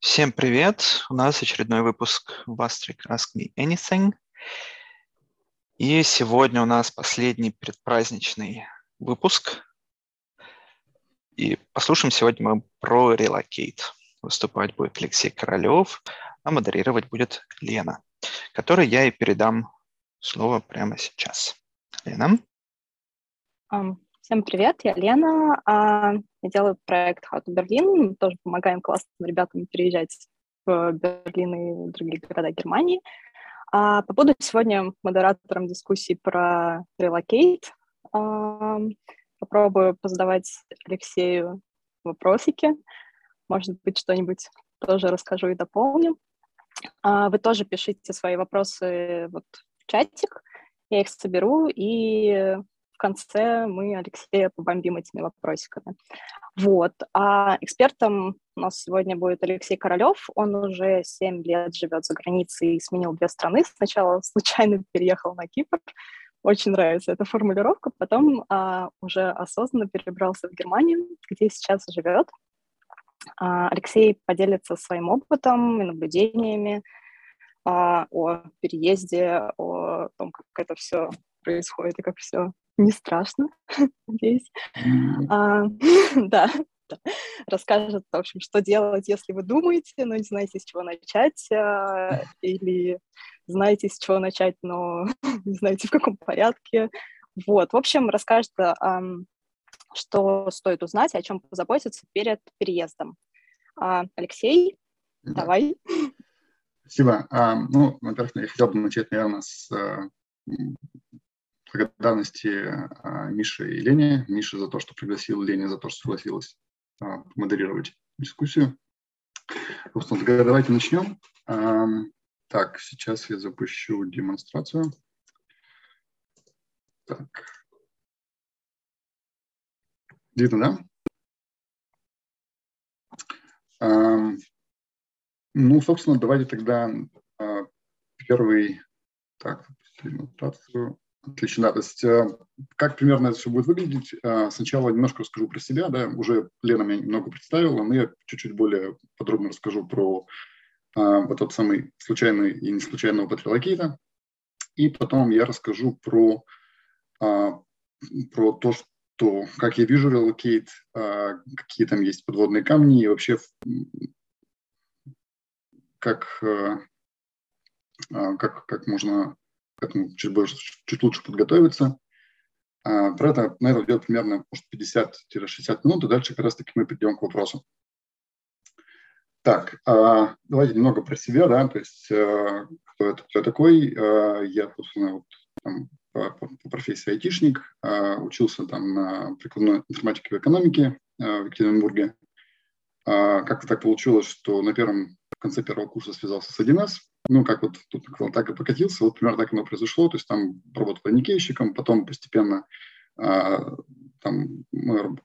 Всем привет! У нас очередной выпуск Vastric Ask Me Anything. И сегодня у нас последний предпраздничный выпуск. И послушаем сегодня мы про Relocate. Выступать будет Алексей Королев, а модерировать будет Лена, которой я и передам слово прямо сейчас. Лена? Всем привет, я Лена. А, я делаю проект How to Berlin. Мы тоже помогаем классным ребятам переезжать в Берлин и другие города Германии. А, побуду сегодня модератором дискуссии про Relocate. А, попробую позадавать Алексею вопросики. Может быть, что-нибудь тоже расскажу и дополню. Вы тоже пишите свои вопросы вот в чатик. Я их соберу и конце мы Алексея побомбим этими вопросиками. Вот. А экспертом у нас сегодня будет Алексей Королев. Он уже 7 лет живет за границей и сменил две страны. Сначала случайно переехал на Кипр. Очень нравится эта формулировка. Потом а, уже осознанно перебрался в Германию, где сейчас живет. А, Алексей поделится своим опытом и наблюдениями а, о переезде, о том, как это все происходит и как все не страшно, надеюсь. А, да, расскажет, в общем, что делать, если вы думаете, но не знаете, с чего начать, а, или знаете, с чего начать, но не знаете, в каком порядке. Вот, в общем, расскажет, что стоит узнать, о чем позаботиться перед переездом. А, Алексей, да. давай. Спасибо. Ну, во-первых, я хотел бы начать, наверное, с благодарности а, Мише и Лене. Мише за то, что пригласил, Лене за то, что согласилась а, модерировать дискуссию. Собственно, давайте начнем. Так, сейчас я запущу демонстрацию. Так. Видно, да? Ну, собственно, давайте тогда а, первый... Так, демонстрацию. Отлично. То есть э, как примерно это все будет выглядеть? Э, сначала немножко расскажу про себя, да, уже Лена меня немного представила, но я чуть-чуть более подробно расскажу про э, вот тот самый случайный и не случайный опыт. И потом я расскажу про, про то, что, как я вижу релокейт, какие там есть подводные камни и вообще как, как, как можно к этому чуть, больше, чуть лучше подготовиться. А, про это, на это примерно 50-60 минут, и дальше как раз-таки мы перейдем к вопросу. Так, а, давайте немного про себя, да, то есть а, кто, это, кто я такой. А, я, собственно, вот, там, по, по профессии айтишник, а, учился там на прикладной информатике и экономике а, в Екатеринбурге. А, как-то так получилось, что на первом, в конце первого курса связался с 1С, ну, как вот тут так и покатился, вот примерно так оно произошло, то есть там работал аникейщиком, потом постепенно а, там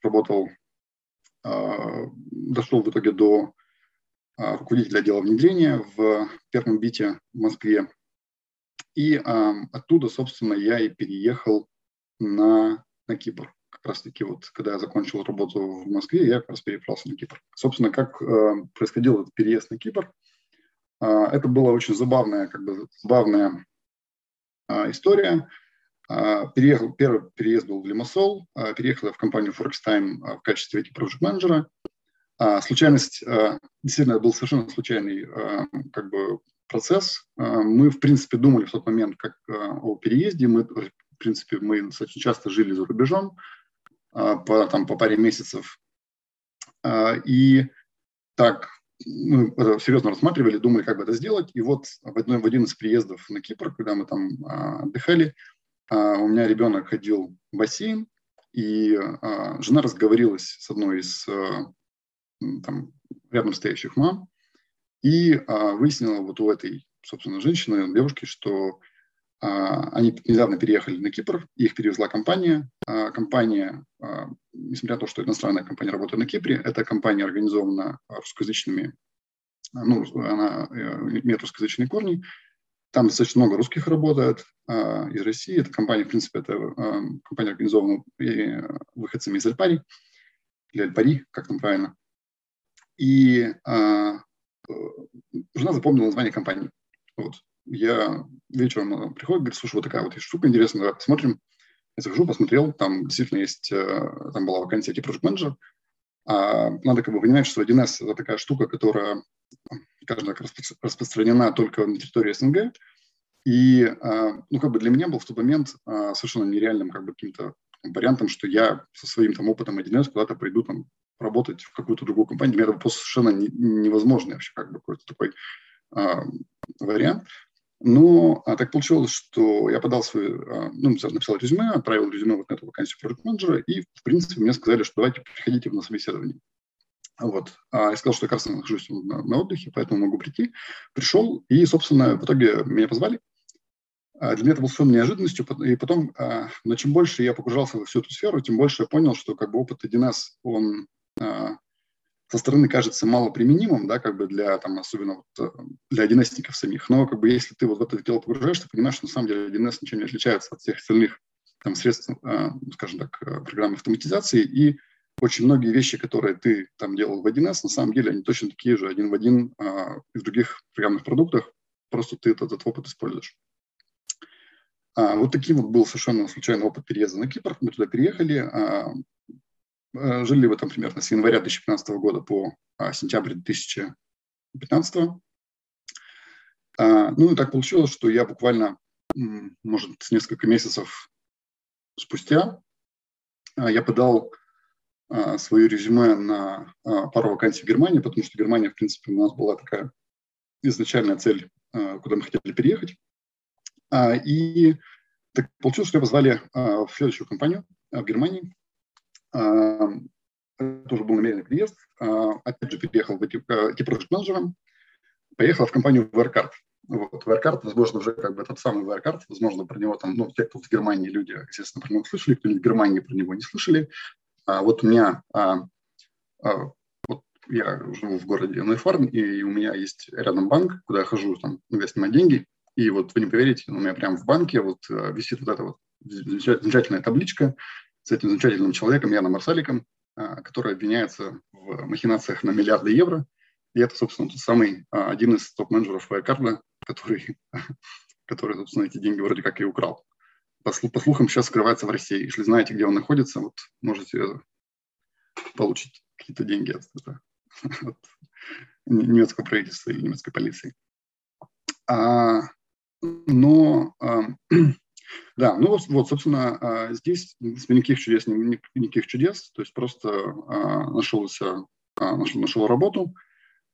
работал, а, дошел в итоге до а, руководителя отдела внедрения в первом бите в Москве, и оттуда, собственно, я и переехал на, на Кипр. Как раз-таки вот, когда я закончил работу в Москве, я как раз перебрался на Кипр. Собственно, как происходил этот переезд на Кипр – это была очень забавная, как бы, забавная а, история. А, переехал, первый переезд был в Лимассол, переехал в компанию Forextime в качестве IT-проект менеджера. Случайность, действительно, был совершенно случайный как бы, процесс. Мы, в принципе, думали в тот момент как о переезде. Мы, в принципе, мы достаточно часто жили за рубежом по, там, по паре месяцев. И так мы это серьезно рассматривали, думали, как бы это сделать. И вот в, одной, в один из приездов на Кипр, когда мы там а, отдыхали, а, у меня ребенок ходил в бассейн, и а, жена разговорилась с одной из а, там, рядом стоящих мам, и а, выяснила вот у этой, собственно, женщины, девушки, что они недавно переехали на Кипр, их перевезла компания. А, компания, а, несмотря на то, что иностранная компания работает на Кипре, эта компания организована русскоязычными, ну, она э, имеет русскоязычные корни. Там достаточно много русских работает из России. Эта компания, в принципе, это компания организована выходцами из Альпари, или Альпари, как там правильно. И жена запомнила название компании. Вот. Я вечером приходит, говорит, слушай, вот такая вот есть штука интересная, давай посмотрим. Я захожу, посмотрел, там действительно есть, там была вакансия типа project менеджер а надо как бы понимать, что 1С – это такая штука, которая, скажем так, распространена только на территории СНГ. И, ну, как бы для меня был в тот момент совершенно нереальным как бы каким-то вариантом, что я со своим там опытом 1С куда-то пойду там работать в какую-то другую компанию. Для меня это просто совершенно невозможный вообще как бы какой-то такой вариант. Но а, так получилось, что я подал свой, а, ну, написал резюме, отправил резюме вот на эту вакансию проект менеджера и, в принципе, мне сказали, что давайте приходите на собеседование. Вот. А я сказал, что я как раз нахожусь на, на отдыхе, поэтому могу прийти. Пришел, и, собственно, в итоге меня позвали. А для меня это было совершенно неожиданностью. И потом, а, но чем больше я погружался во всю эту сферу, тем больше я понял, что как бы опыт 1С, он со стороны кажется малоприменимым, да, как бы для, там, особенно вот, э, для 1 самих. Но как бы если ты вот в это дело погружаешься, ты понимаешь, что на самом деле 1С ничем не отличается от всех остальных там, средств, э, скажем так, э, программ автоматизации. И очень многие вещи, которые ты там делал в 1С, на самом деле они точно такие же один в один а, и в других программных продуктах, просто ты этот, этот опыт используешь. А, вот таким вот был совершенно случайный опыт переезда на Кипр. Мы туда переехали. А, жили вы там примерно с января 2015 года по а, сентябрь 2015. А, ну и так получилось, что я буквально, может, несколько месяцев спустя а, я подал свое резюме на пару вакансий в Германии, потому что Германия, в принципе, у нас была такая изначальная цель, куда мы хотели переехать. И так получилось, что я позвали в следующую компанию в Германии, тоже был намеренный приезд. Опять же, переехал в эти менеджером поехал в компанию Wirecard. Вот, Wirecard, возможно, уже как бы этот самый Wirecard, возможно, про него там, ну, те, кто в Германии, люди, естественно, про него слышали, кто в Германии про него не слышали. А вот у меня, а, а, вот я живу в городе Нойфарм, и у меня есть рядом банк, куда я хожу, там, иногда снимать деньги, и вот вы не поверите, у меня прямо в банке вот а, висит вот эта вот замечательная табличка с этим замечательным человеком Яном Марсаликом, а, который обвиняется в махинациях на миллиарды евро. И это, собственно, тот самый а, один из топ-менеджеров Wirecard, который, который, собственно, эти деньги вроде как и украл. По, по слухам, сейчас скрывается в России. Если знаете, где он находится, вот можете получить какие-то деньги от, от немецкого правительства или немецкой полиции. А, но а, Да, ну вот, собственно, а, здесь никаких чудес, никаких чудес, то есть просто а, нашелся, а, нашел, нашел работу,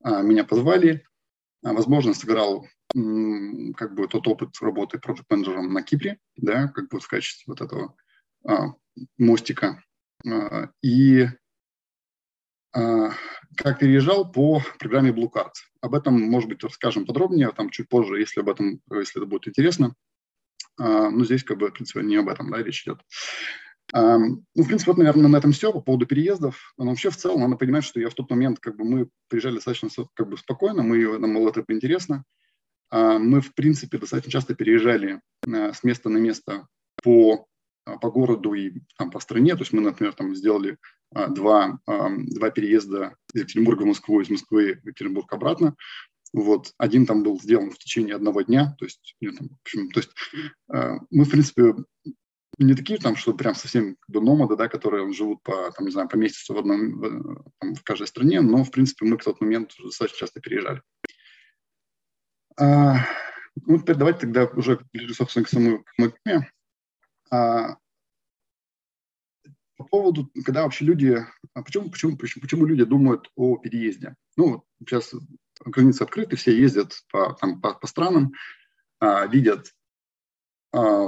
меня позвали, возможно, сыграл как бы тот опыт работы проект менеджером на Кипре, да, как бы в качестве вот этого мостика. И как переезжал по программе Blue Card. Об этом, может быть, расскажем подробнее, там чуть позже, если об этом, если это будет интересно. А, но здесь, как бы, в принципе, не об этом да, речь идет. Ну, в принципе, вот, наверное, на этом все по поводу переездов. Но вообще, в целом, надо понимать, что я в тот момент, как бы, мы приезжали достаточно как бы, спокойно, мы, нам было это интересно. А, мы, в принципе, достаточно часто переезжали а, с места на место по, по городу и там, по стране. То есть мы, например, там сделали два, два переезда из Екатеринбурга в Москву, из Москвы в Екатеринбург обратно. Вот. Один там был сделан в течение одного дня. То есть, там, в общем, то есть э, мы, в принципе, не такие там, что прям совсем как бы, номады, да, которые живут по, там, не знаю, по месяцу в, одном, в, там, в каждой стране, но, в принципе, мы к тот момент достаточно часто переезжали. А, ну, теперь давайте тогда уже, собственно, к самой, теме. А, по поводу, когда вообще люди, а почему, почему, почему, почему люди думают о переезде? Ну, сейчас границы открыты, все ездят по, там, по, по странам, а, видят а,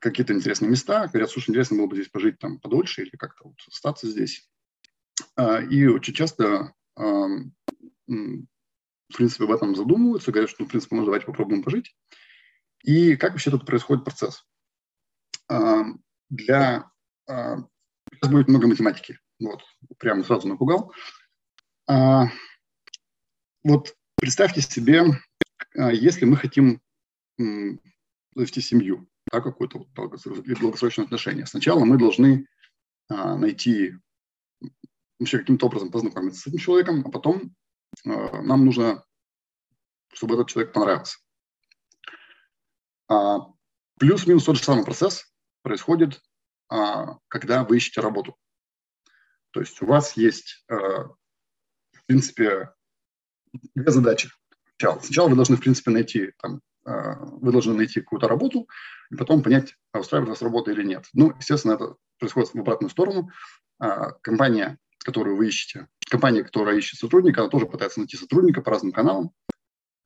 какие-то интересные места, говорят, слушай, интересно было бы здесь пожить там подольше или как-то вот остаться здесь. А, и очень часто, в принципе, об этом задумываются, говорят, что, ну, в принципе, можно давайте попробуем пожить. И как вообще тут происходит процесс? А, для... А, сейчас будет много математики. Вот, прямо сразу напугал. А, вот представьте себе, а, если мы хотим завести семью, да, какое-то вот долгосрочное отношение, сначала мы должны а, найти вообще каким-то образом познакомиться с этим человеком, а потом нам нужно, чтобы этот человек понравился. Плюс-минус тот же самый процесс происходит, когда вы ищете работу. То есть у вас есть, принципе, две задачи. Сначала вы должны, в принципе, найти там, вы должны найти какую-то работу, и потом понять, устраивает вас работа или нет. Ну, естественно, это происходит в обратную сторону. Компания которую вы ищете, компания, которая ищет сотрудника, она тоже пытается найти сотрудника по разным каналам,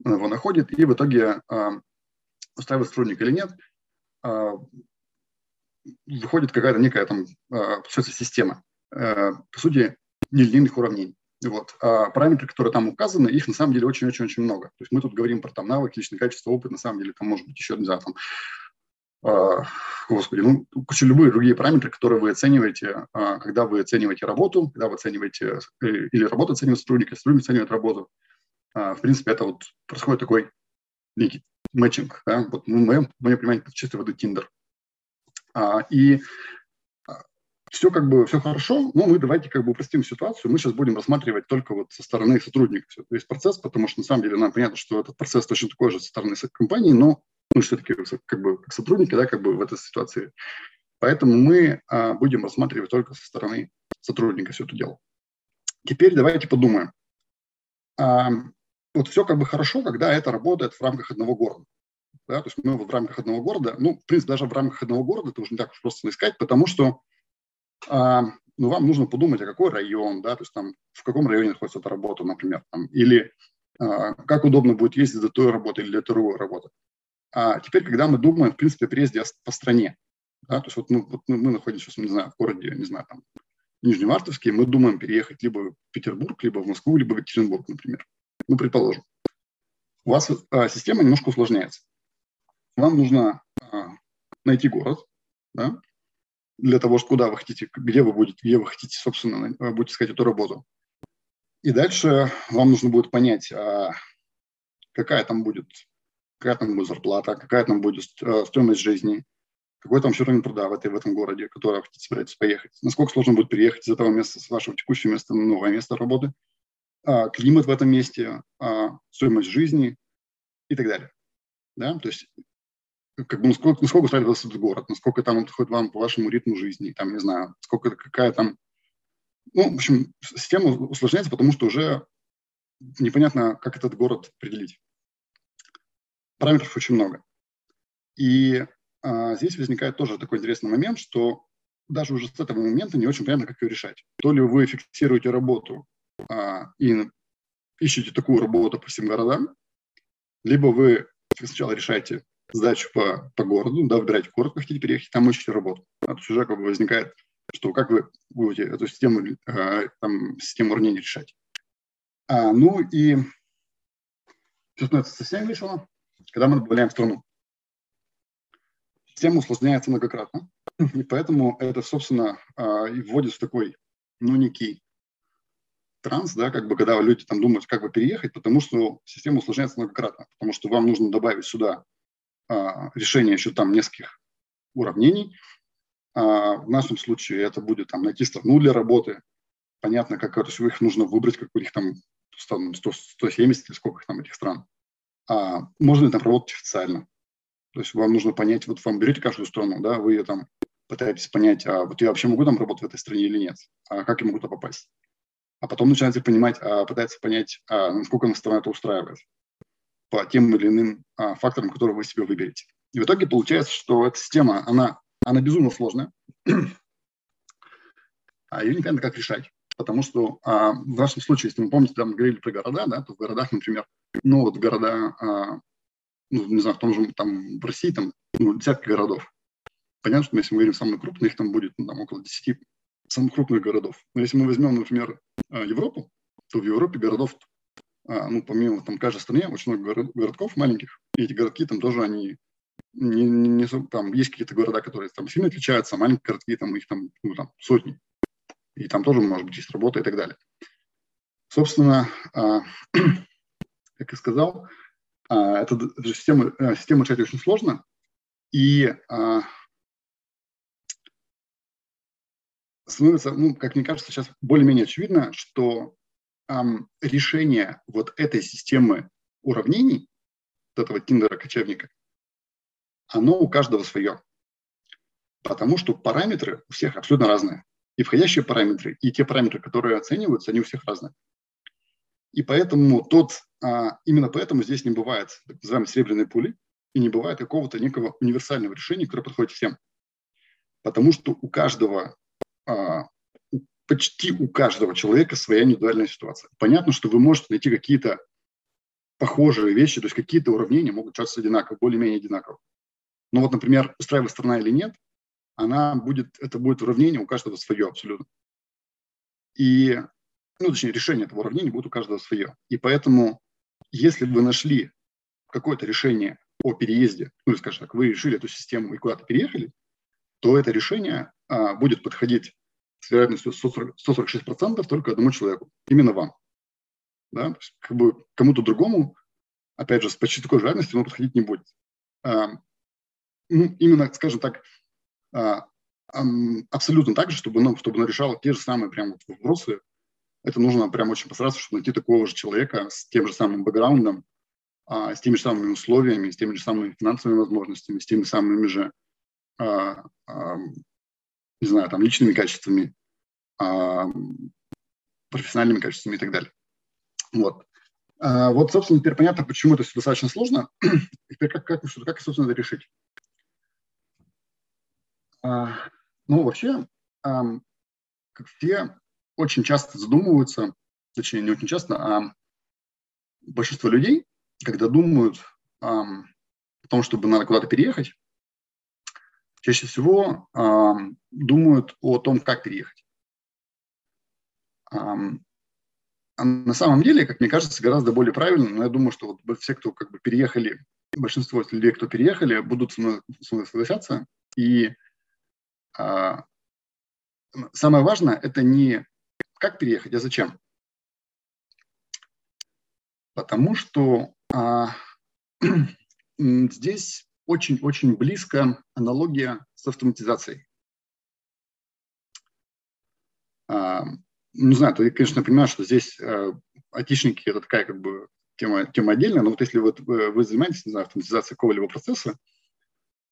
она его находит, и в итоге устраивает сотрудника или нет, выходит какая-то некая там э, система, э, по сути, нелинейных уравнений. Вот. А параметры, которые там указаны, их на самом деле очень-очень-очень много. То есть мы тут говорим про там навыки, личное качество, опыт, на самом деле там может быть еще, не знаю, там а, господи, ну, куча любые другие параметры, которые вы оцениваете, а, когда вы оцениваете работу, когда вы оцениваете, э, или работа оценивает сотрудника, сотрудник оценивает работу. А, в принципе, это вот происходит такой некий матчинг. Да? Вот мы, мы, мы понимаем, это чисто воды Tinder. И все как бы, все хорошо, но мы давайте как бы упростим ситуацию. Мы сейчас будем рассматривать только вот со стороны сотрудника весь процесс, потому что на самом деле нам понятно, что этот процесс точно такой же со стороны компании, но мы все-таки как бы как сотрудники, да, как бы в этой ситуации. Поэтому мы а, будем рассматривать только со стороны сотрудника все это дело. Теперь давайте подумаем. А, вот все как бы хорошо, когда это работает в рамках одного города. Да, то есть мы вот в рамках одного города, ну, в принципе, даже в рамках одного города это уже не так просто искать, потому что ну, вам нужно подумать, а какой район, да, то есть там в каком районе находится эта работа, например, там, или а, как удобно будет ездить до той работы или для другой работы. А теперь, когда мы думаем, в принципе, о переезде по стране, да, то есть вот, мы, вот мы находимся, не знаю, в городе, не знаю, там, Нижневартовске, мы думаем переехать либо в Петербург, либо в Москву, либо в Екатеринбург, например. Ну, предположим. У вас а, система немножко усложняется. Вам нужно а, найти город, да, для того, куда вы хотите, где вы будете, где вы хотите, собственно, будете искать эту работу. И дальше вам нужно будет понять, а, какая там будет какая там будет зарплата, какая там будет э, стоимость жизни, какой там все уровень труда в, этой, в этом городе, в который вы собираетесь поехать, насколько сложно будет переехать из этого места, с вашего текущего места на новое место работы, а, климат в этом месте, а, стоимость жизни и так далее. Да? То есть как бы, насколько, насколько устраивает этот город, насколько там он подходит вам по вашему ритму жизни, там, не знаю, сколько, какая там... Ну, в общем, система усложняется, потому что уже непонятно, как этот город определить параметров очень много. И а, здесь возникает тоже такой интересный момент, что даже уже с этого момента не очень понятно, как ее решать. То ли вы фиксируете работу а, и ищете такую работу по всем городам, либо вы сначала решаете задачу по, по городу, да, выбираете город, хотите переехать, там ищете работу. А уже как бы возникает, что как вы будете эту систему, а, там, систему уравнений решать. А, ну и все становится совсем весело когда мы добавляем страну. Система усложняется многократно, и поэтому это, собственно, а, и вводит в такой, ну, некий транс, да, как бы, когда люди там думают, как бы переехать, потому что система усложняется многократно, потому что вам нужно добавить сюда решение еще там нескольких уравнений. А, в нашем случае это будет там найти страну для работы. Понятно, как то есть их нужно выбрать, как у них там 100, 170 или сколько там этих стран а можно ли там работать официально. То есть вам нужно понять, вот вам берете каждую страну, да, вы ее там пытаетесь понять, а вот я вообще могу там работать в этой стране или нет, а как я могу туда попасть. А потом начинаете понимать, а, пытается понять, а, насколько на страна это устраивает по тем или иным а, факторам, которые вы себе выберете. И в итоге получается, что эта система, она, она безумно сложная, а ее непонятно как решать. Потому что а, в нашем случае, если мы помните, там говорили про города, да, то в городах, например, ну вот города, а, ну, не знаю, в том же, там, в России, там, ну, десятки городов. Понятно, что если мы говорим самые крупные, там будет ну, там, около 10 самых крупных городов. Но если мы возьмем, например, а, Европу, то в Европе городов, ну, помимо там каждой стране, очень много город, городков маленьких, и эти городки там тоже они не, не, не, там есть какие-то города, которые там сильно отличаются, а маленькие городки, там их там, ну, там сотни. И там тоже, может быть, есть работа и так далее. Собственно, как и сказал, а, это, это система, э, система решать очень сложно, и а, становится, ну, как мне кажется, сейчас более-менее очевидно, что решение вот этой системы уравнений, вот этого киндера-кочевника, оно у каждого свое. Потому что параметры у всех абсолютно разные. И входящие параметры, и те параметры, которые оцениваются, они у всех разные. И поэтому тот, а, именно поэтому здесь не бывает так называемой серебряной пули, и не бывает какого-то некого универсального решения, которое подходит всем. Потому что у каждого, а, почти у каждого человека своя индивидуальная ситуация. Понятно, что вы можете найти какие-то похожие вещи, то есть какие-то уравнения могут часто одинаково, более-менее одинаково. Но вот, например, устраивает страна или нет, она будет, это будет уравнение у каждого свое абсолютно. И, ну, точнее, решение этого уравнения будет у каждого свое. И поэтому, если вы нашли какое-то решение о переезде, ну, скажем так, вы решили эту систему и куда-то переехали, то это решение а, будет подходить с вероятностью 146% только одному человеку, именно вам. Да? То есть, как бы кому-то другому, опять же, с почти такой же вероятностью оно подходить не будет. А, ну, именно, скажем так, а, абсолютно так же, чтобы, ну, чтобы оно решало те же самые прям вот вопросы. Это нужно прям очень постараться, чтобы найти такого же человека с тем же самым бэкграундом, а, с теми же самыми условиями, с теми же самыми финансовыми возможностями, с теми самыми же, а, а, не знаю, там, личными качествами, а, профессиональными качествами и так далее. Вот. А, вот, собственно, теперь понятно, почему это все достаточно сложно. теперь как, как, как, собственно, это решить? А, ну, вообще, как все очень часто задумываются, точнее, не очень часто, а большинство людей когда думают о том, чтобы надо куда-то переехать, чаще всего думают о том, как переехать. А на самом деле, как мне кажется, гораздо более правильно, но я думаю, что вот все, кто как бы переехали, большинство людей, кто переехали, будут со мной, со мной согласятся. И а, самое важное – это не как переехать, а зачем. Потому что а, здесь очень-очень близко аналогия с автоматизацией. А, не знаю, ты, конечно, понимаешь, что здесь а, айтишники – это такая как бы тема, тема отдельная, но вот если вы, вы занимаетесь, не знаю, автоматизацией какого-либо процесса,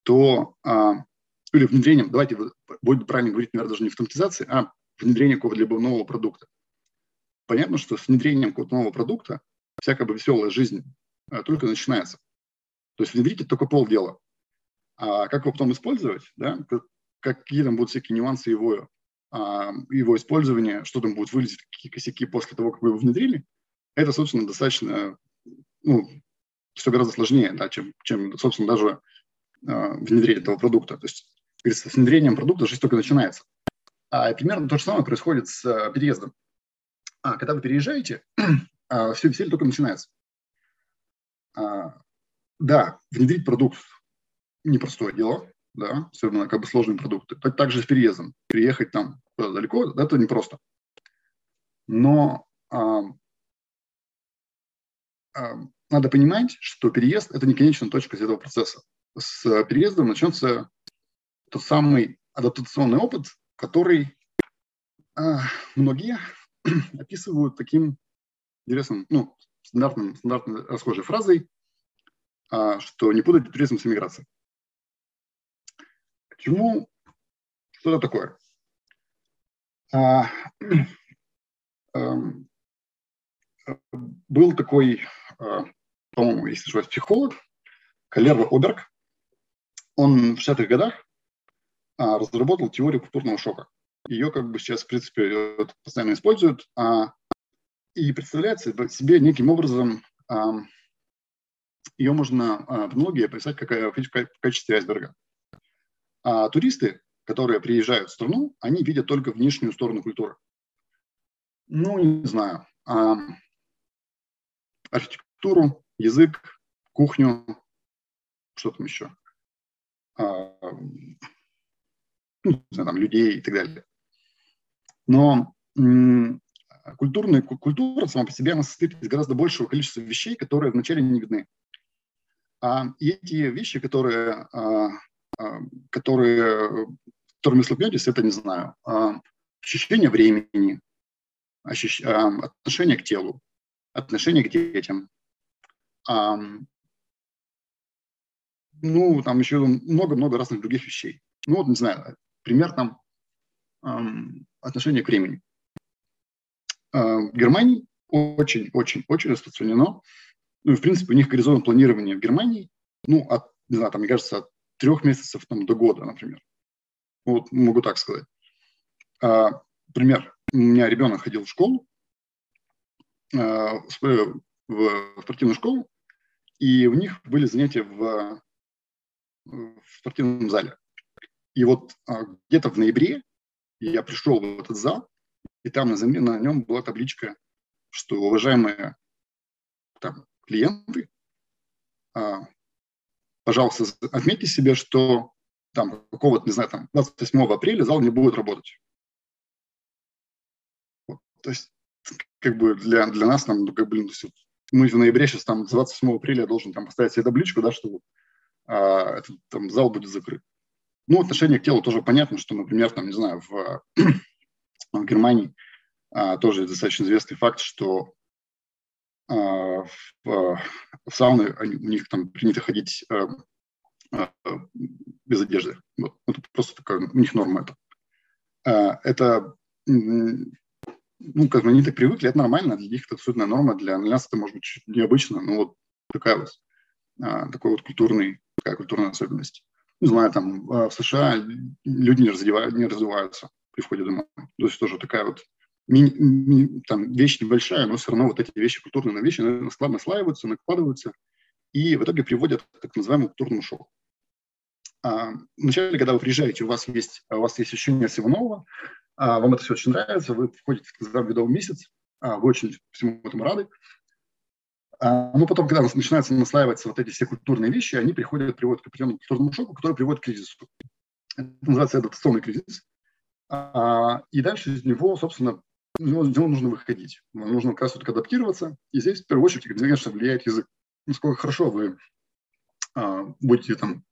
то а, или внедрением, давайте будет правильно говорить, наверное, даже не автоматизации, а внедрение какого-либо нового продукта. Понятно, что с внедрением какого-то нового продукта вся как бы веселая жизнь а, только начинается. То есть внедрить – это только полдела. А как его потом использовать, да, какие там будут всякие нюансы его, а, его использования, что там будет вылезать, какие косяки после того, как вы его внедрили, это, собственно, достаточно, ну, все гораздо сложнее, да, чем, чем, собственно, даже а, внедрение этого продукта. То есть с внедрением продукта жизнь только начинается. А примерно то же самое происходит с а, переездом. А, когда вы переезжаете, а, все веселье только начинается. Да, внедрить продукт непростое дело, да, особенно как бы сложные продукты. Также с переездом. Переехать там далеко, это непросто. Но а, а, надо понимать, что переезд – это не конечная точка этого процесса. С переездом начнется тот самый адаптационный опыт, который а, многие описывают таким интересным, ну, стандартным, стандартной расхожей фразой, что не путать туризм с иммиграцией. Почему? Что это такое? А, эм, был такой, а, по-моему, если ошибаюсь, психолог, Калерва Оберг. Он в 60-х годах разработал теорию культурного шока. Ее как бы сейчас, в принципе, постоянно используют. И представляет себе неким образом, ее можно в аналогии описать как в качестве айсберга. А туристы, которые приезжают в страну, они видят только внешнюю сторону культуры. Ну, не знаю, архитектуру, язык, кухню, что там еще, а, ну, знаю, там, людей и так далее. Но культурная, культура сама по себе она состоит из гораздо большего количества вещей, которые вначале не видны. А эти вещи, которые, а, а, которые, которыми столкнетесь, это, не знаю, а, ощущение времени, отношение к телу, отношение к детям. Ну, там еще много-много разных других вещей. Ну, вот, не знаю, пример там отношение к времени. В Германии очень-очень-очень распространено. Ну, в принципе, у них горизонт планирования в Германии, ну, от, не знаю, там, мне кажется, от трех месяцев там, до года, например. Вот могу так сказать. А, пример. У меня ребенок ходил в школу, а, в, в спортивную школу, и у них были занятия в, в спортивном зале. И вот а, где-то в ноябре я пришел в этот зал, и там на, на нем была табличка, что уважаемые там, клиенты, а, пожалуйста, отметьте себе, что там какого-то, не знаю, там 28 апреля зал не будет работать. Вот, то есть, как бы для, для нас, там, ну, как бы, ну, мы в ноябре сейчас там 28 апреля должен там поставить себе табличку, да, что а, этот, там зал будет закрыт. Ну, отношение к телу тоже понятно, что, например, там, не знаю, в, в Германии а, тоже достаточно известный факт, что в, в сауны они, у них там принято ходить а, а, без одежды. Вот. Это просто такая у них норма это. А, это ну, как бы они так привыкли, это нормально, для них это абсолютная норма, для нас это может быть чуть необычно, но вот такая вот, а, такой вот культурный, такая культурная особенность не знаю, там а, в США люди не, не развиваются при входе домой. То есть тоже такая вот ми, ми, там, вещь небольшая, но все равно вот эти вещи, культурные вещи, наслаиваются, накладываются и в итоге приводят к так называемому культурному шоку. А, вначале, когда вы приезжаете, у вас есть, у вас есть ощущение всего нового, а, вам это все очень нравится, вы входите в медовый месяц, а, вы очень всему этому рады, а, ну, потом, когда начинаются наслаиваться вот эти все культурные вещи, они приходят, приводят к определенному культурному шоку, который приводит к кризису. Это называется адаптационный кризис. А, и дальше из него, собственно, него, из него нужно выходить. Нужно как раз вот адаптироваться. И здесь, в первую очередь, конечно, влияет язык. Насколько хорошо вы а, будете там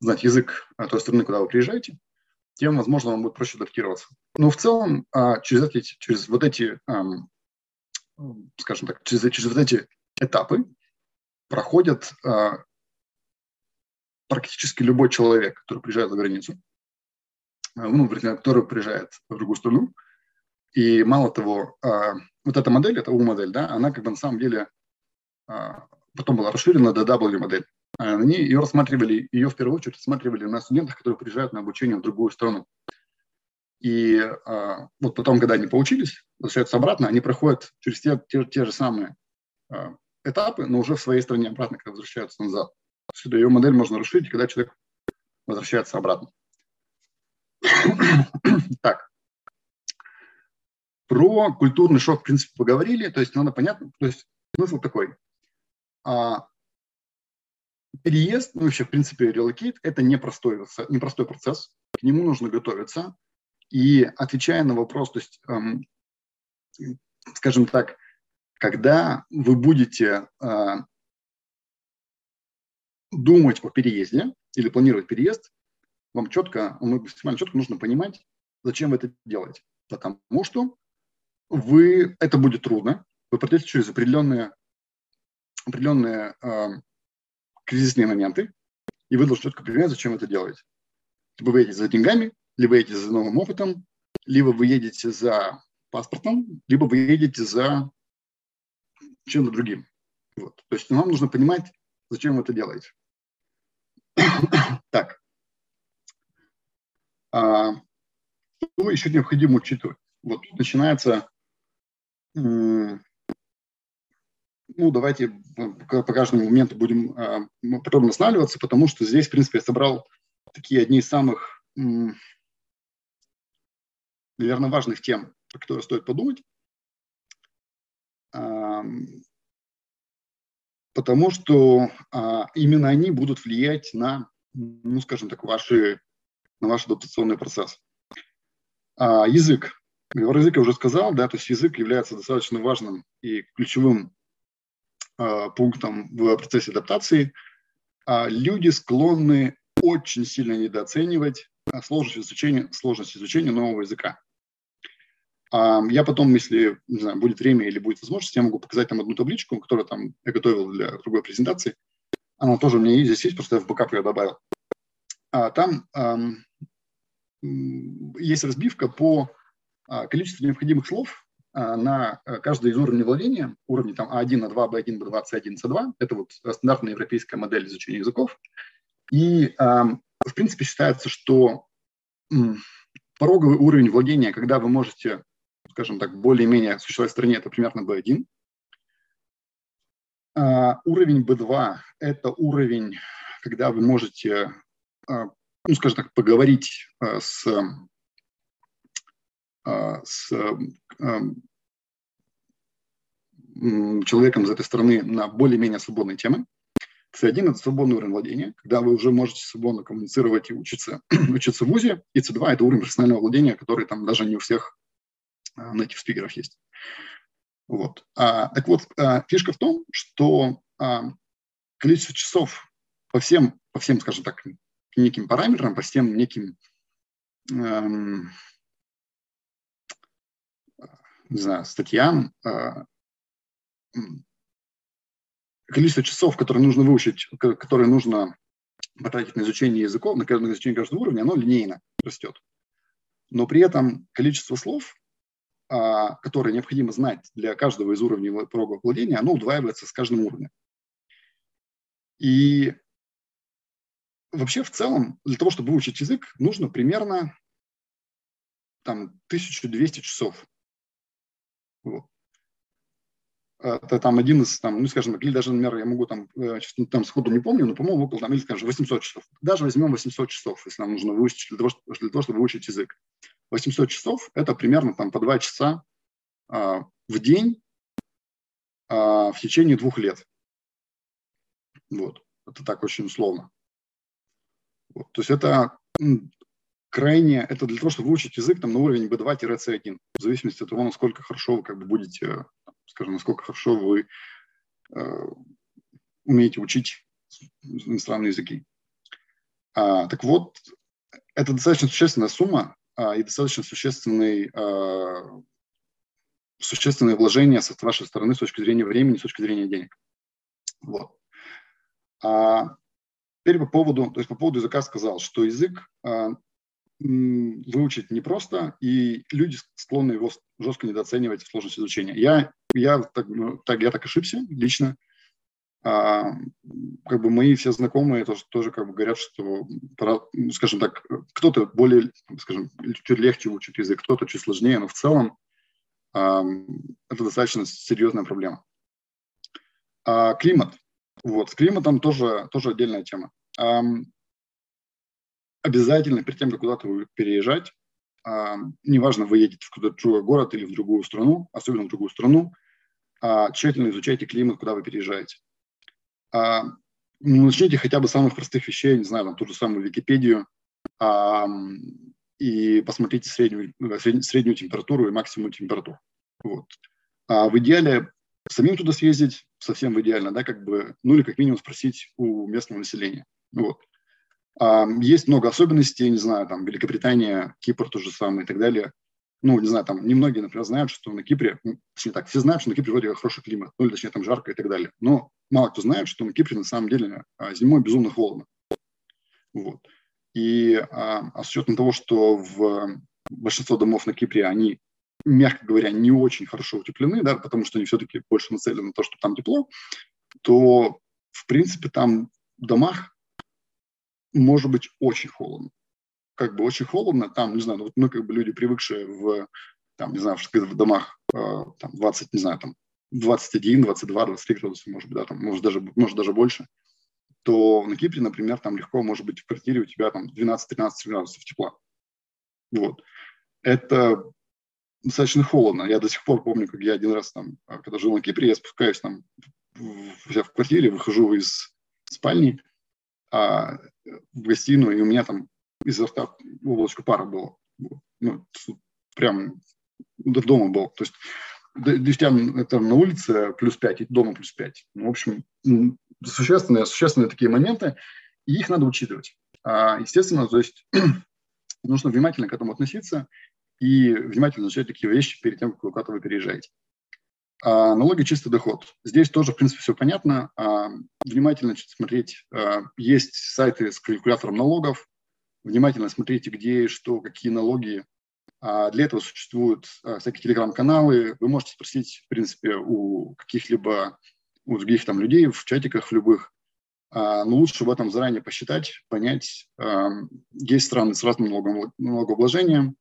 знать язык той страны, куда вы приезжаете, тем, возможно, вам будет проще адаптироваться. Но в целом, через, эти, через вот эти, скажем так, через, через вот эти этапы проходит а, практически любой человек, который приезжает за границу, а, ну, который приезжает в другую страну. И мало того, а, вот эта модель, эта U-модель, да, она как бы на самом деле а, потом была расширена до W-модель. Они ее рассматривали, ее в первую очередь рассматривали на студентах, которые приезжают на обучение в другую страну. И а, вот потом, когда они поучились, возвращаются обратно, они проходят через те, те, те же самые а, этапы, но уже в своей стране обратно, когда возвращаются назад. Сюда ее модель можно расширить, когда человек возвращается обратно. так. Про культурный шок, в принципе, поговорили. То есть надо понятно, то есть смысл такой. А, переезд, ну вообще, в принципе, релокейт – это непростой, непростой процесс. К нему нужно готовиться. И отвечая на вопрос, то есть, эм, скажем так, когда вы будете э, думать о переезде или планировать переезд, вам четко, максимально четко нужно понимать, зачем вы это делаете. Потому что вы, это будет трудно, вы пройдете через определенные, определенные э, кризисные моменты, и вы должны четко понимать, зачем это делаете. Либо вы едете за деньгами, либо вы едете за новым опытом, либо вы едете за паспортом, либо вы едете за чем-то другим. Вот. То есть нам нужно понимать, зачем вы это делаете. так. А, что еще необходимо учитывать? Вот начинается, ну, давайте по каждому моменту будем а, подробно останавливаться, потому что здесь, в принципе, я собрал такие одни из самых, наверное, важных тем, про которые стоит подумать потому что а, именно они будут влиять на, ну, скажем так, ваши, на ваш адаптационный процесс. А, язык. Я уже сказал, да, то есть язык является достаточно важным и ключевым а, пунктом в процессе адаптации. А, люди склонны очень сильно недооценивать сложность изучения, сложность изучения нового языка. Я потом, если не знаю, будет время или будет возможность, я могу показать там одну табличку, которую там я готовил для другой презентации. Она тоже у меня здесь есть, просто я в backup ее добавил. А там эм, есть разбивка по а, количеству необходимых слов а, на э, каждый из уровней владения, уровни там А1, А2, Б1, Б2, С1, С2. Это вот стандартная европейская модель изучения языков. И, в принципе, считается, что пороговый уровень владения, когда вы можете скажем так, более-менее существовать в стране, это примерно B1. А, уровень B2 – это уровень, когда вы можете, ну, скажем так, поговорить с, с а, человеком из этой страны на более-менее свободные темы. C1 – это свободный уровень владения, когда вы уже можете свободно коммуницировать и учиться, учиться в ВУЗе. И C2 – это уровень профессионального владения, который там даже не у всех native спикеров есть. Вот. А, так вот, а, фишка в том, что а, количество часов по всем, по всем, скажем так, неким параметрам, по всем неким, эм, не знаю, статьям, э, количество часов, которые нужно выучить, которые нужно потратить на изучение языков, на, на изучение каждого уровня, оно линейно растет. Но при этом количество слов а, которые необходимо знать для каждого из уровней порога владения, оно удваивается с каждым уровнем. И вообще в целом для того, чтобы выучить язык, нужно примерно там 1200 часов. Вот. Это там один из, там, ну, скажем или даже, например, я могу там, э, там сходу не помню, но, по-моему, около, там, или, скажем, 800 часов. Даже возьмем 800 часов, если нам нужно выучить для того, для того чтобы выучить язык. 800 часов – это примерно там, по 2 часа а, в день а, в течение двух лет. Вот. Это так очень условно. Вот. То есть это крайне, это для того, чтобы выучить язык там, на уровень B2-C1, в зависимости от того, насколько хорошо вы как бы будете, скажем, насколько хорошо вы э, умеете учить иностранные языки. А, так вот, это достаточно существенная сумма, а, и достаточно существенный, а, существенное вложение с вашей стороны с точки зрения времени, с точки зрения денег. Вот. А теперь по поводу, то есть по поводу языка сказал, что язык а, выучить непросто, и люди склонны его жестко недооценивать в сложность изучения. Я, я, так, ну, так, я так ошибся лично. А, как бы мои все знакомые тоже, тоже как бы говорят, что, ну, скажем так, кто-то более, скажем, чуть легче учит язык, кто-то чуть сложнее, но в целом а, это достаточно серьезная проблема. А, климат. Вот, с климатом тоже, тоже отдельная тема. А, обязательно перед тем, как куда-то переезжать, а, неважно, вы едете в какой-то другой город или в другую страну, особенно в другую страну, а, тщательно изучайте климат, куда вы переезжаете а, ну, начните хотя бы с самых простых вещей, не знаю, там, ту же самую Википедию, а, и посмотрите среднюю, среднюю, среднюю температуру и максимум температуру. Вот. А в идеале самим туда съездить, совсем в идеально, да, как бы, ну или как минимум спросить у местного населения. Вот. Есть много особенностей, не знаю, там Великобритания, Кипр то же самое и так далее ну, не знаю, там немногие, например, знают, что на Кипре, ну, точнее так, все знают, что на Кипре вроде хороший климат, ну, или точнее там жарко и так далее. Но мало кто знает, что на Кипре на самом деле а, зимой безумно холодно. Вот. И а, а с учетом того, что в большинство домов на Кипре, они, мягко говоря, не очень хорошо утеплены, да, потому что они все-таки больше нацелены на то, что там тепло, то, в принципе, там в домах может быть очень холодно как бы очень холодно, там, не знаю, ну, вот мы как бы люди, привыкшие в, там, не знаю, в домах э, там 20, не знаю, там 21, 22, 23 градуса, может быть, да, там, может даже, может даже больше, то на Кипре, например, там легко может быть в квартире у тебя там 12-13 градусов тепла. Вот. Это достаточно холодно. Я до сих пор помню, как я один раз там, а, когда жил на Кипре, я спускаюсь там в, в квартире, выхожу из спальни а, в гостиную, и у меня там изо рта облачко пара было. Ну, прям до дома был. То есть дождям это на улице плюс 5, и дома плюс 5. Ну, в общем, существенные, существенные такие моменты, и их надо учитывать. А, естественно, то есть нужно внимательно к этому относиться и внимательно изучать такие вещи перед тем, как вы куда-то вы переезжаете. А, налоги чистый доход. Здесь тоже, в принципе, все понятно. А, внимательно смотреть. А, есть сайты с калькулятором налогов. Внимательно смотрите, где, что, какие налоги. А, для этого существуют всякие телеграм-каналы. Вы можете спросить, в принципе, у каких-либо у других там людей в чатиках любых. Но лучше в этом заранее посчитать, понять. А, есть страны с разным налогом, налогообложением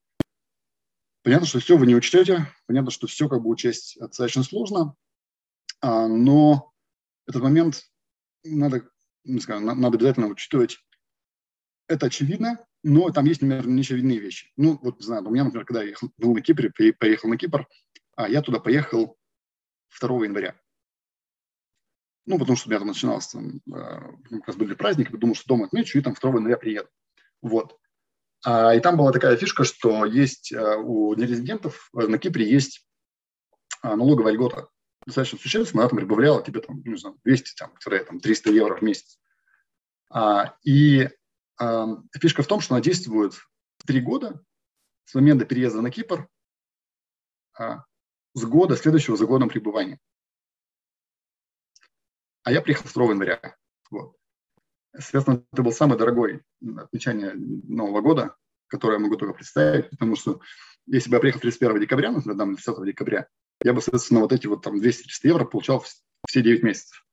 Понятно, что все вы не учтете, понятно, что все как бы учесть достаточно сложно, а, но этот момент надо, не знаю, надо обязательно учитывать. Это очевидно, но там есть, например, неочевидные вещи. Ну, вот, не знаю, у меня, например, когда я ехал, был на Кипре, поехал на Кипр, а я туда поехал 2 января. Ну, потому что у меня там начиналось, там, а, как раз были праздники, думал, что дома отмечу, и там 2 января приеду. Вот. А, и там была такая фишка, что есть а, у нерезидентов э, на Кипре есть а, налоговая льгота достаточно существенно, она там прибавляла тебе там, не знаю, 200, там, там 300 евро в месяц. И фишка в том, что она действует три года с момента переезда на Кипр с года следующего за годом пребывания. А я приехал 2 января. Вот. Соответственно, это был самый дорогой отмечание Нового года, которое я могу только представить, потому что если бы я приехал 31 декабря, например, там, 30 декабря, я бы, соответственно, вот эти вот там 200-300 евро получал все 9 месяцев.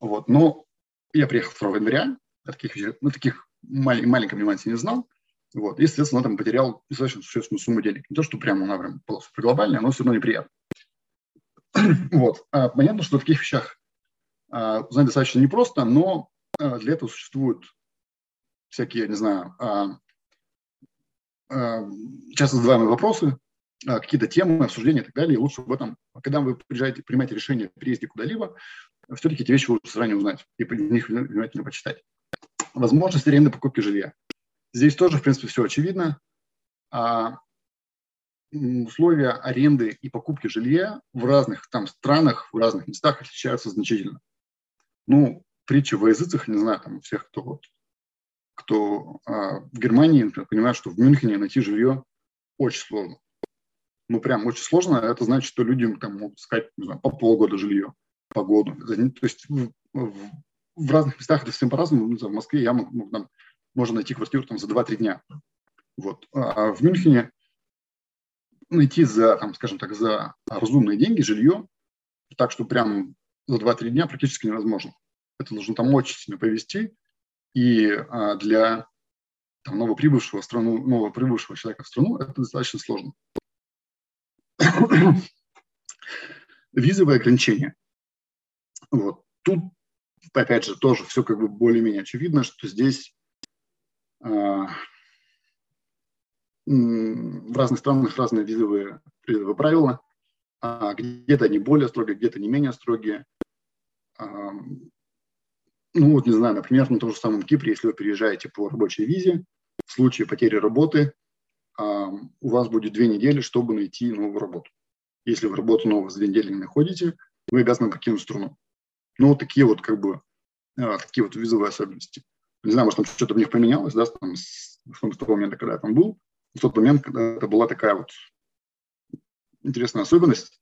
Вот. Но я приехал 2 января, таких, ну, таких малень, маленьком нюансе не знал, вот. И, соответственно, там потерял достаточно существенную сумму денег. Не то, что прямо она прям была супер глобальная, но все равно неприятно. вот. А, понятно, что в таких вещах а, узнать достаточно непросто, но для этого существуют всякие, не знаю, а, а, часто задаваемые вопросы, какие-то темы, обсуждения и так далее. И лучше в этом, когда вы приезжаете, принимаете решение о переезде куда-либо, все-таки эти вещи лучше заранее узнать и по них внимательно почитать. Возможность аренды покупки жилья. Здесь тоже, в принципе, все очевидно. А условия аренды и покупки жилья в разных там странах, в разных местах отличаются значительно. Ну, притча во языцах, не знаю, там всех, кто вот, кто а, в Германии, например, понимает, что в Мюнхене найти жилье очень сложно. Ну, прям очень сложно. Это значит, что люди там могут искать, не знаю, по полгода жилье, по году. То есть в, в, в разных местах это всем по-разному. Ну, в Москве я могу, там, можно найти квартиру там за 2-3 дня. Вот. А в Мюнхене найти за, там, скажем так, за разумные деньги жилье, так что прям за 2-3 дня практически невозможно это нужно там очень сильно повести, и а, для там, новоприбывшего, страну, новоприбывшего человека в страну это достаточно сложно. Визовые ограничения. Вот. Тут, опять же, тоже все как бы более-менее очевидно, что здесь а, в разных странах разные визовые, визовые правила. А где-то они более строгие, где-то не менее строгие. Ну, вот не знаю, например, на том же самом Кипре, если вы приезжаете по рабочей визе, в случае потери работы а, у вас будет две недели, чтобы найти новую работу. Если вы работу новую за две недели не находите, вы обязаны покинуть страну. Ну, вот такие вот как бы а, такие вот визовые особенности. Не знаю, может, там что-то в них поменялось, да, там, с, с того момента, когда я там был. В тот момент, когда это была такая вот интересная особенность,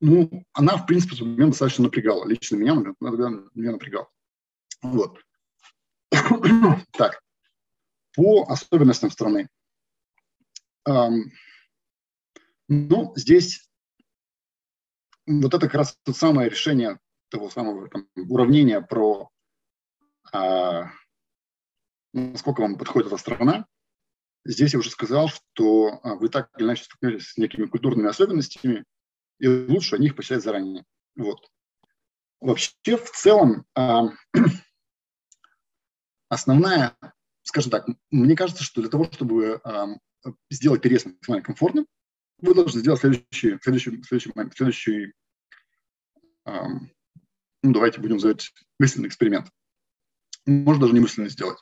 ну, она, в принципе, в тот момент достаточно напрягала. Лично меня, например, меня напрягала. Вот. так, по особенностям страны. Ну, здесь вот это как раз то самое решение того самого там, уравнения про а, насколько вам подходит эта страна. Здесь я уже сказал, что а, вы так или иначе столкнулись с некими культурными особенностями, и лучше о них почитать заранее. Вот. Вообще, в целом, а, основная, скажем так, мне кажется, что для того, чтобы э, сделать переезд максимально комфортным, вы должны сделать следующий, следующий, следующий, момент, следующий э, ну, давайте будем называть мысленный эксперимент. Можно даже не мысленно сделать.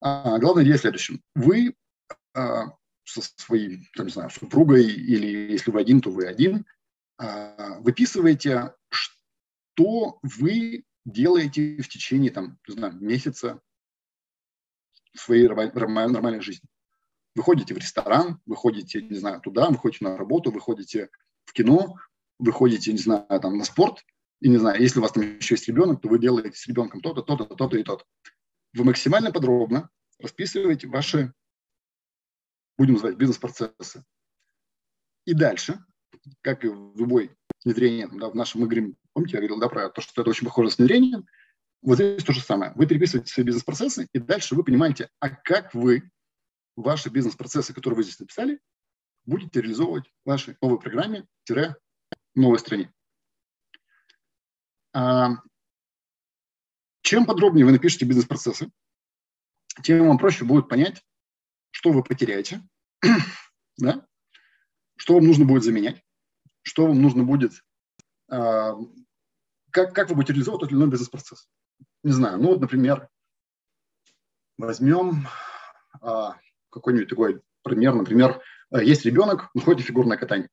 А, главная идея в. Вы а, со своей, там, не знаю, супругой или если вы один, то вы один, а, выписываете, что вы делаете в течение там, не знаю, месяца своей нормальной жизни. Вы ходите в ресторан, вы ходите, не знаю, туда, вы ходите на работу, вы ходите в кино, вы ходите, не знаю, там, на спорт, и не знаю, если у вас там еще есть ребенок, то вы делаете с ребенком то-то, то-то, то-то и то-то. Вы максимально подробно расписываете ваши, будем называть, бизнес-процессы. И дальше, как и в любой внедрении, да, в нашем говорим, помните, я говорил, да, про то, что это очень похоже с внедрением, вот здесь то же самое. Вы переписываете свои бизнес-процессы, и дальше вы понимаете, а как вы ваши бизнес-процессы, которые вы здесь написали, будете реализовывать в вашей новой программе, новой стране. А, чем подробнее вы напишете бизнес-процессы, тем вам проще будет понять, что вы потеряете, да? что вам нужно будет заменять, что вам нужно будет, а, как, как вы будете реализовывать тот или иной бизнес-процесс. Не знаю, ну вот, например, возьмем а, какой-нибудь такой пример, например, э, есть ребенок, он ходит в фигурное катание.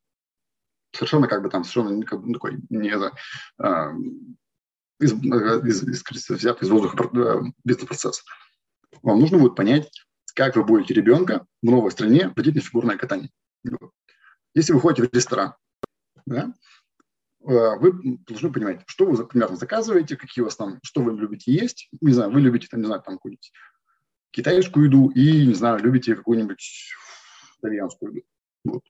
Совершенно как бы там, совершенно как бы, такой не это, а, из, э, из, из, взят из воздуха э, бизнес-процесс. Вам нужно будет понять, как вы будете ребенка в новой стране водить на фигурное катание. Если вы ходите в ресторан, да, вы должны понимать, что вы примерно заказываете, какие у вас там, что вы любите есть. Не знаю, вы любите, там, не знаю, там какую-нибудь китайскую еду и, не знаю, любите какую-нибудь итальянскую еду. Вот.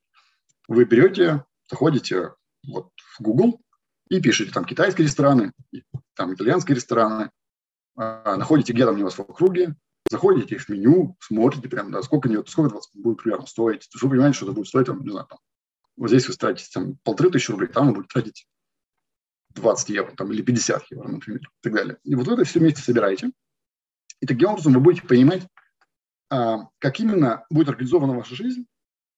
Вы берете, заходите вот в Google и пишете там китайские рестораны, там итальянские рестораны, а, находите, где там у вас в округе, заходите в меню, смотрите прям, да, сколько, сколько это будет примерно стоить. То есть вы понимаете, что это будет стоить, там, не знаю, там, вот здесь вы тратите там полторы тысячи рублей, там вы будете тратить 20 евро там, или 50 евро, например, и так далее. И вот это все вместе собираете, и таким образом вы будете понимать, а, как именно будет организована ваша жизнь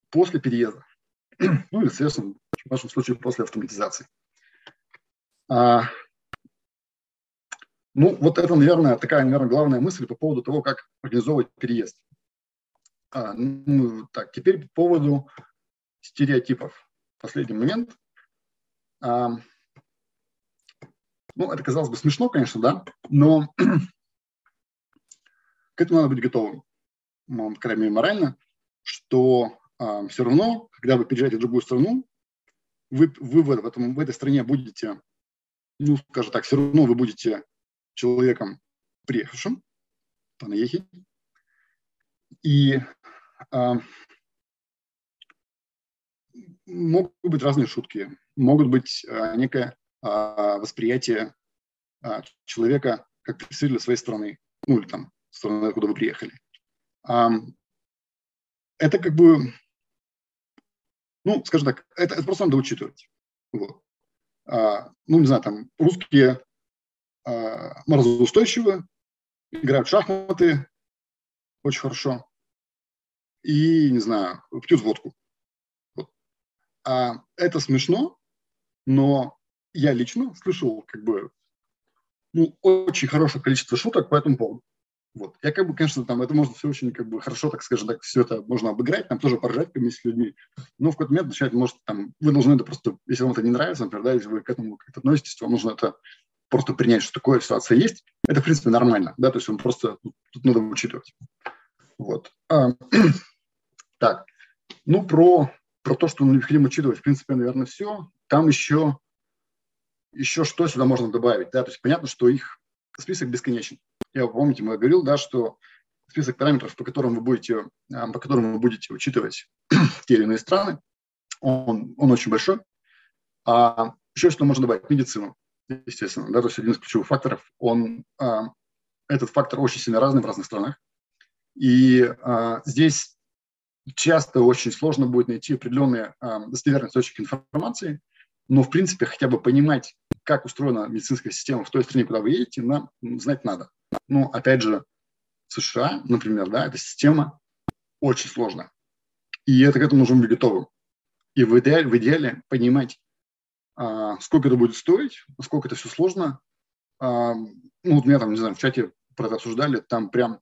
после переезда. Ну или, соответственно, в вашем случае после автоматизации. А, ну, вот это, наверное, такая, наверное, главная мысль по поводу того, как организовывать переезд. А, ну, так, теперь по поводу стереотипов. Последний момент. А, ну, это казалось бы смешно, конечно, да, но к этому надо быть готовым, ну, по крайней мере, морально, что э, а, все равно, когда вы переезжаете в другую страну, вы, вы в, этом, в этой стране будете, ну, скажем так, все равно вы будете человеком приехавшим, понаехать, и э, могут быть разные шутки, могут быть э, некое э, восприятие э, человека как представителя своей страны, ну или там страны, откуда вы приехали. Это как бы, ну, скажем так, это, это просто надо учитывать. Вот. А, ну, не знаю, там русские а, морозоустойчивы, играют в шахматы очень хорошо и, не знаю, пьют водку. А, это смешно, но я лично слышал как бы ну, очень хорошее количество шуток по этому поводу. Вот. Я как бы, конечно, там это можно все очень как бы хорошо, так скажем, так все это можно обыграть, там тоже поржать вместе с людьми. Но в какой-то момент начинать, может, там, вы должны это просто, если вам это не нравится, например, да, если вы к этому как-то относитесь, вам нужно это просто принять, что такое ситуация есть. Это, в принципе, нормально, да, то есть он просто, тут надо учитывать. Вот. А, так, ну, про, про то, что необходимо учитывать, в принципе, наверное, все. Там еще, еще что сюда можно добавить, да, то есть понятно, что их список бесконечен. Я, помните, мы говорил, да, что список параметров, по которым вы будете, а, по которым вы будете учитывать те или иные страны, он, он очень большой. А еще что можно добавить? Медицину, естественно. Да, то есть один из ключевых факторов, он, а, этот фактор очень сильно разный в разных странах. И а, здесь часто очень сложно будет найти определенные а, достоверные источники информации, но, в принципе, хотя бы понимать, как устроена медицинская система в той стране, куда вы едете, нам знать надо. Ну, опять же, США, например, да, эта система очень сложная. И это к этому нужно быть готовым. И в идеале, в идеале понимать, а, сколько это будет стоить, насколько это все сложно. А, ну, вот меня там, не знаю, в чате обсуждали, там прям,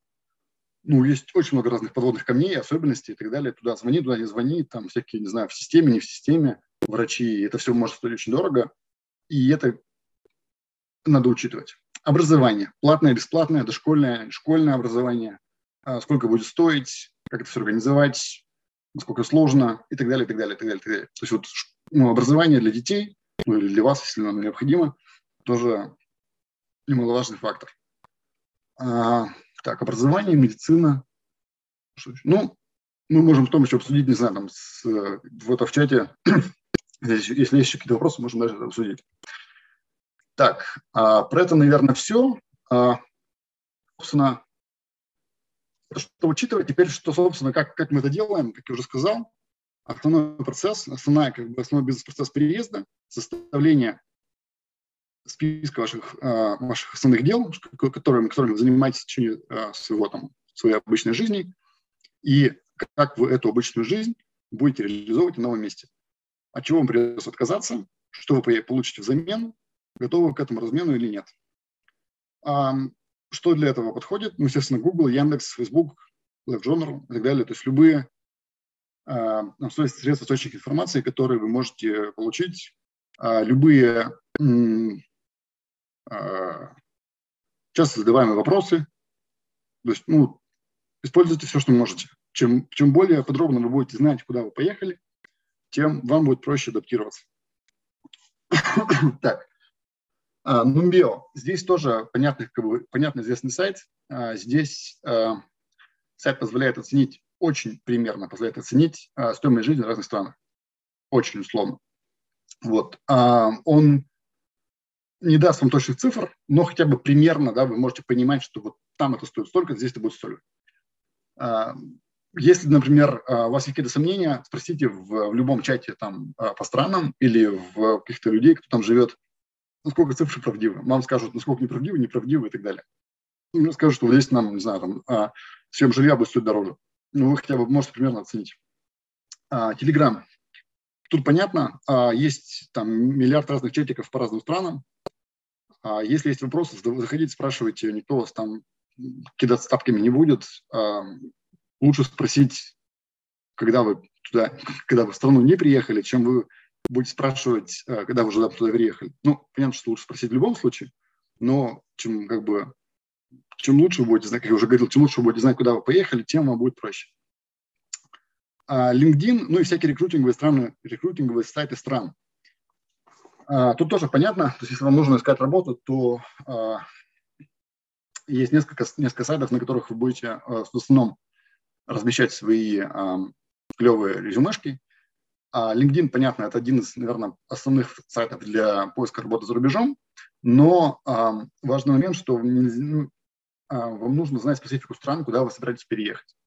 ну, есть очень много разных подводных камней, особенностей и так далее. Туда звони, туда не звони, там всякие, не знаю, в системе, не в системе врачи, это все может стоить очень дорого, и это надо учитывать. Образование. Платное, бесплатное, дошкольное, школьное образование. А, сколько будет стоить, как это все организовать, насколько сложно и так далее, и так далее, и так далее. И так далее. То есть вот ну, образование для детей, ну или для вас, если оно необходимо, тоже немаловажный фактор. А, так, образование, медицина. Ну, мы можем потом еще обсудить, не знаю, там, с, вот в чате, если есть еще какие-то вопросы, можем даже это обсудить. Так, а, про это, наверное, все. А, собственно, что учитывать теперь, что, собственно, как, как мы это делаем, как я уже сказал, основной процесс, основная, как бы, основной бизнес-процесс переезда, составление списка ваших, э, ваших основных дел, которыми, которыми вы занимаетесь в течение э, своего, там, своей обычной жизни, и как вы эту обычную жизнь будете реализовывать на новом месте. От чего вам придется отказаться, что вы получите взамен, готовы вы к этому размену или нет. А, что для этого подходит? Ну, естественно, Google, Яндекс, Facebook, LiveJournal и так далее. То есть любые а, средства источник информации, которые вы можете получить, а, любые а, часто задаваемые вопросы. То есть, ну, используйте все, что можете. Чем, чем более подробно вы будете знать, куда вы поехали, тем вам будет проще адаптироваться. так, а, Numbeo. Здесь тоже понятный, как бы, понятно известный сайт. А, здесь а, сайт позволяет оценить, очень примерно позволяет оценить а, стоимость жизни в разных странах. Очень условно. Вот. А, он не даст вам точных цифр, но хотя бы примерно да, вы можете понимать, что вот там это стоит столько, здесь это будет столько. А, если, например, а, у вас есть какие-то сомнения, спросите в, в любом чате там, а, по странам или в каких-то людей, кто там живет, насколько цифры правдивы. Вам скажут, насколько неправдивы, неправдивы и так далее. Ну, скажут, что вот здесь нам, не знаю, там, съем жилья будет стоить дороже. Ну, вы хотя бы можете примерно оценить. Телеграм. Тут понятно, есть там миллиард разных чатиков по разным странам, если есть вопросы, заходите, спрашивайте, никто вас там кидаться тапками не будет. А, лучше спросить, когда вы туда, когда вы в страну не приехали, чем вы будете спрашивать, а, когда вы уже туда приехали. Ну, понятно, что лучше спросить в любом случае, но чем как бы чем лучше вы будете знать, как я уже говорил, чем лучше вы будете знать, куда вы поехали, тем вам будет проще. А LinkedIn, ну и всякие рекрутинговые страны, рекрутинговые сайты стран. А, тут тоже понятно, то есть если вам нужно искать работу, то а, есть несколько, несколько сайтов, на которых вы будете а, в основном размещать свои клевые резюмешки. LinkedIn, понятно, это один из, наверное, основных сайтов для поиска работы за рубежом, но важный момент, что ну, вам нужно знать специфику стран, куда вы собираетесь переехать.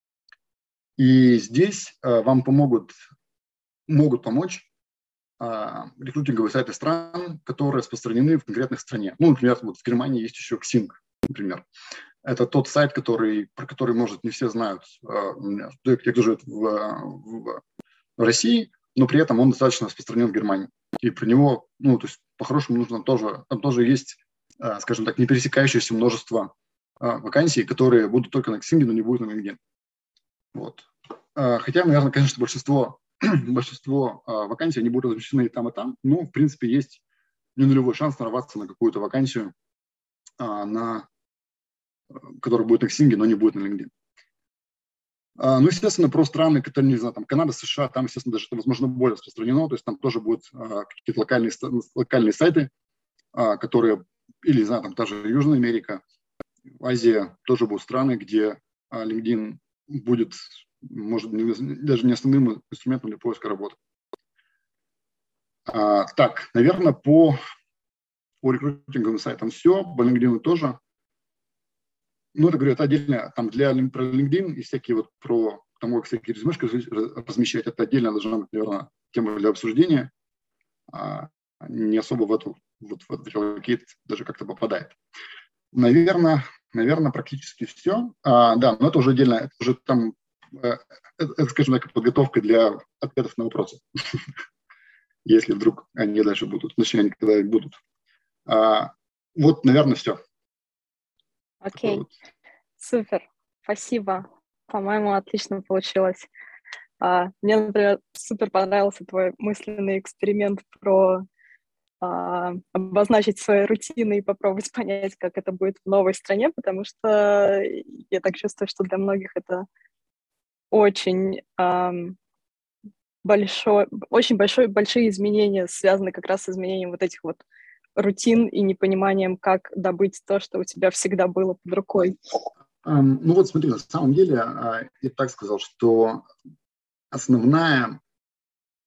И здесь вам помогут, могут помочь рекрутинговые сайты стран, которые распространены в конкретной стране. Ну, например, вот в Германии есть еще Xing, например. Это тот сайт, который, про который, может, не все знают, а, те, кто живет в, в, в России, но при этом он достаточно распространен в Германии. И про него, ну, то есть, по-хорошему, нужно тоже, там тоже есть, а, скажем так, не пересекающееся множество вакансий, которые будут только на Xing, но не будут на LinkedIn. Вот. Хотя, наверное, конечно, большинство большинство а, вакансий, они будут размещены и там, и там, но, в принципе, есть не нулевой шанс нарваться на какую-то вакансию, а, на, которая будет на Xing, но не будет на LinkedIn. А, ну, естественно, про страны, которые, не знаю, там, Канада, США, там, естественно, даже это, возможно, более распространено, то есть там тоже будут какие-то локальные, локальные сайты, которые, или, не знаю, там, та же Южная Америка, Азия, тоже будут страны, где LinkedIn будет может, даже не основным инструментом для поиска работы. А, так, наверное, по, по рекрутинговым сайтам все, по LinkedIn тоже. Ну, это, говорю, это отдельно, там для про LinkedIn и всякие вот про тому, как всякие резюмешки размещать, это отдельно должна быть, наверное, тема для обсуждения. А, не особо в эту, вот в этот даже как-то попадает. Наверное, наверное, практически все. А, да, но это уже отдельно, это уже там это, скажем так, подготовка для ответов на вопросы, если вдруг они дальше будут, точнее, они когда будут. А, вот, наверное, все. Окей, вот. супер, спасибо. По-моему, отлично получилось. А, мне, например, супер понравился твой мысленный эксперимент про а, обозначить свои рутины и попробовать понять, как это будет в новой стране, потому что я так чувствую, что для многих это очень эм, большой, очень большой, большие изменения связаны как раз с изменением вот этих вот рутин и непониманием, как добыть то, что у тебя всегда было под рукой. Ну вот смотри, на самом деле uh, я так сказал, что основная,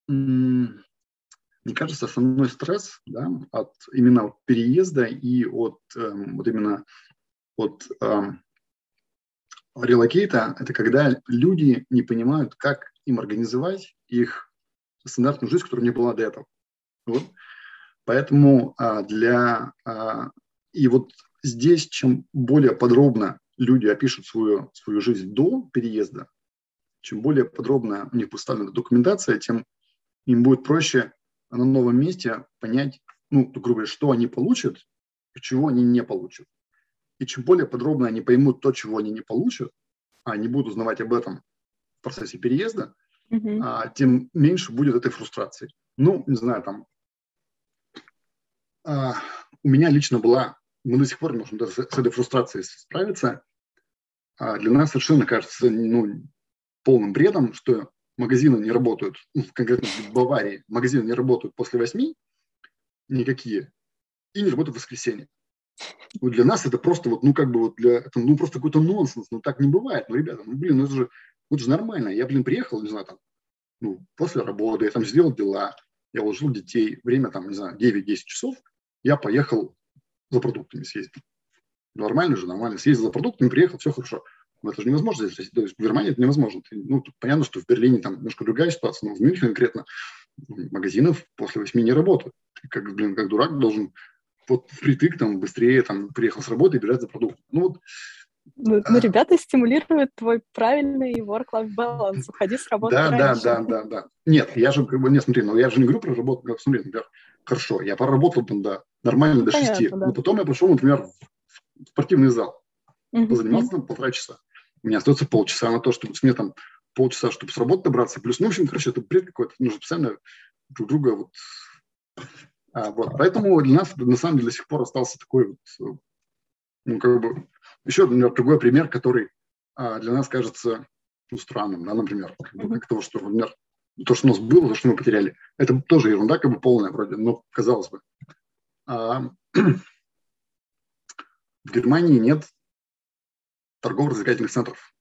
мне кажется, основной стресс да, от именно переезда и от um, вот именно от релокейта, это когда люди не понимают, как им организовать их стандартную жизнь, которая не была до этого. Вот. Поэтому а, для... А, и вот здесь, чем более подробно люди опишут свою, свою жизнь до переезда, чем более подробно у них поставлена документация, тем им будет проще на новом месте понять, ну, грубо говоря, что они получат чего они не получат. И чем более подробно они поймут то, чего они не получат, а не будут узнавать об этом в процессе переезда, mm-hmm. а, тем меньше будет этой фрустрации. Ну, не знаю, там, а, у меня лично была, мы до сих пор можем с, с этой фрустрацией справиться, а для нас совершенно кажется ну, полным бредом, что магазины не работают, ну, конкретно в Баварии, магазины не работают после восьми, никакие, и не работают в воскресенье. Вот для нас это просто вот, ну, как бы вот для, это, ну, просто какой-то нонсенс, ну, так не бывает, ну, ребята, ну, блин, ну, это же, ну, это же нормально, я, блин, приехал, не знаю, там, ну, после работы, я там сделал дела, я уложил детей, время там, не знаю, 9-10 часов, я поехал за продуктами съездить. Нормально же, нормально, съездил за продуктами, приехал, все хорошо. Но это же невозможно здесь, то есть в Германии это невозможно. Ну, понятно, что в Берлине там немножко другая ситуация, но в Мюнхене конкретно магазинов после восьми не работают. Как, блин, как дурак должен вот впритык там быстрее там приехал с работы и бежать за продуктом. Ну вот ну, ну, ребята стимулируют твой правильный work-life balance. Уходи с работы да, раньше. Да, да, да, да. Нет, я же, как бы, не, смотри, ну, я же не говорю про работу, как, смотри, например, хорошо, я поработал там, да, нормально до Понятно, шести, да. но потом я пошел, например, в спортивный зал, угу, позанимался там полтора часа. У меня остается полчаса на то, чтобы мне там полчаса, чтобы с работы добраться, плюс, ну, в общем, короче, это бред какой-то, нужно постоянно друг друга вот а, вот. Поэтому для нас на самом деле до сих пор остался такой вот, ну, как бы, еще например, другой пример, который а, для нас кажется ну, странным, да, например, как, бы, как что, например, то, что у нас было, то, что мы потеряли, это тоже ерунда, как бы полная вроде, но казалось бы. А, в Германии нет торгово-развлекательных центров.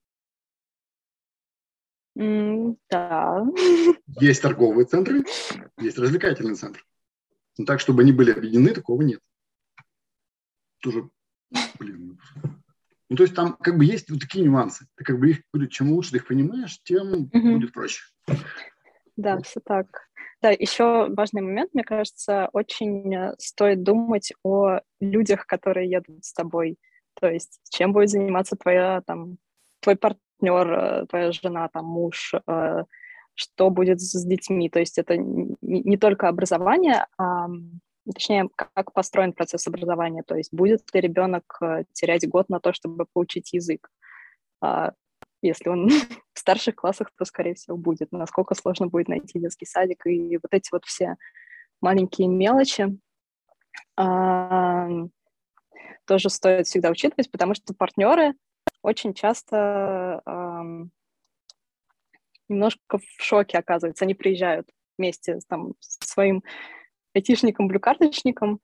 Mm, да. Есть торговые центры, есть развлекательные центры. Но так, чтобы они были объединены, такого нет. Тоже, блин. Ну, то есть там как бы есть вот такие нюансы. Ты как бы их, чем лучше ты их понимаешь, тем угу. будет проще. Да, вот. все так. Да, еще важный момент, мне кажется, очень э, стоит думать о людях, которые едут с тобой. То есть чем будет заниматься твоя, там, твой партнер, э, твоя жена, там, муж, э, что будет с детьми. То есть это не, не только образование, а, точнее, как построен процесс образования. То есть будет ли ребенок э, терять год на то, чтобы получить язык. А, если он в старших классах, то, скорее всего, будет. Насколько сложно будет найти детский садик. И вот эти вот все маленькие мелочи тоже стоит всегда учитывать, потому что партнеры очень часто немножко в шоке, оказывается. Они приезжают вместе там, с своим айтишником, блюкарточником,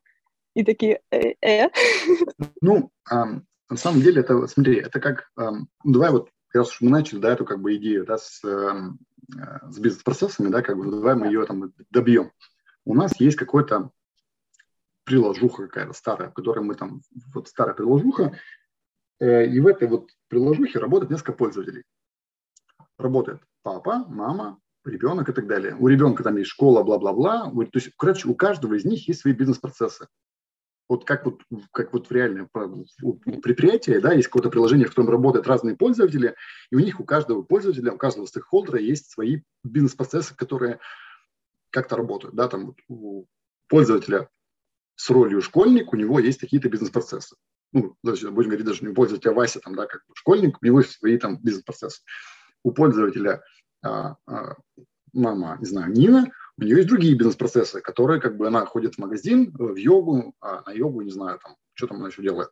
и такие э, -э. Ну, эм, на самом деле, это, смотри, это как, эм, давай вот, раз уж мы начали, да, эту как бы идею, да, с, эм, с бизнес-процессами, да, как бы, давай мы ее там добьем. У нас есть какой-то приложуха какая-то старая, в которой мы там, вот старая приложуха, э, и в этой вот приложухе работает несколько пользователей. Работает папа, мама, ребенок и так далее. У ребенка там есть школа, бла-бла-бла. То есть, короче, у каждого из них есть свои бизнес-процессы. Вот как вот, как вот в реальном предприятии, да, есть какое-то приложение, в котором работают разные пользователи, и у них у каждого пользователя, у каждого стейкхолдера есть свои бизнес-процессы, которые как-то работают, да, там вот у пользователя с ролью школьник, у него есть какие-то бизнес-процессы. Ну, будем говорить даже не пользователя а Вася, там, да, как школьник, у него есть свои там бизнес-процессы у пользователя а, а, мама, не знаю, Нина, у нее есть другие бизнес-процессы, которые как бы она ходит в магазин, в йогу, а на йогу, не знаю, там, что там она еще делает.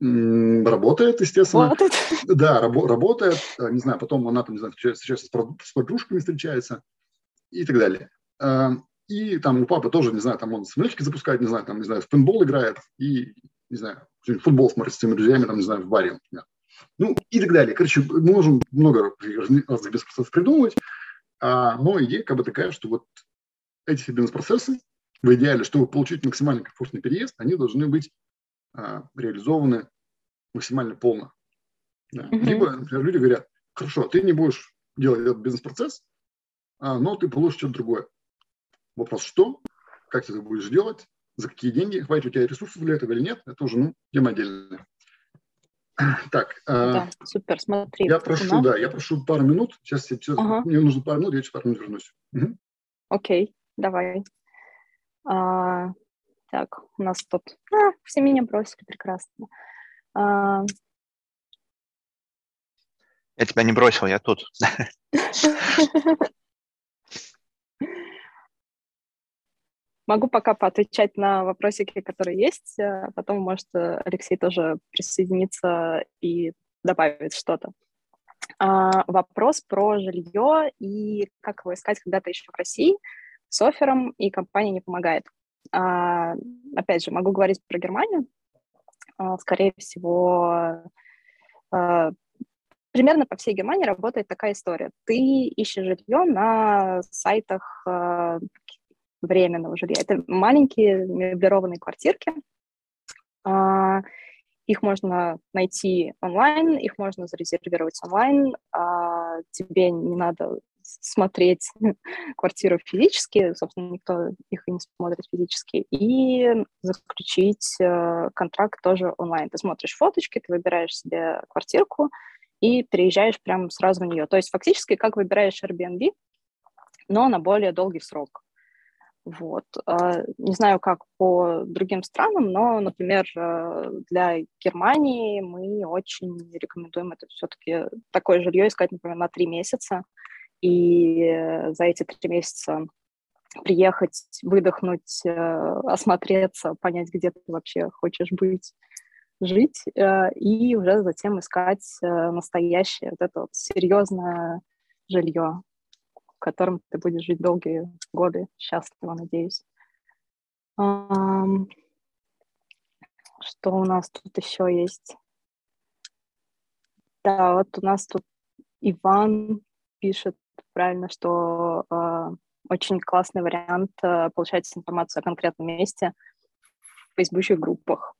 Работает, естественно. Работает. Да, рабо- работает. Не знаю, потом она там, не знаю, встречается с подружками, встречается и так далее. И там у папы тоже, не знаю, там он самолетики запускает, не знаю, там, не знаю, в пинбол играет и, не знаю, футбол смотрит с своими друзьями, там, не знаю, в баре, например. Ну, и так далее. Короче, мы можем много разных бизнес-процессов придумывать, а, но идея как бы такая, что вот эти бизнес-процессы, в идеале, чтобы получить максимально комфортный переезд, они должны быть а, реализованы максимально полно. Да. Mm-hmm. Либо, например, люди говорят, хорошо, ты не будешь делать этот бизнес-процесс, а, но ты получишь что-то другое. Вопрос, что, как ты это будешь делать, за какие деньги, хватит у тебя ресурсов для этого или нет, это уже ну, тема отдельная. Так. А, да, э, супер, смотри. Я прошу, нас... да, я прошу пару минут. Сейчас, сейчас ага. мне нужно пару минут, я через пару минут вернусь. Угу. Окей, давай. А, так, у нас тут... А, все меня бросили, прекрасно. А... Я тебя не бросил, я тут. Могу пока поотвечать на вопросики, которые есть, а потом, может, Алексей тоже присоединиться и добавить что-то. А, вопрос про жилье и как его искать когда-то еще в России с оффером, и компания не помогает. А, опять же, могу говорить про Германию. А, скорее всего, а, примерно по всей Германии работает такая история. Ты ищешь жилье на сайтах а, временного жилья. Это маленькие меблированные квартирки. А, их можно найти онлайн, их можно зарезервировать онлайн. А, тебе не надо смотреть квартиру физически, собственно, никто их и не смотрит физически, и заключить э, контракт тоже онлайн. Ты смотришь фоточки, ты выбираешь себе квартирку и переезжаешь прямо сразу в нее. То есть фактически как выбираешь Airbnb, но на более долгий срок. Вот. А, не знаю, как по другим странам, но, например, э, для Германии мы очень рекомендуем это все-таки такое жилье искать, например, на три месяца. И за эти три месяца приехать, выдохнуть, э, осмотреться, понять, где ты вообще хочешь быть, жить, э, и уже затем искать настоящее, вот это вот серьезное жилье котором ты будешь жить долгие годы, счастливо, надеюсь. Что у нас тут еще есть? Да, вот у нас тут Иван пишет правильно, что э, очень классный вариант э, получать информацию о конкретном месте в фейсбучных группах.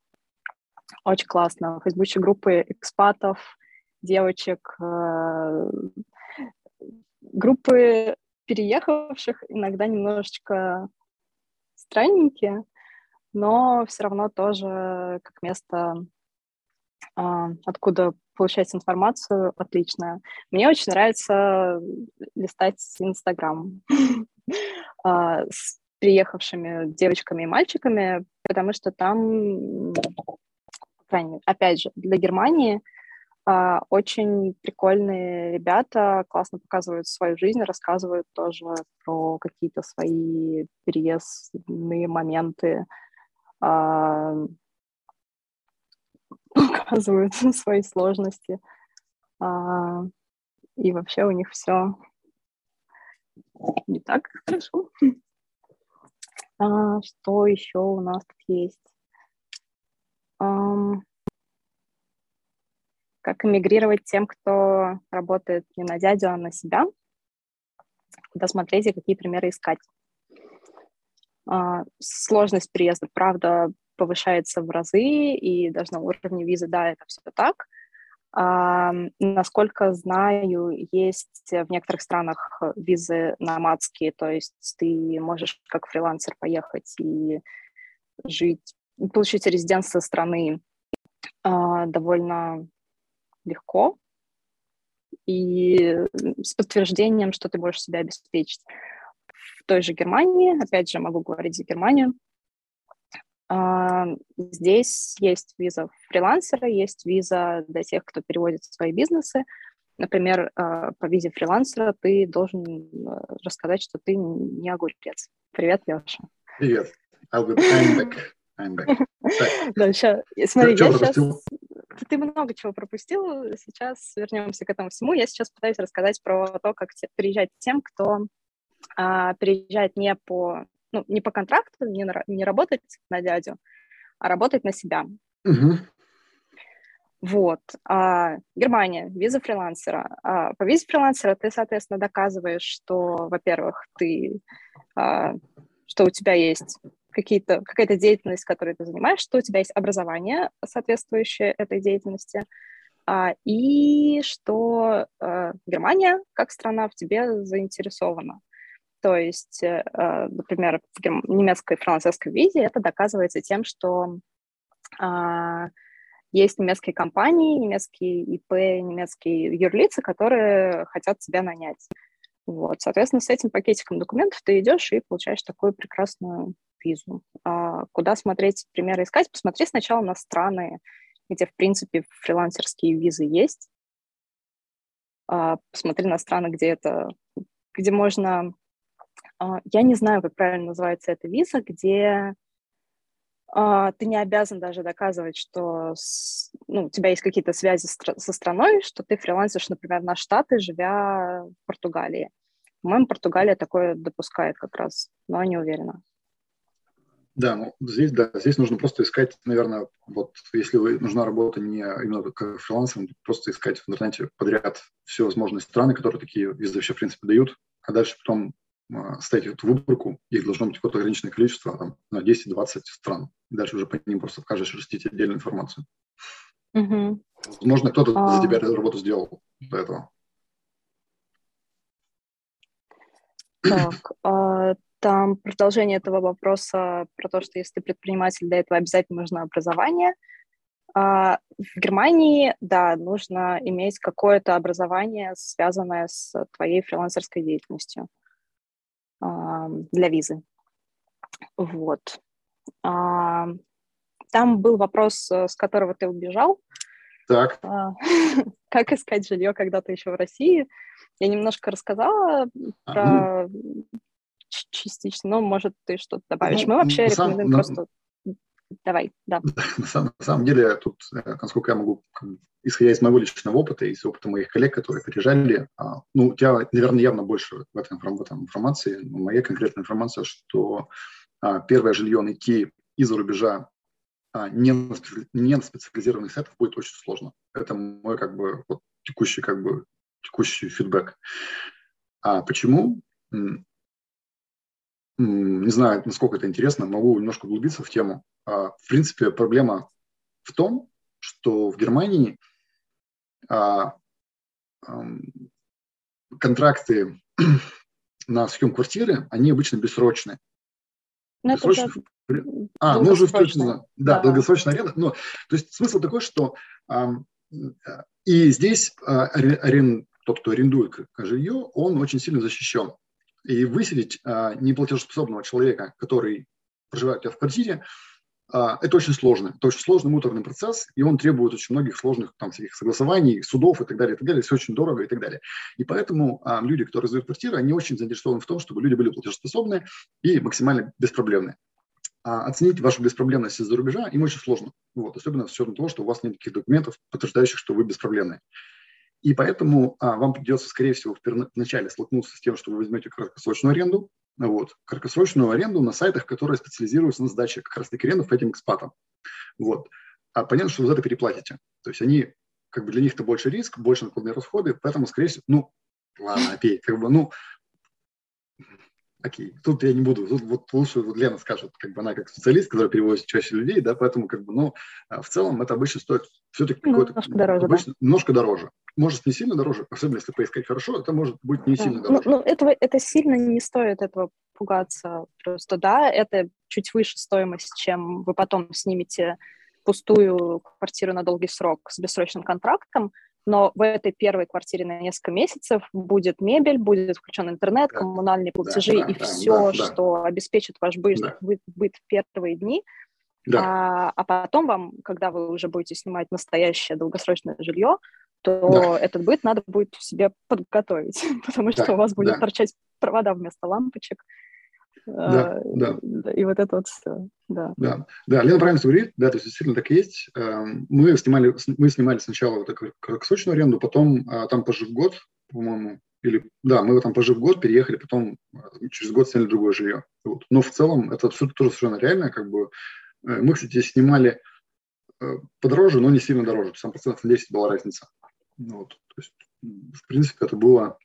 Очень классно. Фейсбучные группы экспатов, девочек, э, группы переехавших иногда немножечко странненькие, но все равно тоже как место, а, откуда получать информацию, отличное. Мне очень нравится листать Инстаграм а, с приехавшими девочками и мальчиками, потому что там, опять же, для Германии – очень прикольные ребята, классно показывают свою жизнь, рассказывают тоже про какие-то свои переездные моменты, а, показывают свои сложности. А, и вообще у них все не так хорошо. Что еще у нас тут есть? Как эмигрировать тем, кто работает не на дядю, а на себя, куда смотреть и какие примеры искать. А, сложность переезда, правда, повышается в разы, и даже на уровне визы, да, это все так. А, насколько знаю, есть в некоторых странах визы номадские, то есть ты можешь как фрилансер поехать и жить, получить резидентство страны а, довольно легко и с подтверждением, что ты можешь себя обеспечить. В той же Германии, опять же, могу говорить за Германию, а, здесь есть виза фрилансера, есть виза для тех, кто переводит свои бизнесы. Например, а, по визе фрилансера ты должен э, рассказать, что ты не огурец. Привет, Леша. Привет. I'm back. I'm back. Да, сейчас, смотри, я сейчас ты, ты много чего пропустил. Сейчас вернемся к этому всему. Я сейчас пытаюсь рассказать про то, как приезжать тем, кто а, приезжает не по, ну, не по контракту, не, на, не работать на дядю, а работать на себя. Угу. Вот. А, Германия, виза фрилансера. А, по визе фрилансера ты, соответственно, доказываешь, что, во-первых, ты, а, что у тебя есть какие-то, какая-то деятельность, которой ты занимаешь, что у тебя есть образование, соответствующее этой деятельности, а, и что а, Германия, как страна, в тебе заинтересована. То есть, а, например, в немецкой французской визе это доказывается тем, что а, есть немецкие компании, немецкие ИП, немецкие юрлицы, которые хотят тебя нанять. Вот, соответственно, с этим пакетиком документов ты идешь и получаешь такую прекрасную визу. А куда смотреть, примеры искать? Посмотри сначала на страны, где, в принципе, фрилансерские визы есть. А, посмотри на страны, где это, где можно... А, я не знаю, как правильно называется эта виза, где а, ты не обязан даже доказывать, что ну, у тебя есть какие-то связи со страной, что ты фрилансишь, например, на Штаты, живя в Португалии. По-моему, Португалия такое допускает как раз, но не уверена. Да, ну здесь, да, здесь нужно просто искать, наверное, вот если вы нужна работа не именно как фрилансером, просто искать в интернете подряд все возможные страны, которые такие визы вообще, в принципе, дают, а дальше потом а, ставить эту выборку, их должно быть какое-то ограниченное количество, там, на 10-20 стран. И дальше уже по ним просто каждый шерстить отдельную информацию. Угу. Возможно, кто-то а... за тебя работу сделал до этого. Так, а, там продолжение этого вопроса про то, что если ты предприниматель, для этого обязательно нужно образование. А в Германии, да, нужно иметь какое-то образование, связанное с твоей фрилансерской деятельностью а, для визы. Вот. А, там был вопрос, с которого ты убежал. Так. Как искать жилье когда-то еще в России? Я немножко рассказала а, про ну, частично, но, может, ты что-то добавишь. Ну, Мы вообще рекомендуем на, просто... Давай, да. На самом, на самом деле, тут, э, насколько я могу, исходя из моего личного опыта, из опыта моих коллег, которые приезжали, а, ну, у тебя, наверное, явно больше в этом, в этом информации, но моя конкретная информация, что а, первое жилье найти из-за рубежа а, не, на, не на специализированных сайтах будет очень сложно. Это мой как бы вот, текущий как бы текущий фидбэк. А почему? Не знаю, насколько это интересно, могу немножко углубиться в тему. А, в принципе, проблема в том, что в Германии а, контракты на съем квартиры, они обычно бессрочные. Ну, Бессрочно... уже а, ну уже точно, да, да, долгосрочная аренда. Но, то есть смысл такой, что и здесь а, арен, тот, кто арендует жилье, он очень сильно защищен. И выселить а, неплатежеспособного человека, который проживает у тебя в квартире, а, это очень сложно. Это очень сложный муторный процесс, и он требует очень многих сложных там всяких согласований, судов и так далее, и так далее. Все очень дорого и так далее. И поэтому а, люди, которые сдают квартиры, они очень заинтересованы в том, чтобы люди были платежеспособны и максимально беспроблемные. А оценить вашу беспроблемность из-за рубежа им очень сложно. Вот, особенно с учетом того, что у вас нет таких документов, подтверждающих, что вы беспроблемные. И поэтому а, вам придется, скорее всего, вначале столкнуться с тем, что вы возьмете краткосрочную аренду, вот, краткосрочную аренду на сайтах, которые специализируются на сдаче как раз-таки арендов по этим экспатам. Вот. А понятно, что вы за это переплатите. То есть они, как бы для них это больше риск, больше накладные расходы, поэтому, скорее всего, ну, ладно, окей, как бы, ну, окей, тут я не буду, тут вот лучше вот Лена скажет, как бы она как специалист, который перевозит чаще людей, да, поэтому как бы, ну, а в целом это обычно стоит все-таки какой-то... Немножко дороже, обычно, да? Немножко дороже. Может, не сильно дороже, особенно если поискать хорошо, это может быть не да. сильно ну, дороже. Ну, ну, этого, это сильно не стоит этого пугаться. Просто, да, это чуть выше стоимость, чем вы потом снимете пустую квартиру на долгий срок с бессрочным контрактом, но в этой первой квартире на несколько месяцев будет мебель, будет включен интернет, да. коммунальные платежи да, да, и да, все, да, что обеспечит ваш быт, да. быт, быт в первые дни. Да. А, а потом вам, когда вы уже будете снимать настоящее долгосрочное жилье, то да. этот быт надо будет себе подготовить, потому что да, у вас будет да. торчать провода вместо лампочек. Да, а, да. И вот это вот все. да. Да, да, Лена правильно говорит, да, то есть действительно так и есть. Эм, мы снимали, мы снимали сначала вот такую краткосрочную аренду, потом а, там пожив год, по-моему, или да, мы там пожив год, переехали, потом а, через год сняли другое жилье. Вот. Но в целом это все тоже совершенно реально, как бы. Э, мы, кстати, снимали э, подороже, но не сильно дороже, там процентов на 10 была разница. Вот. То есть, в принципе, это было...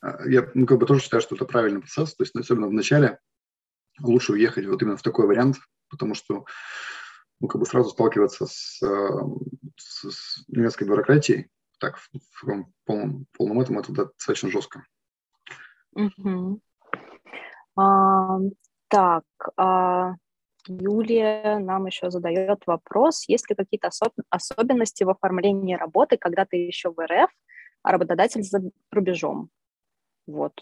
А, я ну, как бы тоже считаю, что это правильный процесс, то есть особенно в начале лучше уехать вот именно в такой вариант, потому что ну, как бы сразу сталкиваться с, с, с немецкой бюрократией, так, в, в полном, полном этом, это достаточно жестко. Угу. А, так, а, Юлия нам еще задает вопрос, есть ли какие-то особ особенности в оформлении работы, когда ты еще в РФ, а работодатель за рубежом? Вот.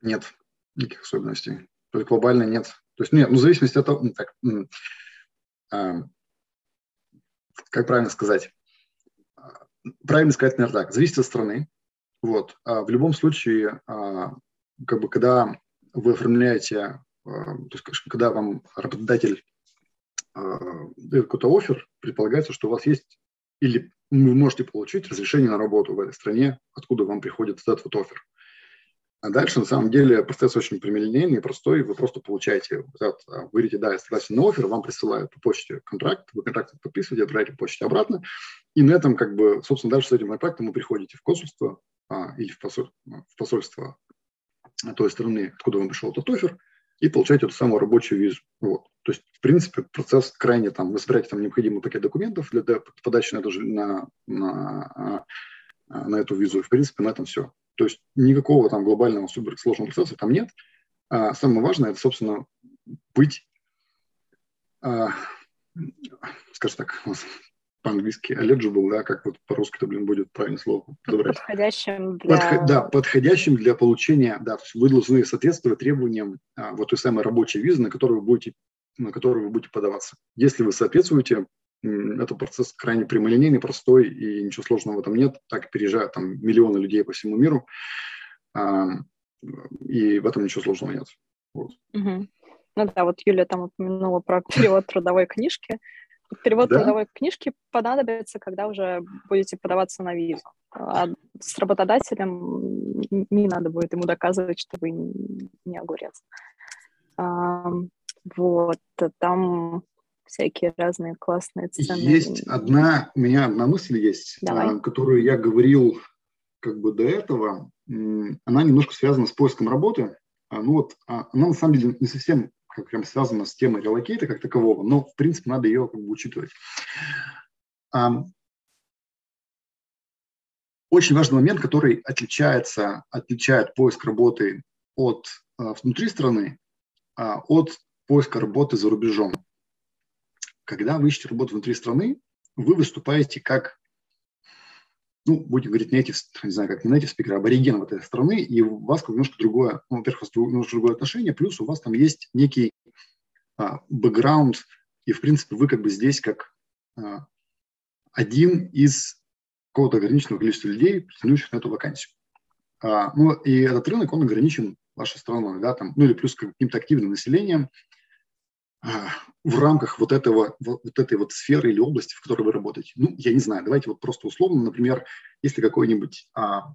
Нет, никаких особенностей. То есть глобально нет. То есть нет, ну, в зависимости от того, ну, так, а, как правильно сказать? Правильно сказать, наверное, так. Зависит от страны. Вот. А в любом случае, а, как бы, когда вы оформляете, а, то есть, когда вам работодатель а, дает какой-то офер, предполагается, что у вас есть или вы можете получить разрешение на работу в этой стране, откуда вам приходит этот вот офер. А дальше, на самом деле, процесс очень прямолинейный, простой. Вы просто получаете, вот, вы говорите, да, я согласен на офер, вам присылают по почте контракт, вы контракт подписываете, отправляете по почте обратно, и на этом, как бы, собственно, дальше с этим контрактом вы приходите в консульство а, или в, посоль, в посольство той страны, откуда вам пришел этот офер, и получаете эту самую рабочую визу. Вот. То есть, в принципе, процесс крайне там, вы собираете там необходимый пакет документов для подачи на, на, на, а, на эту визу, и, в принципе, на этом все. То есть никакого там глобального суперсложного процесса там нет. А самое важное – это, собственно, быть, а, скажем так, по-английски eligible, да, как вот по-русски это, блин, будет правильное слово подобрать. Подходящим для... Подход, да, подходящим для получения, да, вы должны соответствовать требованиям а, вот той самой рабочей визы, на которую вы будете на которую вы будете подаваться. Если вы соответствуете, это процесс крайне прямолинейный, простой, и ничего сложного в этом нет. Так переезжают там миллионы людей по всему миру, и в этом ничего сложного нет. Вот. Угу. Ну да, вот Юлия там упомянула про перевод трудовой книжки. Перевод да? трудовой книжки понадобится, когда уже будете подаваться на визу. А с работодателем не надо будет ему доказывать, что вы не огурец. Вот, там всякие разные классные цены. Есть одна, у меня одна мысль есть, Давай. А, которую я говорил как бы до этого. Она немножко связана с поиском работы. А, ну вот, а, она на самом деле не совсем прям связана с темой релокейта как такового, но в принципе надо ее как бы учитывать. Очень важный момент, который отличается, отличает поиск работы от внутри страны от поиска работы за рубежом когда вы ищете работу внутри страны, вы выступаете как, ну, будем говорить, native, не знаю, как не native speaker, а абориген этой страны, и у вас немножко другое, ну, во-первых, у вас немножко другое отношение, плюс у вас там есть некий бэкграунд, и, в принципе, вы как бы здесь как а, один из какого-то ограниченного количества людей, претендующих на эту вакансию. А, ну, и этот рынок, он ограничен вашей страной, да, там, ну, или плюс каким-то активным населением, в рамках вот, этого, вот этой вот сферы или области, в которой вы работаете? Ну, я не знаю, давайте вот просто условно, например, если какой-нибудь а,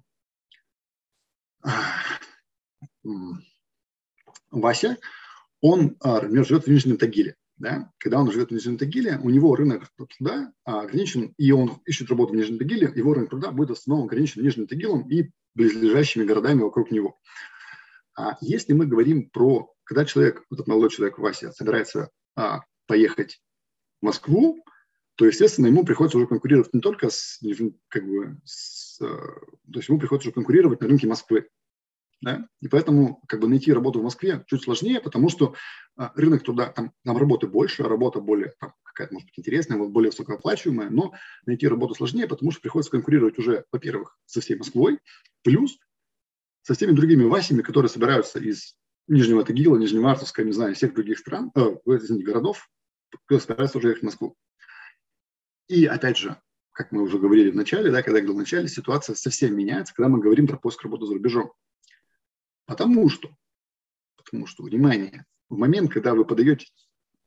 а, Вася, он, а, например, живет в Нижнем Тагиле, да? когда он живет в Нижнем Тагиле, у него рынок труда а, ограничен, и он ищет работу в Нижнем Тагиле, его рынок труда будет в основном ограничен Нижним Тагилом и близлежащими городами вокруг него. А если мы говорим про когда человек, этот молодой человек Вася, собирается а, поехать в Москву, то, естественно, ему приходится уже конкурировать не только с, как бы, с, э, то есть ему приходится уже конкурировать на рынке Москвы. Да? И поэтому как бы найти работу в Москве чуть сложнее, потому что а, рынок труда, там, там работы больше, работа более там, какая-то, может быть, интересная, более высокооплачиваемая, но найти работу сложнее, потому что приходится конкурировать уже, во-первых, со всей Москвой, плюс со всеми другими Васями, которые собираются из Нижнего Тагила, Нижневартовска, не знаю, всех других стран, э, извините, городов, собирается уже ехать в Москву. И опять же, как мы уже говорили в начале, да, когда я говорил в начале, ситуация совсем меняется, когда мы говорим про поиск работы за рубежом. Потому что, потому что, внимание, в момент, когда вы подаетесь,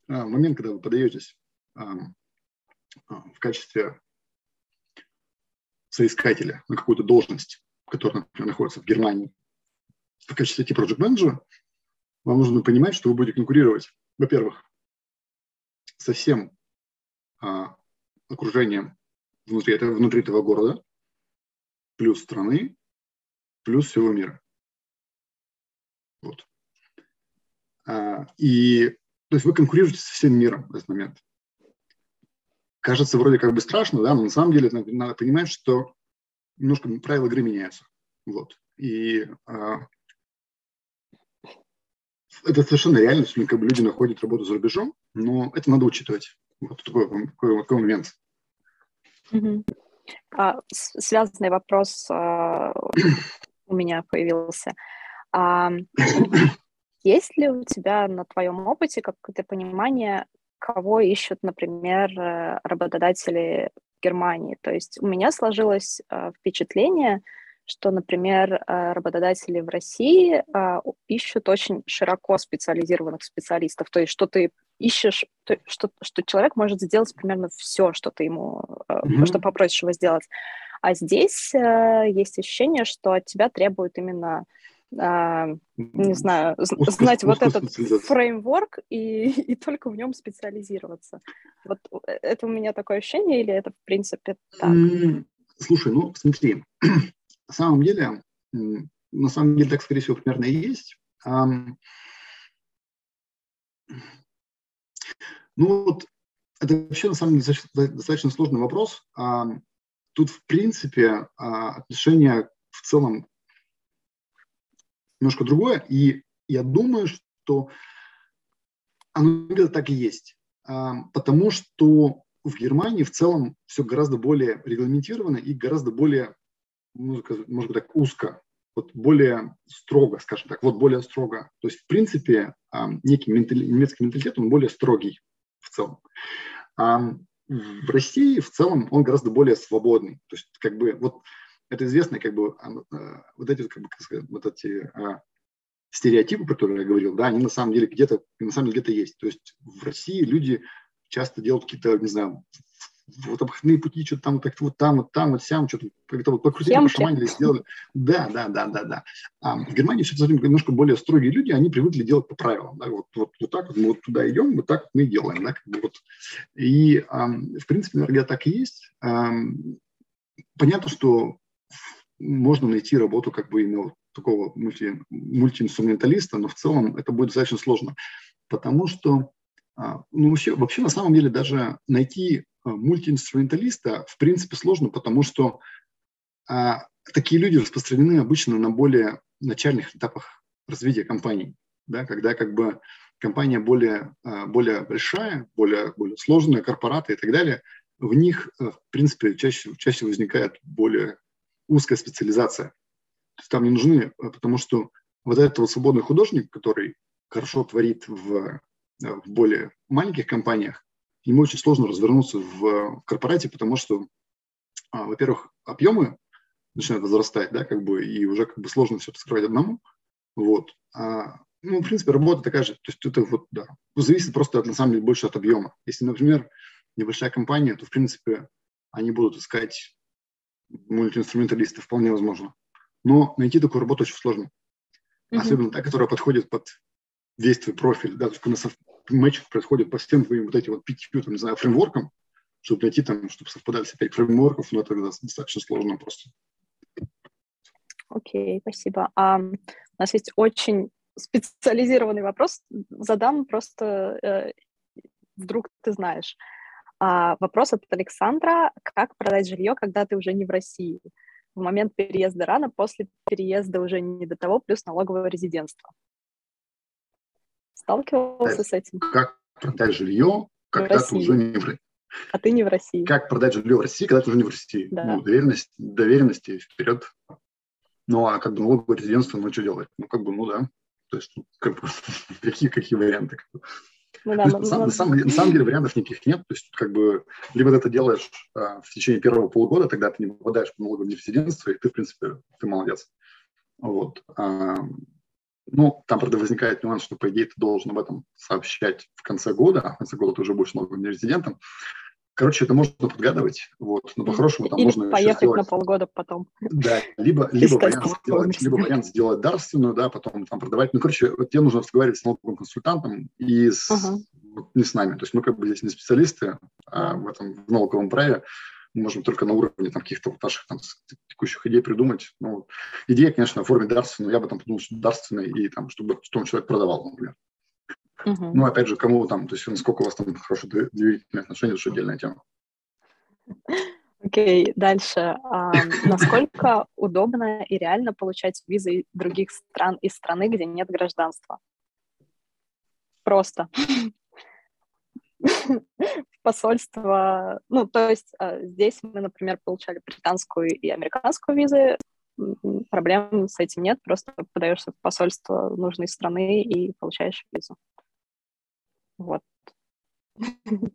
в момент, когда вы подаетесь в качестве соискателя на какую-то должность, которая, например, находится в Германии, в качестве типа project менеджера вам нужно понимать, что вы будете конкурировать, во-первых, со всем а, окружением внутри этого, внутри этого города, плюс страны, плюс всего мира. Вот. А, и то есть вы конкурируете со всем миром в этот момент. Кажется вроде как бы страшно, да, но на самом деле надо понимать, что немножко правила игры меняются. Вот. И а, это совершенно реально, что как бы люди находят работу за рубежом, но это надо учитывать. Вот такой, такой, такой момент. Угу. А, связанный вопрос а, у меня появился. А, есть ли у тебя на твоем опыте какое-то понимание, кого ищут, например, э, работодатели Германии? То есть у меня сложилось а, впечатление, что, например, э, работодатели в России а, ищут очень широко специализированных специалистов, то есть что ты ищешь, что, что человек может сделать примерно все, что ты ему, mm-hmm. что попросишь его сделать. А здесь э, есть ощущение, что от тебя требуют именно не знаю, знать вот этот фреймворк и, и только в нем специализироваться. Вот это у меня такое ощущение, или это в принципе так? Слушай, ну смотри, на самом деле, на самом деле так, скорее всего, примерно и есть. Ну вот, это вообще на самом деле достаточно сложный вопрос. Тут, в принципе, а, отношение в целом немножко другое, и я думаю, что оно где-то так и есть. Потому что в Германии в целом все гораздо более регламентировано и гораздо более музыка, может быть, так узко, вот более строго, скажем так, вот более строго. То есть, в принципе, некий ментали, немецкий менталитет, он более строгий в целом. А в России в целом он гораздо более свободный. То есть, как бы, вот это известно, как бы, э, вот эти, как бы, как сказать, вот эти а, стереотипы, про которые я говорил, да, они на самом деле где-то, на самом деле где-то есть. То есть в России люди часто делают какие-то, не знаю, вот обходные пути, что-то там, так вот там, вот там, вот сям, что-то как-то вот покрутили, пошаманили, сделали. Да, да, да, да, да. А в Германии все немножко более строгие люди, они привыкли делать по правилам. Да? Вот, вот, вот так вот мы вот туда идем, вот так вот мы и делаем. Да? Как бы вот. И, а, в принципе, наверное, так и есть. А, понятно, что можно найти работу как бы именно вот такого мульти, мультиинструменталиста, но в целом это будет достаточно сложно, потому что ну, вообще, вообще, на самом деле, даже найти а, мультиинструменталиста в принципе сложно, потому что а, такие люди распространены обычно на более начальных этапах развития компаний, да, когда как бы компания более, а, более большая, более, более сложная, корпораты и так далее, в них, а, в принципе, чаще, чаще возникает более узкая специализация. То есть там не нужны, потому что вот этот вот свободный художник, который хорошо творит в, в более маленьких компаниях, ему очень сложно развернуться в, в корпорате, потому что, а, во-первых, объемы начинают возрастать, да, как бы, и уже как бы сложно все скрывать одному, вот. А, ну, в принципе, работа такая же, то есть это вот, да, зависит просто, от, на самом деле, больше от объема. Если, например, небольшая компания, то, в принципе, они будут искать мультиинструменталистов, вполне возможно. Но найти такую работу очень сложно. Mm-hmm. Особенно та, которая подходит под весь твой профиль, да, то есть матч происходит по всем твоим вот этим вот пятью, там, не знаю, фреймворкам, чтобы найти там, чтобы совпадали все пять фреймворков, но это достаточно сложно просто. Окей, okay, спасибо. А, у нас есть очень специализированный вопрос. Задам просто э, вдруг ты знаешь. А, вопрос от Александра. Как продать жилье, когда ты уже не в России? В момент переезда рано, после переезда уже не до того, плюс налоговое резидентство. Сталкивался с этим? Как продать жилье, когда ты уже не в России? А ты не в России. Как продать жилье в России, когда ты уже не в России? Да. Ну, доверенность, доверенности вперед. Ну, а как бы налоговое резидентство, ну, что делать? Ну, как бы, ну, да. То есть, ну, как бы, какие, какие варианты? Ну, да, есть, на, самом, на, самом, на самом деле вариантов никаких нет. То есть, как бы, либо ты это делаешь а, в течение первого полугода, тогда ты не попадаешь в налоговое резидентство, и ты, в принципе, ты молодец. Вот. А, Ну, там, правда, возникает нюанс, что, по идее, ты должен об этом сообщать в конце года, а в конце года ты уже будешь новым резидентом. Короче, это можно подгадывать, вот, но по-хорошему там Или можно поехать сделать... на полгода потом. Да, либо, либо, вариант сделать, либо вариант сделать дарственную, да, потом там продавать. Ну, короче, вот тебе нужно разговаривать с налоговым консультантом и с, uh-huh. вот, не с нами. То есть мы как бы здесь не специалисты а в этом в налоговом праве, мы можем только на уровне там, каких-то вот наших там, текущих идей придумать. Ну, идея, конечно, оформить дарственную, я бы там подумал, что дарственная, и там, чтобы, чтобы человек продавал, например. Uh-huh. Ну, опять же, кому там, то есть насколько у вас там хорошие доверительные отношения, это уже отдельная тема. Окей, okay, дальше. А, насколько удобно и реально получать визы других стран из страны, где нет гражданства? Просто. Посольство, ну, то есть а, здесь мы, например, получали британскую и американскую визы, проблем с этим нет, просто подаешься в посольство нужной страны и получаешь визу. Вот.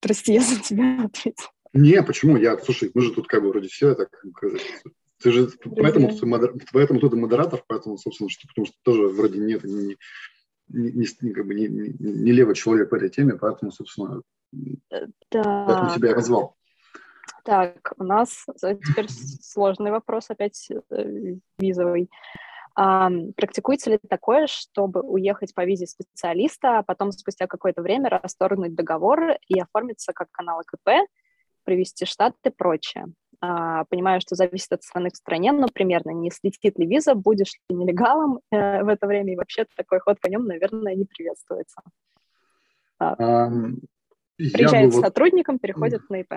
Прости, я за тебя ответил. Не, почему? Я, слушай, мы же тут как бы вроде все так... Ты же поэтому, поэтому и модератор, поэтому, собственно, что, потому что тоже вроде нет, не, не, не, как бы не, не, не левый человек в этой теме, поэтому, собственно, да. поэтому тебя я позвал. Так, у нас теперь сложный вопрос опять э, визовый. А, практикуется ли такое, чтобы уехать по визе специалиста, а потом спустя какое-то время расторгнуть договор и оформиться как канал КП, привести штат и прочее? А, понимаю, что зависит от страны к стране, но примерно не слетит ли виза, будешь ли нелегалом э, в это время, и вообще такой ход по нем, наверное, не приветствуется. Um, приезжает бы... сотрудником, переходит на ИП.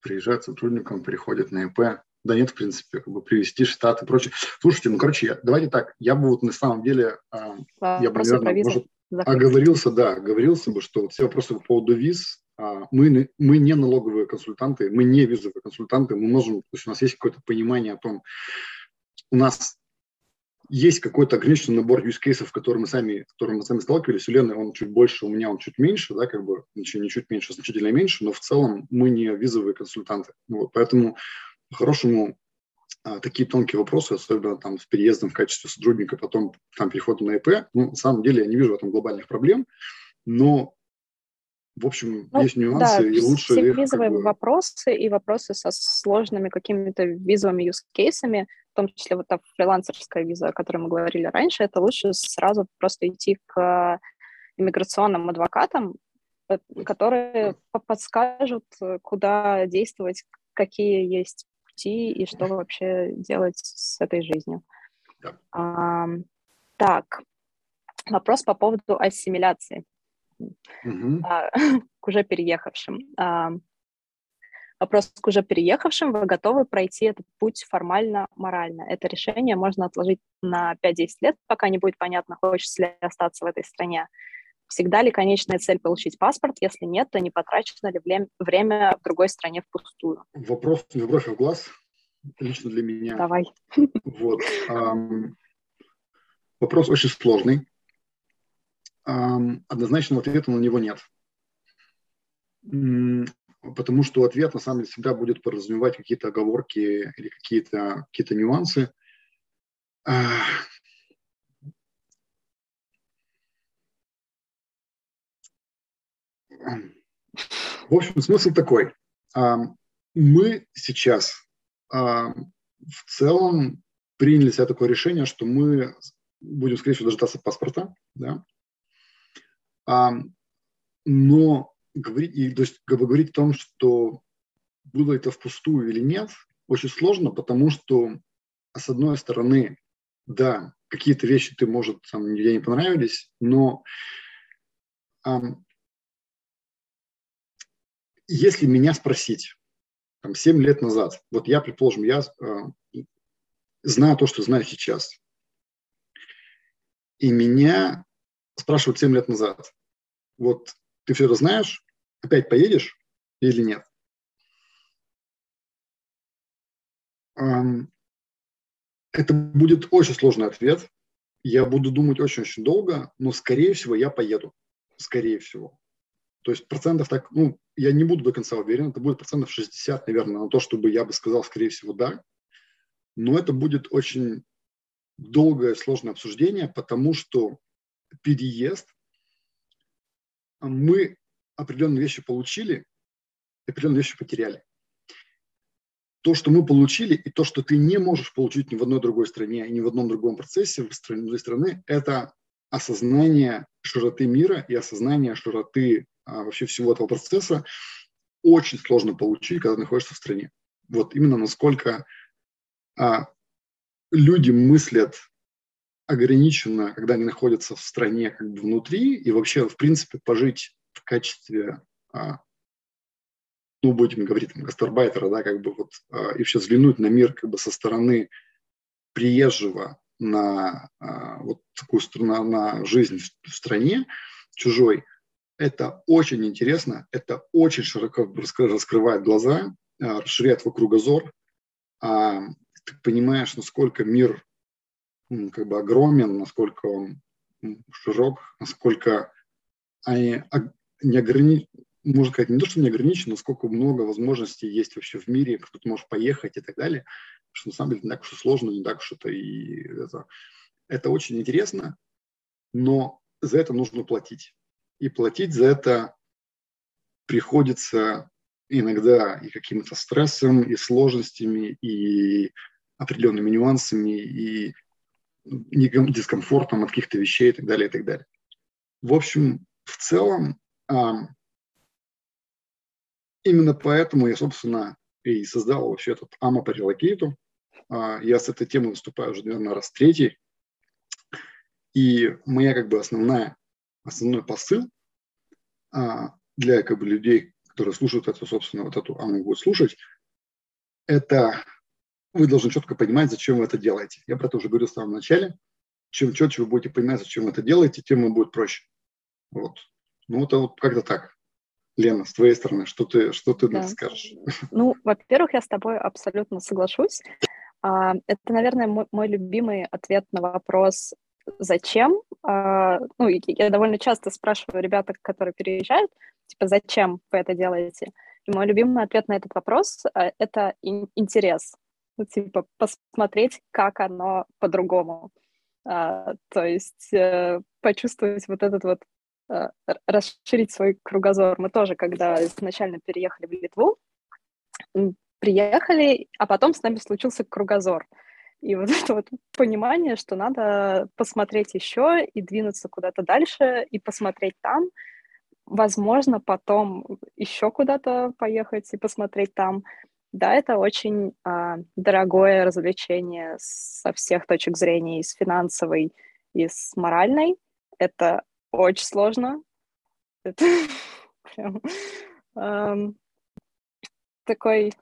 Приезжает сотрудником, переходит на ИП. Да нет, в принципе, как бы привести штат и прочее. Слушайте, ну, короче, я, давайте так, я бы вот на самом деле, э, я бы, наверное, может, оговорился, да, оговорился бы, что вот все вопросы по поводу виз, мы, мы не налоговые консультанты, мы не визовые консультанты, мы можем, то есть у нас есть какое-то понимание о том, у нас есть какой-то ограниченный набор use cases, который мы сами, с которым мы сами сталкивались. У Лены он чуть больше, у меня он чуть меньше, да, как бы, ничего не чуть меньше, значительно меньше, но в целом мы не визовые консультанты. Вот, поэтому по-хорошему, а, такие тонкие вопросы, особенно там с переездом в качестве сотрудника, потом там переходом на ИП, ну, на самом деле я не вижу в этом глобальных проблем, но в общем, ну, есть нюансы, да, и лучше все их, визовые как бы... вопросы и вопросы со сложными какими-то визовыми use-кейсами, в том числе вот та фрилансерская виза, о которой мы говорили раньше, это лучше сразу просто идти к иммиграционным адвокатам, э, которые подскажут, куда действовать, какие есть пути и что вообще делать с этой жизнью. Да. А, так, вопрос по поводу ассимиляции угу. а, к уже переехавшим. А, вопрос к уже переехавшим. Вы готовы пройти этот путь формально-морально? Это решение можно отложить на 5-10 лет, пока не будет понятно, хочется ли остаться в этой стране. Всегда ли конечная цель получить паспорт? Если нет, то не потрачено ли время в другой стране впустую? Вопрос не а в глаз, лично для меня. Давай. Вот. Эм, вопрос очень сложный. Однозначного ответа на него нет. Потому что ответ, на самом деле, всегда будет подразумевать какие-то оговорки или какие-то какие нюансы. В общем, смысл такой. Мы сейчас в целом приняли себе такое решение, что мы будем, скорее всего, дожидаться паспорта, да, но говорить, то есть, говорить о том, что было это впустую или нет, очень сложно, потому что, с одной стороны, да, какие-то вещи ты, может, там, мне не понравились, но если меня спросить, там, 7 лет назад, вот я, предположим, я э, знаю то, что знаю сейчас, и меня спрашивают 7 лет назад, вот ты все это знаешь, опять поедешь или нет? Это будет очень сложный ответ. Я буду думать очень-очень долго, но, скорее всего, я поеду. Скорее всего. То есть процентов так, ну, я не буду до конца уверен, это будет процентов 60, наверное, на то, чтобы я бы сказал, скорее всего, да. Но это будет очень долгое сложное обсуждение, потому что переезд мы определенные вещи получили, определенные вещи потеряли. То, что мы получили, и то, что ты не можешь получить ни в одной другой стране, ни в одном другом процессе в стране, страны, это осознание широты мира и осознание широты а, вообще всего этого процесса очень сложно получить, когда находишься в стране. Вот именно насколько а, люди мыслят ограниченно, когда они находятся в стране как бы внутри, и вообще, в принципе, пожить в качестве, а, ну, будем говорить, там, гастарбайтера, да, как бы вот, а, и вообще взглянуть на мир как бы со стороны приезжего на а, вот такую страну, на жизнь в, стране чужой, это очень интересно, это очень широко раскрывает глаза, расширяет твой кругозор, ты понимаешь, насколько мир как бы огромен, насколько он широк, насколько они не ограни... можно сказать, не то, что не ограничен, но сколько много возможностей есть вообще в мире, кто ты можешь поехать и так далее, что на самом деле не так уж и сложно, не так уж это и это. Это очень интересно, но за это нужно платить. И платить за это приходится иногда и каким-то стрессом, и сложностями, и определенными нюансами, и дискомфортом от каких-то вещей и так далее, и так далее. В общем, в целом, именно поэтому я, собственно, и создал вообще этот AMA по релокейту. А, я с этой темой выступаю уже, наверное, раз третий. И моя как бы основная, основной посыл а, для как бы людей, которые слушают это, собственно, вот эту АМУ будут слушать, это вы должны четко понимать, зачем вы это делаете. Я про это уже говорил в самом начале. Чем четче вы будете понимать, зачем вы это делаете, тем вам будет проще. Вот. Ну, это вот как-то так. Лена, с твоей стороны, что ты, что ты да. скажешь? Ну, во-первых, я с тобой абсолютно соглашусь. А, это, наверное, мой, мой любимый ответ на вопрос «Зачем?». А, ну, я довольно часто спрашиваю ребят, которые переезжают, типа «Зачем вы это делаете?». И мой любимый ответ на этот вопрос а, — это интерес ну, типа, посмотреть, как оно по-другому. А, то есть э, почувствовать вот этот вот, а, расширить свой кругозор. Мы тоже, когда изначально переехали в Литву, приехали, а потом с нами случился кругозор. И вот это вот понимание, что надо посмотреть еще и двинуться куда-то дальше, и посмотреть там, возможно, потом еще куда-то поехать и посмотреть там. Да, это очень а, дорогое развлечение со всех точек зрения, и с финансовой, и с моральной. Это очень сложно. Это прям эм, такой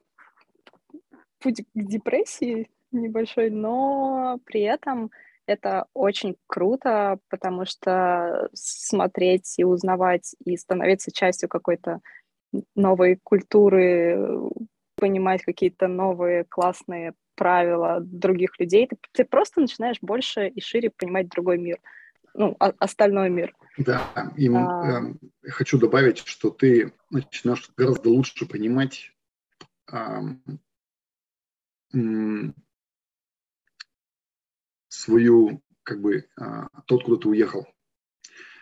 путь к депрессии небольшой, но при этом это очень круто, потому что смотреть и узнавать и становиться частью какой-то новой культуры, понимать какие-то новые классные правила других людей, ты, ты просто начинаешь больше и шире понимать другой мир, ну, о, остальной мир. Да, и а... э, хочу добавить, что ты начинаешь гораздо лучше понимать э, э, свою, как бы, э, тот, куда ты уехал.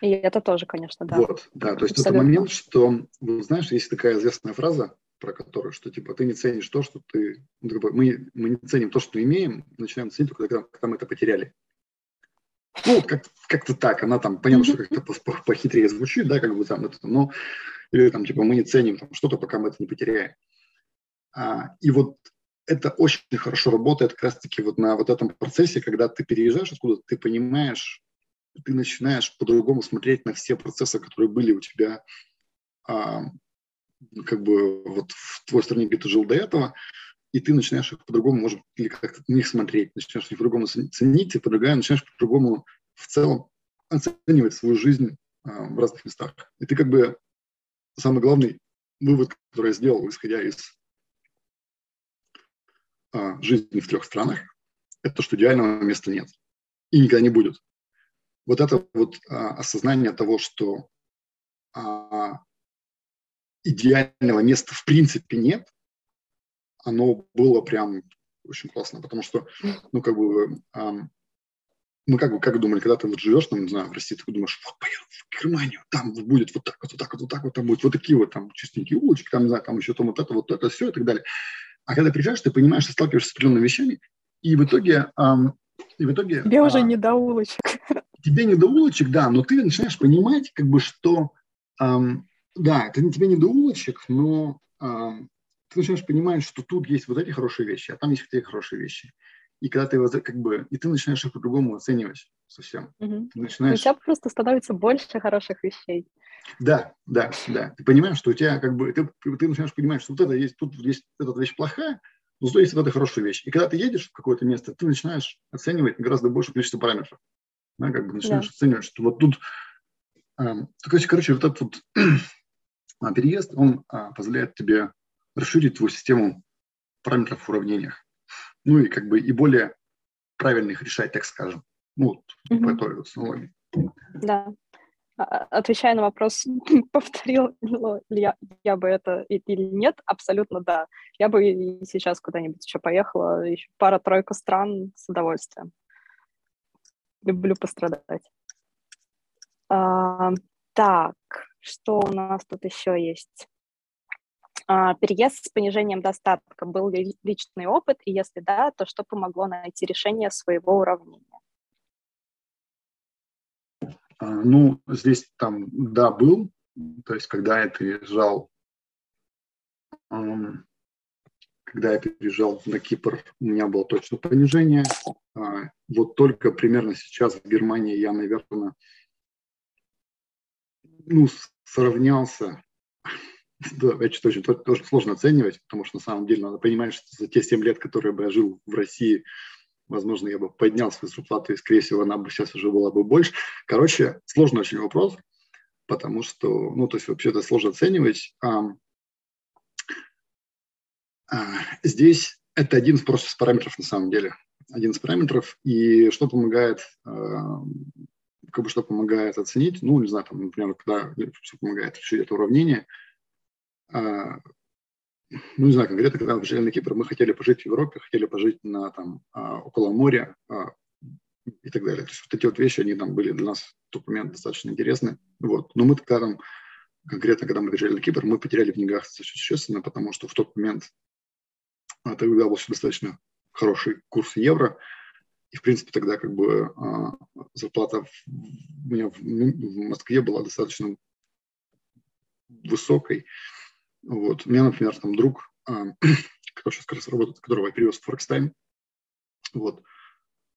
И это тоже, конечно, да. Вот, да, то есть Абсолютно. это момент, что, знаешь, есть такая известная фраза, про которую, что типа ты не ценишь то, что ты... Ну, как бы, мы, мы не ценим то, что имеем, начинаем ценить только когда, когда мы это потеряли. Ну, вот как, как-то так, она там, понятно, что как-то похитрее звучит, да, как бы там это, но, или там, типа, мы не ценим там, что-то, пока мы это не потеряем. А, и вот это очень хорошо работает как раз-таки вот на вот этом процессе, когда ты переезжаешь откуда ты понимаешь, ты начинаешь по-другому смотреть на все процессы, которые были у тебя а, как бы вот в твоей стране, где ты жил до этого, и ты начинаешь их по-другому, может, или как-то на них смотреть, начинаешь их по-другому ценить, и по-другому начинаешь по-другому в целом оценивать свою жизнь а, в разных местах. И ты как бы самый главный вывод, который я сделал, исходя из а, жизни в трех странах, это что идеального места нет и никогда не будет. Вот это вот а, осознание того, что а, идеального места в принципе нет, оно было прям очень классно, потому что, ну, как бы, эм, мы как бы как думали, когда ты вот живешь, там, не знаю, в России, ты думаешь, вот поеду в Германию, там будет вот так вот, вот так вот, вот так вот, там будет вот такие вот там чистенькие улочки, там, не знаю, там еще там вот это, вот это, все и так далее. А когда приезжаешь, ты понимаешь, ты сталкиваешься с определенными вещами, и в итоге... Эм, и в итоге тебе а, уже не до улочек. Тебе не до улочек, да, но ты начинаешь понимать, как бы, что... Эм, да, это тебе не до улочек, но эм, ты начинаешь понимать, что тут есть вот эти хорошие вещи, а там есть вот эти хорошие вещи. И когда ты его как бы, и ты начинаешь их по-другому оценивать совсем. Угу. Ты начинаешь... У тебя просто становится больше хороших вещей. Да, да, да. Ты понимаешь, что у тебя как бы, ты, ты начинаешь понимать, что вот это есть, тут есть эта вещь плохая, но зато есть вот эта хорошая вещь. И когда ты едешь в какое-то место, ты начинаешь оценивать гораздо больше количество параметров. Да, как бы начинаешь да. оценивать, что вот тут, э, короче, короче, вот этот вот переезд, он э, позволяет тебе расширить твою систему параметров в уравнениях ну и как бы и более правильно их решать, так скажем, ну, вот, угу. по этой технологии. Да. А, а, отвечая на вопрос, повторил ли я, я бы это или нет, абсолютно да. Я бы и сейчас куда-нибудь еще поехала, еще пара-тройка стран с удовольствием. Люблю пострадать. А, так, что у нас тут еще есть? А, переезд с понижением достатка был ли личный опыт, и если да, то что помогло найти решение своего уравнения? А, ну, здесь там, да, был, то есть когда я переезжал, когда я переезжал на Кипр, у меня было точно понижение. А, вот только примерно сейчас в Германии я, наверное, ну, сравнялся да, это очень, тоже сложно оценивать, потому что на самом деле надо понимать, что за те 7 лет, которые бы я жил в России, возможно, я бы поднял свою зарплату, и, скорее всего, она бы сейчас уже была бы больше. Короче, сложный очень вопрос, потому что, ну, то есть вообще это сложно оценивать. А, а, здесь это один из просто параметров на самом деле. Один из параметров. И что помогает, а, как бы что помогает оценить, ну, не знаю, там, например, когда что помогает решить это уравнение – а, ну, не знаю, конкретно, когда мы жили на Кипр, мы хотели пожить в Европе, хотели пожить на, там, а, около моря а, и так далее. То есть вот эти вот вещи, они там были для нас в тот момент достаточно интересны. Вот. Но мы тогда там, конкретно, когда мы приезжали на Кипр, мы потеряли в деньгах существенно, потому что в тот момент тогда был достаточно хороший курс евро, и, в принципе, тогда как бы зарплата у меня в, в Москве была достаточно высокой. Вот. У меня, например, там друг, а, который сейчас как раз работает, которого я привез в Forex вот,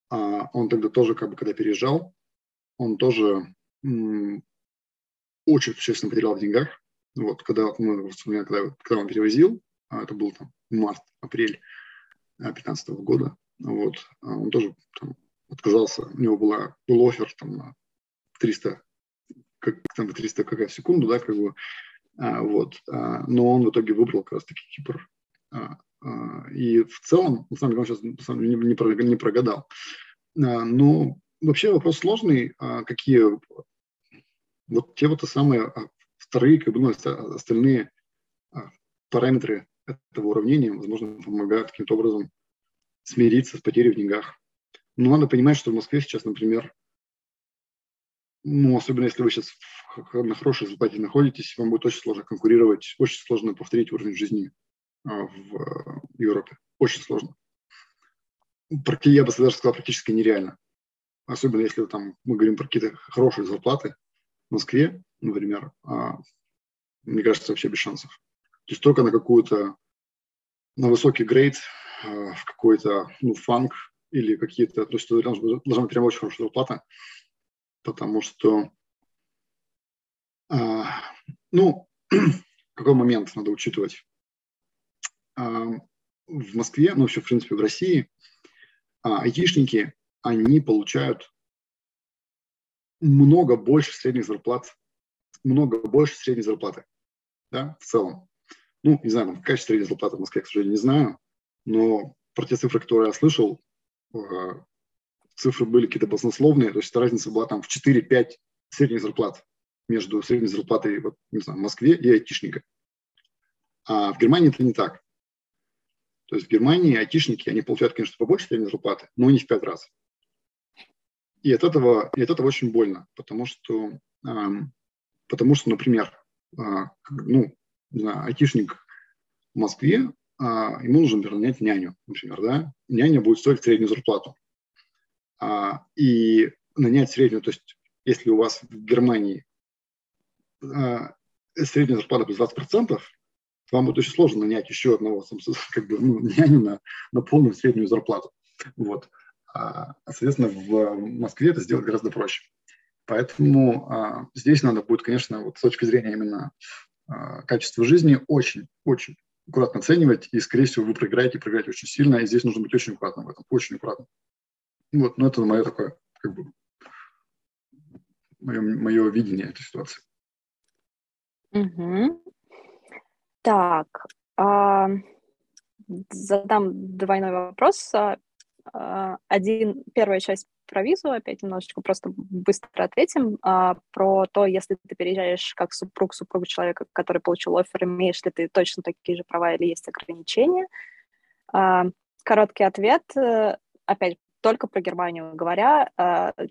а, он тогда тоже, как бы, когда переезжал, он тоже очень существенно потерял в деньгах. Вот, когда мы, когда, когда он перевозил, а, это был там март, апрель 2015 года, вот, он тоже там, отказался, у него была, был офер там на 300, как, там, 300 кг в секунду, да, как бы, а, вот. А, но он в итоге выбрал как раз-таки Кипр. А, и в целом, на самом деле, он сейчас на самом деле, не, не прогадал. Но вообще вопрос сложный. Какие вот те вот самые вторые, как бы, ну, остальные параметры этого уравнения, возможно, помогают каким-то образом смириться с потерей в деньгах. Но надо понимать, что в Москве сейчас, например, ну, особенно если вы сейчас на хорошей зарплате находитесь, вам будет очень сложно конкурировать, очень сложно повторить уровень жизни а, в Европе. Очень сложно. Я бы даже сказал, практически нереально. Особенно если там мы говорим про какие-то хорошие зарплаты в Москве, например, а, мне кажется, вообще без шансов. То есть только на какую-то, на высокий грейд, в какой-то, ну, фанк или какие-то, то есть должна, должна быть прям очень хорошая зарплата, потому что, а, ну, какой момент надо учитывать? А, в Москве, ну, вообще, в принципе, в России, а, айтишники, они получают много больше средних зарплат, много больше средней зарплаты, да, в целом. Ну, не знаю, какая средняя зарплата в Москве, к сожалению, не знаю, но про те цифры, которые я слышал, а, цифры были какие-то баснословные, то есть разница была там в 4-5 средних зарплат между средней зарплатой вот, не знаю, в Москве и айтишника. А в Германии это не так. То есть в Германии айтишники, они получают, конечно, побольше средней зарплаты, но не в пять раз. и от этого, и от этого очень больно, потому что, потому что например, а, ну, айтишник в Москве, а, ему нужно, нанять няню, например, да, няня будет стоить среднюю зарплату. И нанять среднюю, то есть если у вас в Германии средняя зарплата плюс 20%, вам будет очень сложно нанять еще одного как бы, ну, няню на, на полную среднюю зарплату. Вот. А, соответственно, в Москве это сделать гораздо проще. Поэтому а, здесь надо будет, конечно, вот с точки зрения именно а, качества жизни очень, очень аккуратно оценивать, и, скорее всего, вы проиграете, проиграете очень сильно, и здесь нужно быть очень аккуратным в этом, очень аккуратным. Вот, ну, это мое такое, как бы, мое, мое видение этой ситуации. Угу. Так, а, задам двойной вопрос. А, один, первая часть про визу, опять немножечко просто быстро ответим. А, про то, если ты переезжаешь как супруг супруга человека, который получил офер, имеешь ли ты точно такие же права или есть ограничения? А, короткий ответ. Э, опять только про Германию говоря,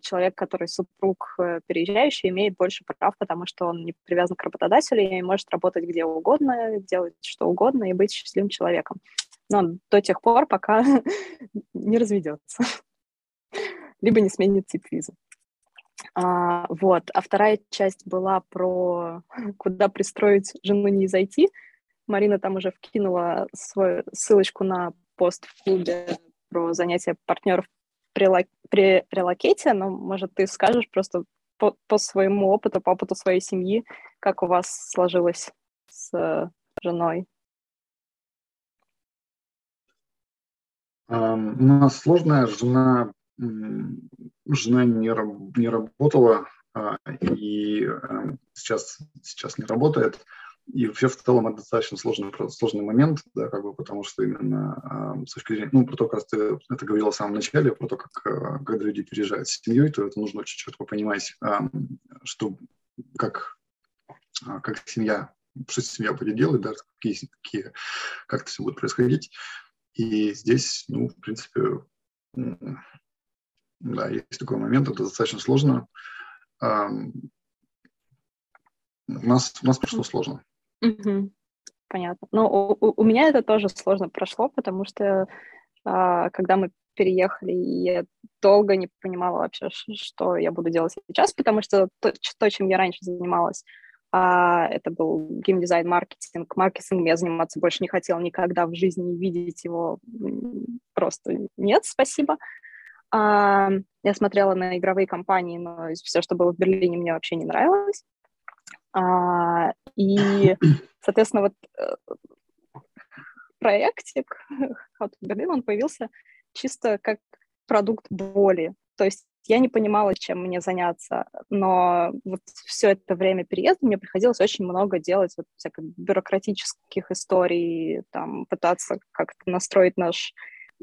человек, который супруг э, переезжающий, имеет больше прав, потому что он не привязан к работодателю и может работать где угодно, делать что угодно и быть счастливым человеком. Но до тех пор, пока не разведется, либо не сменит тип визы. А, вот. А вторая часть была про куда пристроить жену не зайти. Марина там уже вкинула свою ссылочку на пост в клубе про занятия партнеров при, при релокете, но, может, ты скажешь просто по, по своему опыту, по опыту своей семьи, как у вас сложилось с э, женой? У нас сложная жена, жена не, не работала uh, и uh, сейчас, сейчас не работает. И вообще в целом это достаточно сложный, сложный момент, да, как бы, потому что именно э, с точки зрения, ну, про то, как ты это говорила в самом начале, про то, как э, когда люди переезжают с семьей, то это нужно очень четко понимать, э, что, как, э, как семья, что семья будет делать, да, какие, какие, как это все будет происходить. И здесь, ну, в принципе, да, есть такой момент, это достаточно сложно. У нас, у нас прошло сложно. Понятно. Ну, у, у меня это тоже сложно прошло, потому что а, когда мы переехали, я долго не понимала вообще, что я буду делать сейчас, потому что то, то чем я раньше занималась, а, это был геймдизайн, маркетинг. Маркетингом я заниматься больше не хотела никогда в жизни, видеть его просто нет, спасибо. А, я смотрела на игровые компании, но все, что было в Берлине, мне вообще не нравилось. А, и, соответственно, вот э, проектик How to Berlin, он появился чисто как продукт боли. То есть я не понимала, чем мне заняться, но вот все это время переезда мне приходилось очень много делать вот всяких бюрократических историй, там, пытаться как-то настроить наш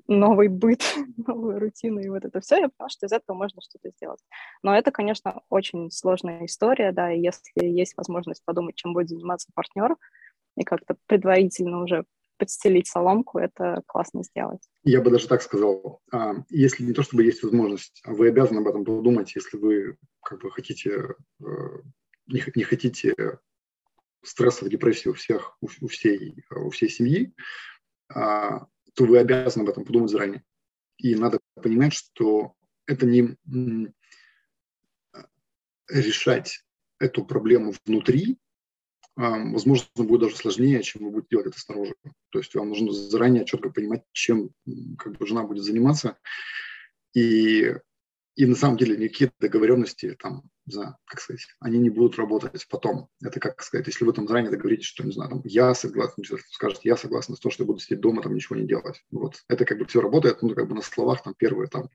новый быт, новую рутину и вот это все, я поняла, что из этого можно что-то сделать. Но это, конечно, очень сложная история, да, и если есть возможность подумать, чем будет заниматься партнер, и как-то предварительно уже подстелить соломку, это классно сделать. Я бы даже так сказал, а, если не то чтобы есть возможность, а вы обязаны об этом подумать, если вы как бы хотите, э, не хотите стрессовой депрессии у всех, у всей, у всей семьи, а, то вы обязаны об этом подумать заранее. И надо понимать, что это не решать эту проблему внутри, возможно, будет даже сложнее, чем вы будете делать это снаружи. То есть вам нужно заранее четко понимать, чем как бы, жена будет заниматься. И и на самом деле никакие договоренности там, знаю, как сказать, они не будут работать потом. Это как сказать, если вы там заранее договоритесь, что, не знаю, там, я согласен, скажете, я согласен с том, что я буду сидеть дома, там ничего не делать. Вот. Это как бы все работает, ну, как бы на словах там первые там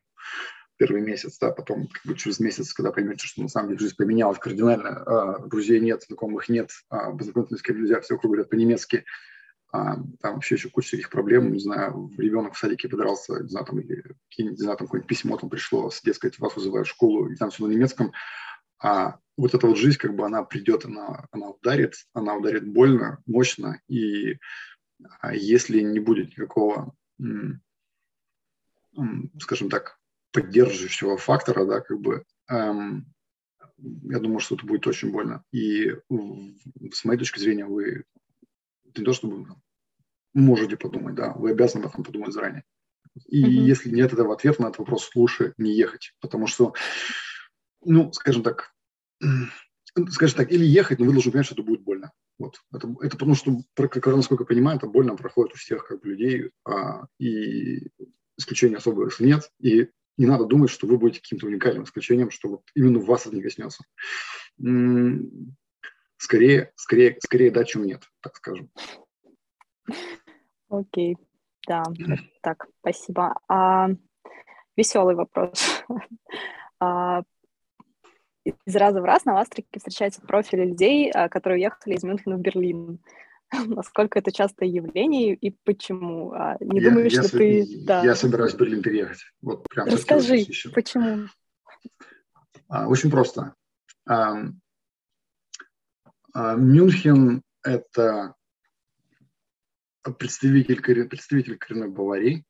первый месяц, да, потом как бы через месяц, когда поймете, что на самом деле жизнь поменялась кардинально, а, друзей нет, знакомых нет, а, познакомиться друзья, все вокруг говорят по-немецки, а, там вообще еще куча таких проблем, не знаю, ребенок в садике подрался, не знаю, там, или, не знаю, там какое-нибудь письмо там пришло, дескать, вас вызывают в школу, и там все на немецком, а вот эта вот жизнь, как бы она придет, она, она ударит, она ударит больно, мощно, и а если не будет никакого, скажем так, поддерживающего фактора, да, как бы, эм, я думаю, что это будет очень больно. И с моей точки зрения вы не то чтобы можете подумать, да, вы обязаны об этом подумать заранее. И mm-hmm. если нет этого ответа на этот вопрос, лучше не ехать, потому что, ну, скажем так, скажем так, или ехать, но вы должны понять, что это будет больно. Вот. Это, это потому что, насколько я понимаю, это больно проходит у всех как бы, людей, а, и исключения особо если нет. И не надо думать, что вы будете каким-то уникальным исключением, что вот именно вас это не коснется. Скорее, скорее, скорее да, чем нет, так скажем. Окей, okay. да, так, спасибо. А, веселый вопрос. а, из раза в раз на Ластрике встречаются профили людей, а, которые уехали из Мюнхена в Берлин. Насколько это частое явление и почему? А, не я, думаешь, я, что ты... Да. Я собираюсь в Берлин переехать. Вот прям Расскажи, почему? А, очень просто. А, а, Мюнхен – это представитель, представитель коренной Баварии.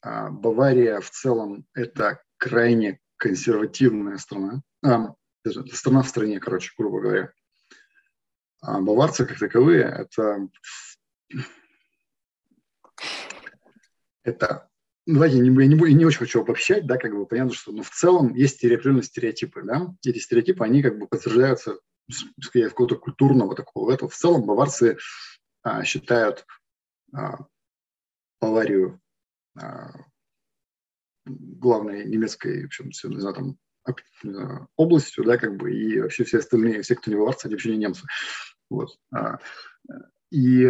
А, Бавария в целом – это крайне консервативная страна. А, страна в стране, короче, грубо говоря. А баварцы, как таковые, это, это ну, давайте я не, я не, не очень хочу обобщать, да, как бы понятно, что но в целом есть определенные стереотипы, да, эти стереотипы, они как бы подтверждаются, скорее, какого-то культурного такого этого. В целом баварцы а, считают а, Баварию а, главной немецкой, в общем, не знаю, там, областью, да, как бы, и вообще все остальные, все, кто не баварцы, они вообще не немцы. Вот. А, и,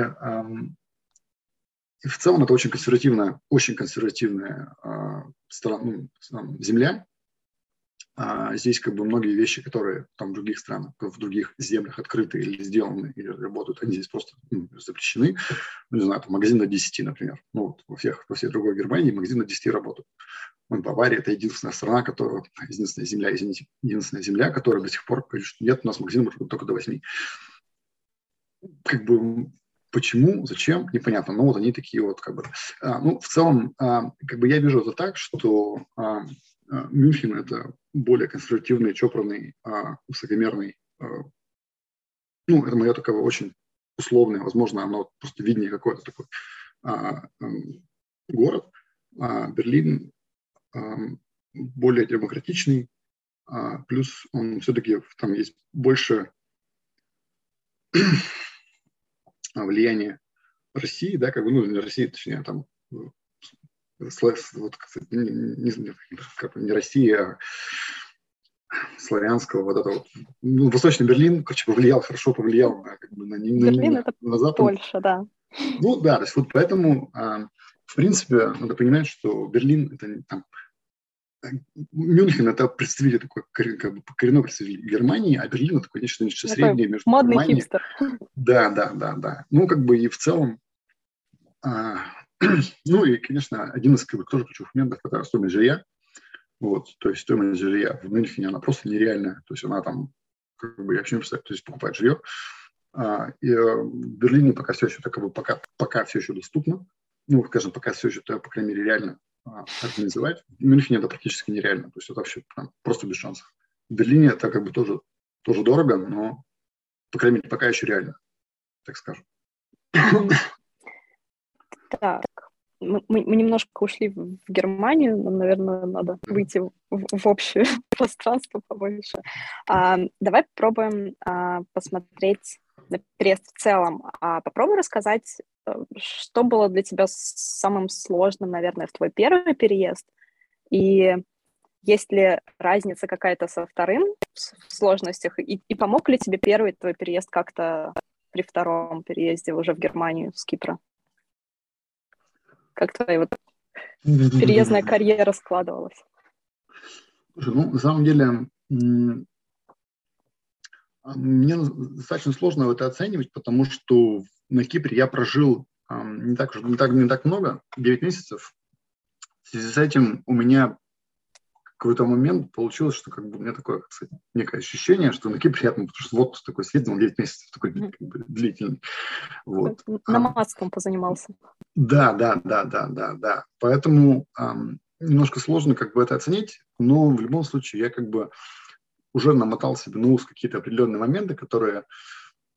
и в целом это очень консервативная, очень консервативная страна, ну, земля. А здесь как бы многие вещи, которые там в других странах, в других землях открыты или сделаны, или работают, они здесь просто ну, запрещены. Ну, не знаю, там магазин на 10, например. Ну, вот во всех, во всей другой Германии магазин на 10 работают. Вот Бавария – это единственная страна, которая, единственная земля, извините, единственная земля, которая до сих пор говорит, что нет, у нас магазин может быть только до 8 как бы почему, зачем, непонятно. Но вот они такие вот как бы. А, ну, в целом, а, как бы я вижу это так, что а, а, Мюнхен это более консервативный, чопорный, а, высокомерный. А, ну, это мое такое очень условное, возможно, оно просто виднее а, а, город. Берлин более демократичный, а, плюс он все-таки там есть больше влияние России, да, как бы, ну, не России, точнее, там, вот, не, не, как бы не России, а славянского, вот это вот. Ну, Восточный Берлин, короче, повлиял, хорошо повлиял на, как бы, на, на, Берлин на, это на Запад. Польша, да. Ну, да, то есть вот поэтому, а, в принципе, надо понимать, что Берлин – это там, Мюнхен – это представитель такой, как бы коренной представитель Германии, а Берлин – это, конечно, нечто среднее между Модный Германией. хипстер. Да, да, да, да. Ну, как бы и в целом, а, ну и, конечно, один из как бы, тоже ключевых моментов – это стоимость жилья. Вот, то есть стоимость жилья в Мюнхене, она просто нереальная. То есть она там, как бы, я вообще не представляю, то есть покупать жилье. А, и э, в Берлине пока все еще, как бы, пока, пока все еще доступно. Ну, скажем, пока все еще, по крайней мере, реально а, организовать. В Мюнхене это практически нереально, то есть это вообще прям, просто без шансов. В Берлине это как бы тоже, тоже дорого, но, по крайней мере, пока еще реально, так скажем. Так, мы, мы немножко ушли в Германию, нам, наверное, надо выйти в, в общее пространство побольше. А, давай попробуем а, посмотреть на переезд в целом. А попробуй рассказать что было для тебя самым сложным, наверное, в твой первый переезд? И есть ли разница какая-то со вторым в сложностях? И, и помог ли тебе первый твой переезд как-то при втором переезде уже в Германию с Кипра? Как твоя вот переездная карьера складывалась? ну, на самом деле, мне достаточно сложно это оценивать, потому что на Кипре я прожил не так, не так, не так много, 9 месяцев. В связи с этим у меня какой-то момент получилось, что как бы у меня такое, как сказать, некое ощущение, что на Кипре приятно, потому что в отпуск такой съездил 9 месяцев, такой как бы, длительный. Вот. На маском позанимался. Да, да, да, да, да, да. Поэтому немножко сложно как бы это оценить, но в любом случае я как бы уже намотал себе на ус какие-то определенные моменты, которые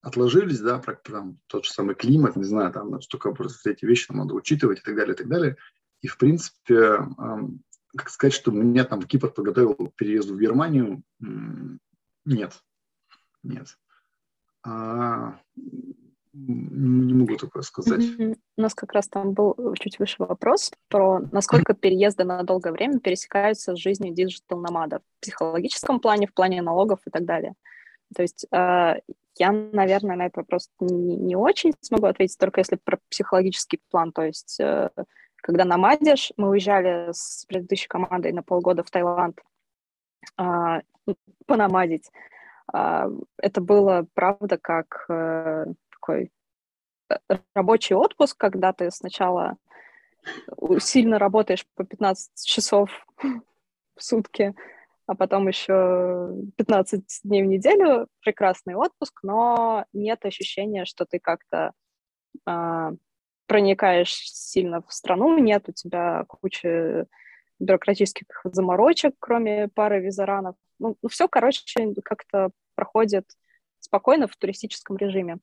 отложились, да, про там, тот же самый климат, не знаю, там столько просто эти вещи там надо учитывать и так далее, и так далее. И, в принципе, как сказать, что меня там Кипр подготовил к переезду в Германию, нет, нет. А, не могу такое сказать. У нас как раз там был чуть выше вопрос про насколько переезды на долгое время пересекаются с жизнью digital-номада в психологическом плане, в плане налогов и так далее. То есть э, я, наверное, на этот вопрос не, не очень смогу ответить, только если про психологический план. То есть э, когда номадишь, мы уезжали с предыдущей командой на полгода в Таиланд э, понамадить. Э, это было, правда, как э, такой э, рабочий отпуск, когда ты сначала сильно работаешь по 15 часов в сутки, а потом еще 15 дней в неделю, прекрасный отпуск, но нет ощущения, что ты как-то э, проникаешь сильно в страну, нет у тебя кучи бюрократических заморочек, кроме пары визаранов. Ну, ну все, короче, как-то проходит спокойно в туристическом режиме.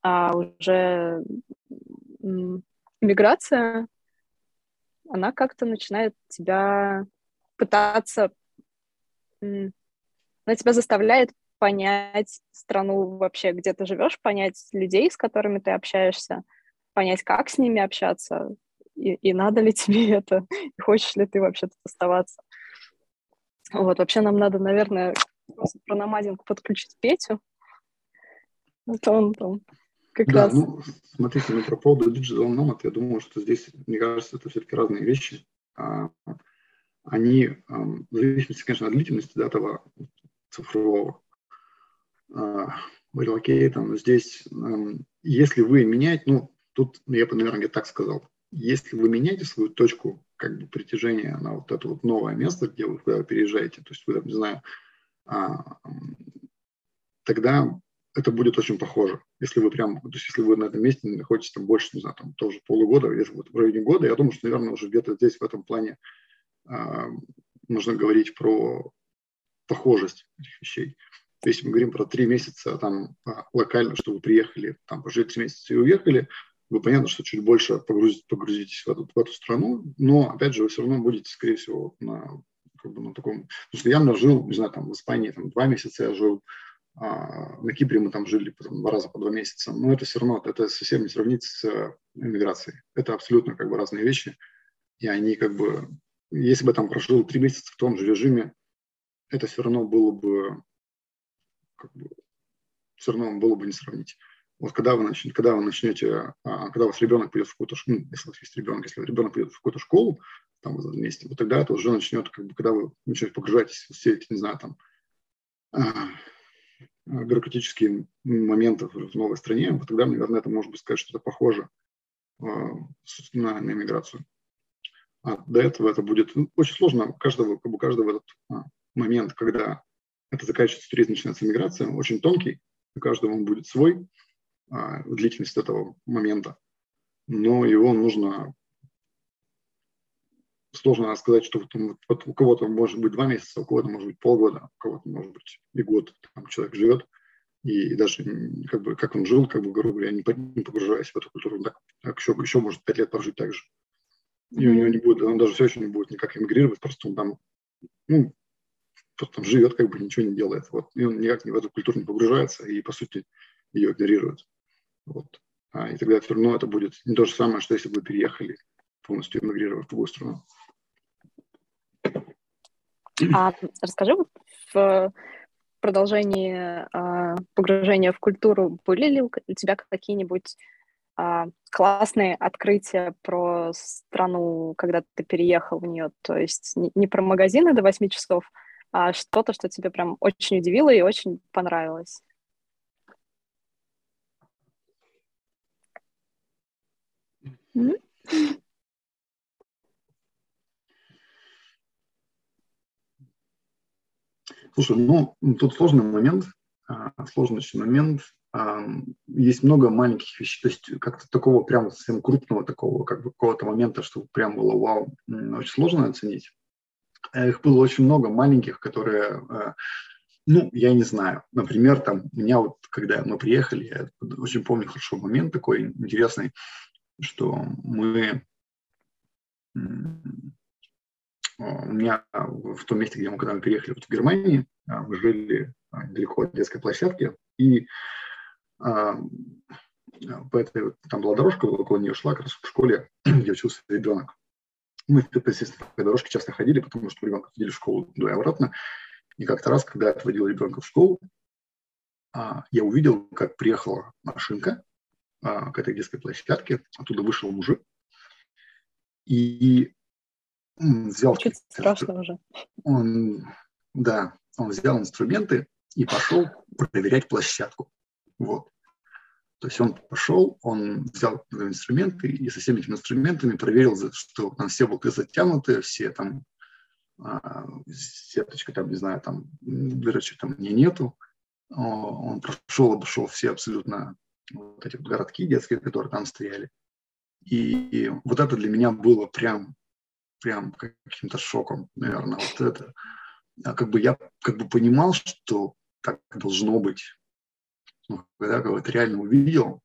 А уже миграция, она как-то начинает тебя пытаться она тебя заставляет понять страну вообще, где ты живешь, понять людей, с которыми ты общаешься, понять, как с ними общаться, и, и надо ли тебе это, и хочешь ли ты вообще тут оставаться. Вот, вообще нам надо, наверное, про намазинг подключить Петю. Это он там как да, раз... ну, смотрите, ну, про поводу Digital Nomad, я думаю, что здесь, мне кажется, это все-таки разные вещи. А, они, в зависимости, конечно, от длительности да, этого цифрового релокейта, но здесь, если вы меняете, ну, тут я бы, наверное, так сказал, если вы меняете свою точку как бы притяжения на вот это вот новое место, где вы, куда переезжаете, то есть вы, не знаю, а, тогда это будет очень похоже. Если вы прям, то есть если вы на этом месте находитесь там больше, не знаю, там тоже полугода, если вот в районе года, я думаю, что, наверное, уже где-то здесь в этом плане а, нужно говорить про похожесть этих вещей. То есть мы говорим про три месяца там а, локально, что вы приехали, там пожили три месяца и уехали, вы понятно, что чуть больше погрузить, погрузитесь в эту, в эту страну, но опять же вы все равно будете, скорее всего, на, как бы на таком... Потому что я жил, не знаю, там в Испании там, два месяца я жил, а, на Кипре мы там жили потом, два раза по два месяца, но это все равно, это совсем не сравнить с иммиграцией. Это абсолютно как бы разные вещи, и они как бы если бы там прожил три месяца в том же режиме, это все равно было бы, как бы все равно было бы не сравнить. Вот когда вы, начнете, когда вы начнете, а, когда у вас ребенок пойдет в какую-то школу, ну, если у вас есть ребенок, если ребенок пойдет в какую-то школу, там вместе, вот тогда это уже начнет, как бы, когда вы начнете погружаетесь в все эти, не знаю, там, а, бюрократические моменты в новой стране, вот тогда, наверное, это может быть сказать, что это похоже а, на, на иммиграцию. А до этого это будет очень сложно. У каждого, как бы каждого этот а, момент, когда это заканчивается туризм, начинается миграция, очень тонкий. У каждого он будет свой, а, длительность этого момента. Но его нужно сложно сказать, что вот, вот у кого-то может быть два месяца, у кого-то может быть полгода, у кого-то может быть и год. Там человек живет, и, даже как бы как он жил, как бы, грубо говоря, не погружаясь в эту культуру, так, так еще, еще может пять лет прожить так же и у него не будет, он даже все еще не будет никак эмигрировать, просто он там, ну, просто там живет, как бы ничего не делает. Вот. И он никак в эту культуру не погружается и, по сути, ее игнорирует. Вот. А, и тогда все равно это будет не то же самое, что если бы вы переехали, полностью эмигрировав в другую страну. А расскажи, в продолжении э, погружения в культуру были ли у тебя какие-нибудь классные открытия про страну, когда ты переехал в нее. То есть не, про магазины до 8 часов, а что-то, что тебе прям очень удивило и очень понравилось. Слушай, ну, тут сложный момент, а, сложный момент. Есть много маленьких вещей, то есть как-то такого прям совсем крупного такого, как бы какого-то момента, что прям было вау, очень сложно оценить. А их было очень много маленьких, которые, э, ну, я не знаю. Например, там, у меня вот, когда мы приехали, я очень помню хорошо момент такой интересный, что мы у меня в том месте, где мы когда мы переехали вот в Германии, а, мы жили далеко от детской площадки, и по этой, там была дорожка, около нее шла как раз в школе, где учился ребенок. Мы, естественно, по дорожке часто ходили, потому что ребенка ходили в школу туда и обратно. И как-то раз, когда я отводил ребенка в школу, я увидел, как приехала машинка к этой детской площадке, оттуда вышел мужик, и взял... Чуть страшно уже. Он, да, он взял инструменты и пошел проверять площадку. Вот. То есть он пошел, он взял инструменты и со всеми этими инструментами проверил, что там все болты затянуты, все там а, сеточка там, не знаю, там дырочек там не нету. Он прошел, обошел все абсолютно вот эти городки детские, которые там стояли. И вот это для меня было прям, прям каким-то шоком, наверное. Вот это. А как бы я как бы понимал, что так должно быть ну, когда вот реально увидел,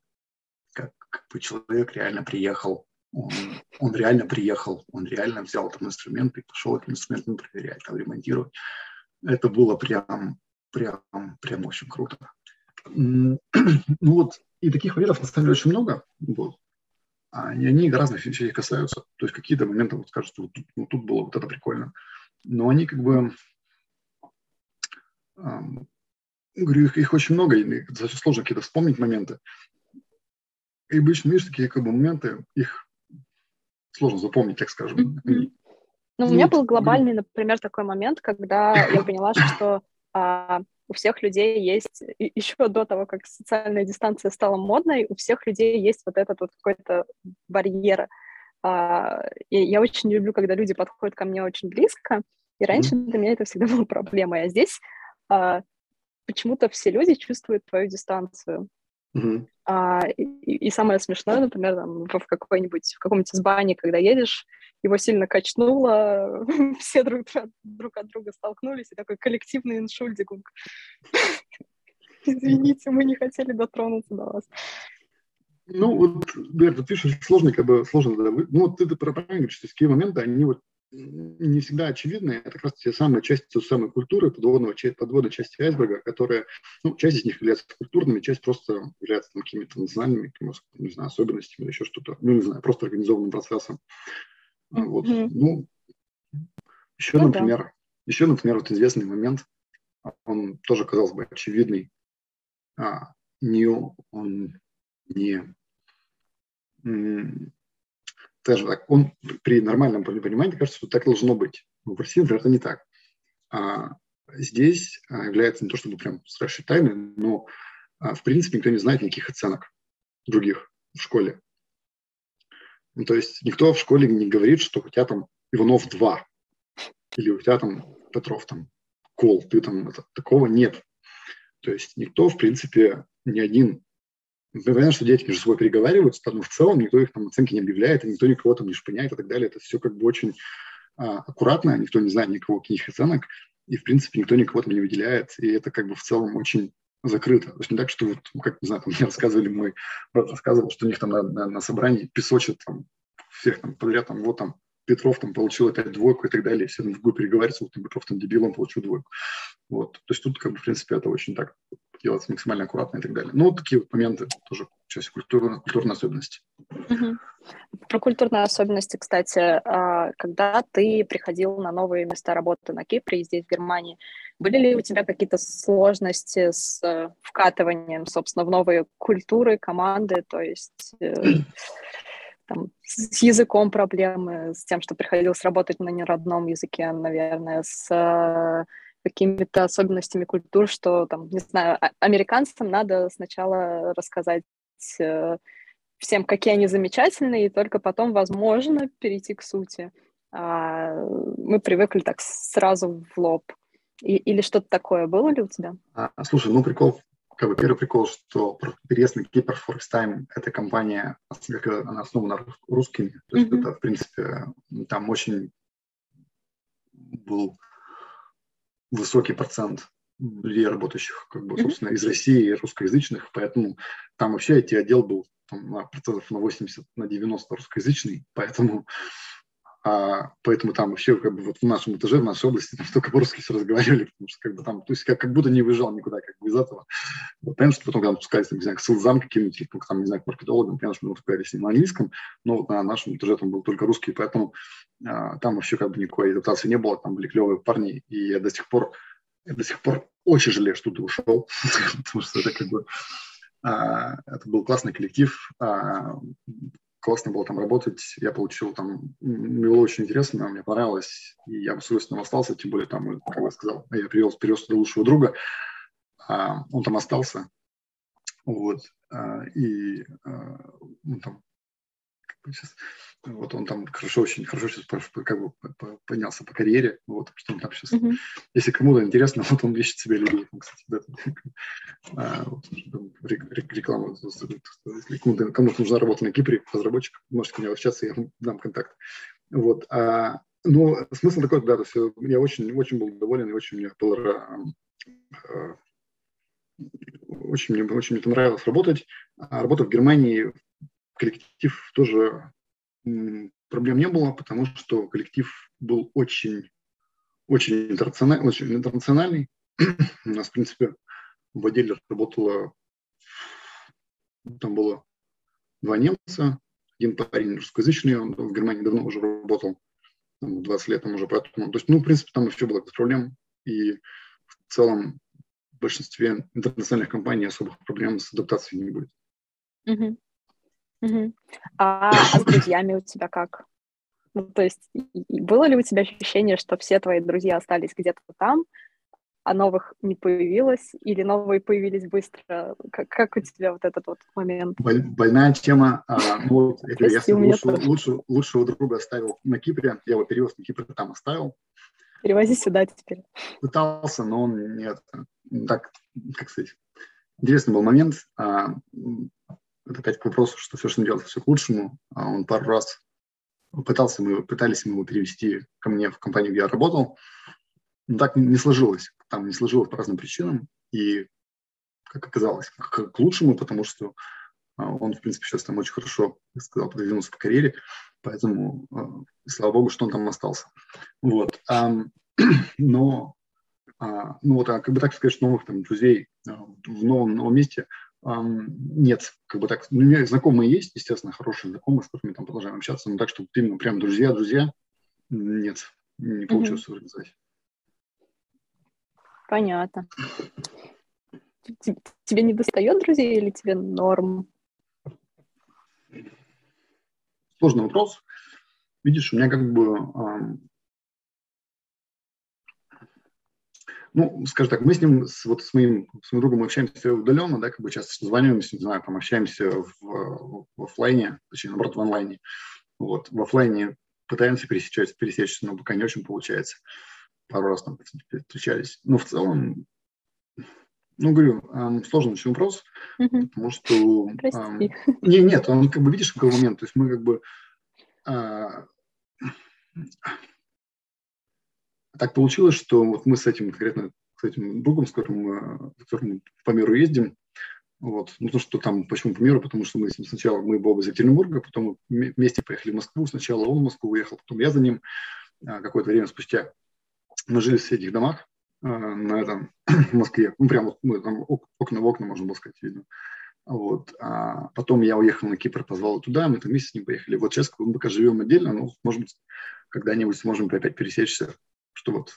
как, как человек реально приехал, он, он реально приехал, он реально взял там инструменты и пошел этим инструментом проверять, там ремонтировать. Это было прям, прям, прям очень круто. Ну вот, и таких примеров на самом деле очень много. Вот. Они, они разных вещей касаются. То есть какие-то моменты вот скажут, вот тут, ну, тут было вот это прикольно. Но они как бы говорю, их, их очень много, и достаточно сложно какие-то вспомнить моменты. И обычно, видишь, такие как бы моменты, их сложно запомнить, так скажем. Mm-hmm. Ну, у меня был глобальный, например, такой момент, когда я поняла, что а, у всех людей есть, еще до того, как социальная дистанция стала модной, у всех людей есть вот этот вот какой-то барьер. А, и я очень люблю, когда люди подходят ко мне очень близко, и раньше mm-hmm. для меня это всегда была проблема. А здесь а, почему-то все люди чувствуют твою дистанцию. Mm-hmm. А, и, и самое смешное, например, там, в, какой-нибудь, в каком-нибудь избане, когда едешь, его сильно качнуло, все друг, друг от друга столкнулись, и такой коллективный иншульдигунг. Извините, мы не хотели дотронуться до вас. Ну, вот, да, тут видишь, сложно, как бы, сложно, да, ну, вот ты, ты правильно говоришь, что такие моменты, они вот не всегда очевидные, это как раз те самые части той самой культуры, подводного, подводной части айсберга, которые, ну, часть из них является культурными, часть просто является там, какими-то национальными, не знаю, особенностями или еще что-то, ну, не знаю, просто организованным процессом. Mm-hmm. Вот. Ну, еще, ну, например, да. еще, например, вот известный момент, он тоже, казалось бы, очевидный. А, не, он не даже так, он при нормальном понимании кажется, что так должно быть. Но в России, например, это не так. А здесь а, является не то чтобы прям страшной тайной, но а, в принципе никто не знает никаких оценок других в школе. Ну, то есть никто в школе не говорит, что у тебя там Иванов 2 или у тебя там Петров там кол, ты там это, такого нет. То есть никто, в принципе, ни один Понятно, что дети между собой переговариваются, но в целом никто их там оценки не объявляет, и никто никого там не шпыняет и так далее. Это все как бы очень а, аккуратно, никто не знает никого каких оценок, и, в принципе, никто никого там не выделяет, и это как бы в целом очень закрыто. То есть не так, что вот, как, не знаю, мне рассказывали, мой брат рассказывал, что у них там на, на, на собрании песочат там всех там подряд, там, вот там Петров там получил опять двойку и так далее, все там в другую переговариваются, вот Петров там дебилом получил двойку. Вот. То есть тут, как бы, в принципе, это очень так делать максимально аккуратно и так далее. Ну, такие вот моменты тоже часть культурной, культурной особенности. Угу. Про культурные особенности, кстати, а, когда ты приходил на новые места работы на Кипре и здесь, в Германии, были ли у тебя какие-то сложности с э, вкатыванием, собственно, в новые культуры, команды, то есть э, там, с языком проблемы, с тем, что приходилось работать на неродном языке, наверное, с э, какими-то особенностями культур, что там, не знаю, а, американцам надо сначала рассказать э, всем, какие они замечательные, и только потом, возможно, перейти к сути. А мы привыкли так сразу в лоб. И, или что-то такое было ли у тебя? А, слушай, ну прикол как бы первый прикол, что на Кипр Forex Time – это компания, она основана русскими. То есть mm-hmm. это, в принципе, там очень был высокий процент людей, работающих, как бы, собственно, из России, русскоязычных, поэтому там вообще эти отдел был там, на процентов на 80, на 90 русскоязычный, поэтому а, поэтому там вообще как бы вот в нашем этаже, в нашей области там только по-русски все разговаривали, потому что как бы там, то есть как, как будто не выезжал никуда как бы из этого. Вот, понятно, что потом, когда спускались, там, не знаю, к селзам каким-нибудь, или там, не знаю, к маркетологам, понятно, что мы разговаривали с ним на английском, но вот на нашем этаже там был только русский, поэтому а, там вообще как бы никакой адаптации не было, там были клевые парни, и я до сих пор, я до сих пор очень жалею, что ты ушел, потому что это как бы а, это был классный коллектив, а, классно было там работать, я получил там, мне было очень интересно, мне понравилось, и я бы с удовольствием остался, тем более там, как я сказал, я привез, привез туда лучшего друга, а, он там остался, вот, а, и а, он там сейчас, вот он там хорошо, очень хорошо сейчас как бы поднялся по карьере, вот, что он там сейчас, mm-hmm. если кому-то интересно, вот он ищет себе людей, там, кстати, да, а, вот, реклама, если кому-то, кому-то нужна работа на Кипре, разработчик, можете ко мне обращаться, я вам дам контакт, вот, а, но смысл такой, да, то есть я очень, очень был доволен и очень мне было а, очень мне, очень мне понравилось работать. А работа в Германии коллектив тоже проблем не было, потому что коллектив был очень, очень интернациональный. Очень интернациональный. У нас, в принципе, в отделе работало, там было два немца, один парень русскоязычный, он в Германии давно уже работал, 20 лет там уже, поэтому, то есть, ну, в принципе, там все было без проблем, и в целом в большинстве интернациональных компаний особых проблем с адаптацией не будет. Mm-hmm. Угу. А, а с друзьями у тебя как? Ну, то есть было ли у тебя ощущение, что все твои друзья остались где-то там, а новых не появилось, или новые появились быстро? Как, как у тебя вот этот вот момент? Боль, больная тема. А, ну, я, я лучшего, лучшего, лучшего друга оставил на Кипре, я его перевез на Кипр, там оставил. Перевози сюда теперь. Пытался, но он нет. Так, как сказать, интересный был момент. А, это опять к вопросу, что все, что он делает, все к лучшему. А он пару раз пытался, мы пытались мы его перевести ко мне в компанию, где я работал, но так не сложилось. Там не сложилось по разным причинам. И, как оказалось, к, к лучшему, потому что а, он, в принципе, сейчас там очень хорошо, я сказал, продвинулся по карьере, поэтому, а, слава богу, что он там остался. Вот. Но, ну вот, как бы так сказать, новых там друзей в новом, новом месте нет, как бы так, ну, у меня знакомые есть, естественно, хорошие знакомые, с которыми там продолжаем общаться, но так, чтобы именно прям друзья, друзья, нет, не получилось mm-hmm. организовать. Понятно. Тебе не достает друзей или тебе норм? Сложный вопрос. Видишь, у меня как бы ну, скажем так, мы с ним, с, вот с моим, с моим другом общаемся удаленно, да, как бы часто созваниваемся, не знаю, там общаемся в, в, офлайне, точнее, наоборот, в онлайне. Вот, в офлайне пытаемся пересечься, пересечься, но пока не очень получается. Пару раз там встречались. Но в целом, ну, говорю, эм, сложный очень вопрос, mm-hmm. потому что... Эм, не, нет, он как бы, видишь, какой момент, то есть мы как бы... Э, так получилось, что вот мы с этим конкретно с этим другом, с которым, с которым по миру ездим, вот. Ну, то, что там, почему по миру, потому что мы с ним сначала, мы оба из Екатеринбурга, потом вместе поехали в Москву, сначала он в Москву уехал, потом я за ним, а, какое-то время спустя. Мы жили в соседних домах а, на этом, в Москве, ну, прямо мы там окна в окна, можно было сказать, видно. Вот. А потом я уехал на Кипр, позвал туда, мы там вместе с ним поехали. Вот сейчас мы пока живем отдельно, но, может быть, когда-нибудь сможем опять пересечься что вот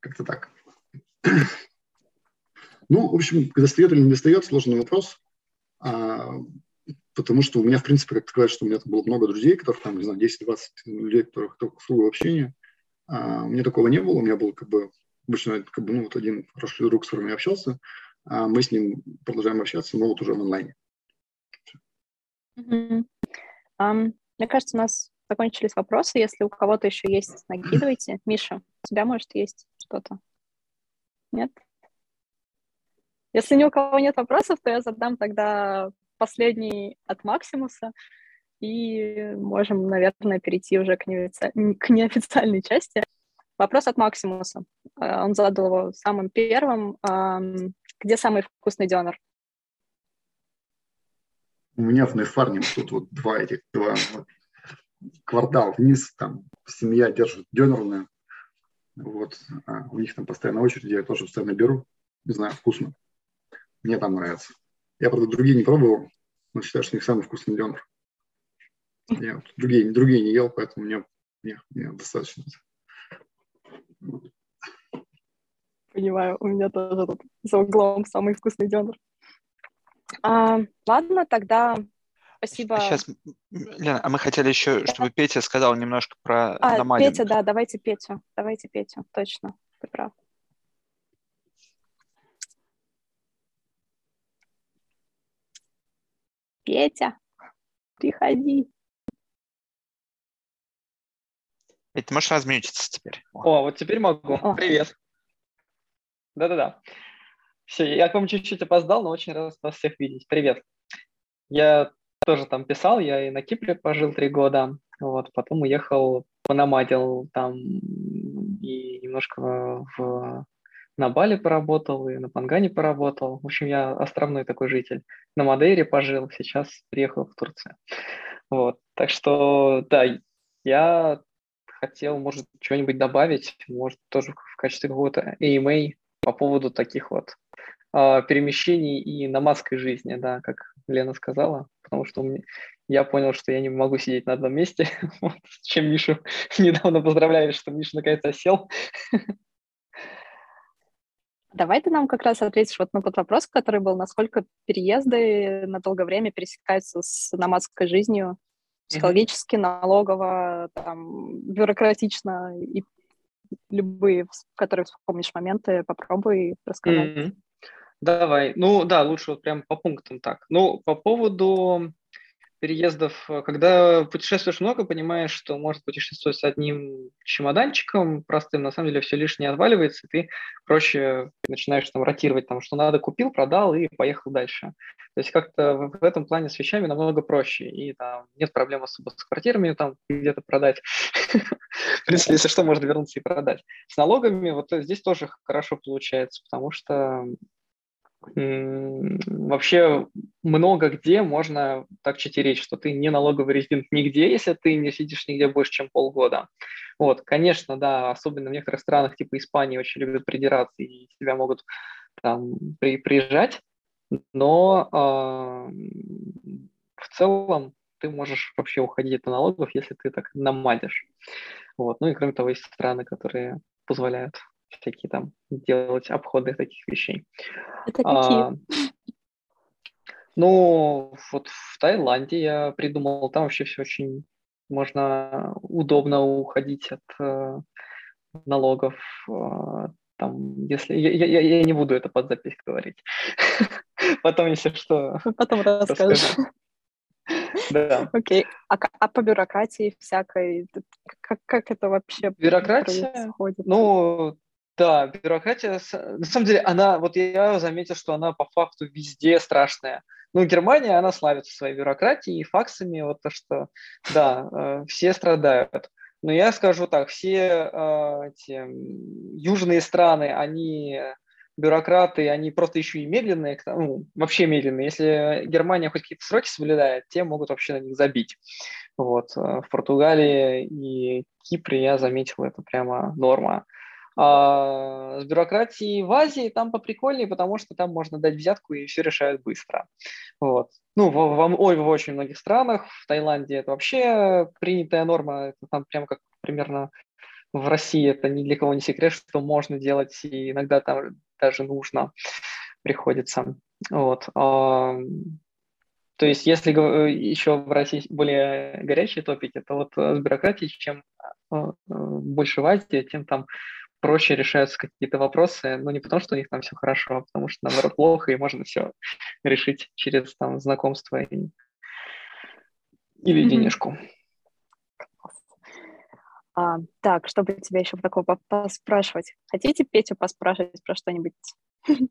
как-то так. Ну, в общем, достает или не достает, сложный вопрос. А, потому что у меня, в принципе, как ты что у меня там было много друзей, которых там, не знаю, 10-20 людей, которых только услуга общения. А, у меня такого не было. У меня был как бы обычно как бы, ну, вот один хороший друг, с которым я общался. А мы с ним продолжаем общаться, но вот уже в онлайне. Mm-hmm. Um, мне кажется, у нас закончились вопросы. Если у кого-то еще есть, накидывайте. Миша, у тебя, может, есть что-то? Нет? Если ни у кого нет вопросов, то я задам тогда последний от Максимуса, и можем, наверное, перейти уже к, неофици... к неофициальной части. Вопрос от Максимуса. Э, он задал его самым первым. Где самый вкусный донор? У меня в Нейфарне тут вот два этих, два вот, квартал вниз, там семья держит донерную. Вот, а у них там постоянно очередь, я тоже постоянно беру. Не знаю, вкусно. Мне там нравится. Я, правда, другие не пробовал, но считаю, что у них самый вкусный донор. Я вот другие, другие не ел, поэтому мне, мне, мне достаточно. Понимаю, у меня тоже тут за углом самый вкусный донор. А, ладно, тогда спасибо. Сейчас, Лена, а мы хотели еще, чтобы Петя сказал немножко про а, намадинг. Петя, да, давайте Петю, давайте Петю, точно, ты прав. Петя, приходи. Ведь ты можешь размьютиться теперь. О, вот теперь могу. О. Привет. Да-да-да. Все, я к вам чуть-чуть опоздал, но очень рад вас всех видеть. Привет. Я тоже там писал, я и на Кипре пожил три года, вот, потом уехал, понамадил там и немножко в, на Бали поработал, и на Пангане поработал. В общем, я островной такой житель. На Мадейре пожил, сейчас приехал в Турцию. Вот, так что, да, я хотел, может, что-нибудь добавить, может, тоже в качестве какого-то AMA по поводу таких вот перемещений и номадской жизни, да, как Лена сказала, потому что мне, я понял, что я не могу сидеть на одном месте, вот, с чем Мишу недавно поздравляли, что Миша наконец-то сел. Давай ты нам как раз ответишь вот на тот вопрос, который был, насколько переезды на долгое время пересекаются с номадской жизнью, психологически, налогово, там, бюрократично и любые, которые вспомнишь моменты, попробуй рассказать. Mm-hmm. Давай. Ну да, лучше вот прям по пунктам так. Ну, по поводу переездов, э, когда путешествуешь много, понимаешь, что может путешествовать с одним чемоданчиком простым, на самом деле все лишнее отваливается, и ты проще начинаешь там ротировать, там, что надо, купил, продал и поехал дальше. То есть как-то в этом плане с вещами намного проще, и там нет проблем особо с квартирами там где-то продать. В принципе, если что, можно вернуться и продать. С налогами вот здесь тоже хорошо получается, потому что вообще много где можно так читерить, что ты не налоговый резидент нигде, если ты не сидишь нигде больше, чем полгода. Вот, конечно, да, особенно в некоторых странах типа Испании очень любят придираться и тебя могут там при, приезжать, но э, в целом ты можешь вообще уходить от налогов, если ты так намадишь. Вот. Ну и кроме того, есть страны, которые позволяют всякие там делать обходы таких вещей. Это какие? А, ну, вот в Таиланде я придумал, там вообще все очень можно удобно уходить от э, налогов. Э, там, если я, я, я не буду это под запись говорить. Потом, если что. Потом расскажешь. Да. Окей. А, а по бюрократии всякой, как, как это вообще Бюрократия? происходит? Ну, да, бюрократия, на самом деле, она, вот я заметил, что она по факту везде страшная. Ну, Германия, она славится своей бюрократией и факсами, вот то, что, да, э, все страдают. Но я скажу так, все э, эти южные страны, они бюрократы, они просто еще и медленные, ну, вообще медленные. Если Германия хоть какие-то сроки соблюдает, те могут вообще на них забить. Вот. Э, в Португалии и Кипре я заметил, это прямо норма. А с бюрократией в Азии там поприкольнее, потому что там можно дать взятку и все решают быстро. Вот. Ну, в, в, ой, в очень многих странах, в Таиланде это вообще принятая норма, это там прям как примерно в России это ни для кого не секрет, что можно делать, и иногда там даже нужно приходится. Вот. А, то есть, если еще в России более горячие топики, то вот с бюрократией, чем а, больше в Азии, тем там проще решаются какие-то вопросы, но не потому, что у них там все хорошо, а потому что, наоборот, плохо, и можно все решить через там знакомство и... или mm-hmm. денежку. А, так, чтобы тебя еще такого поспрашивать? Хотите Петю поспрашивать про что-нибудь?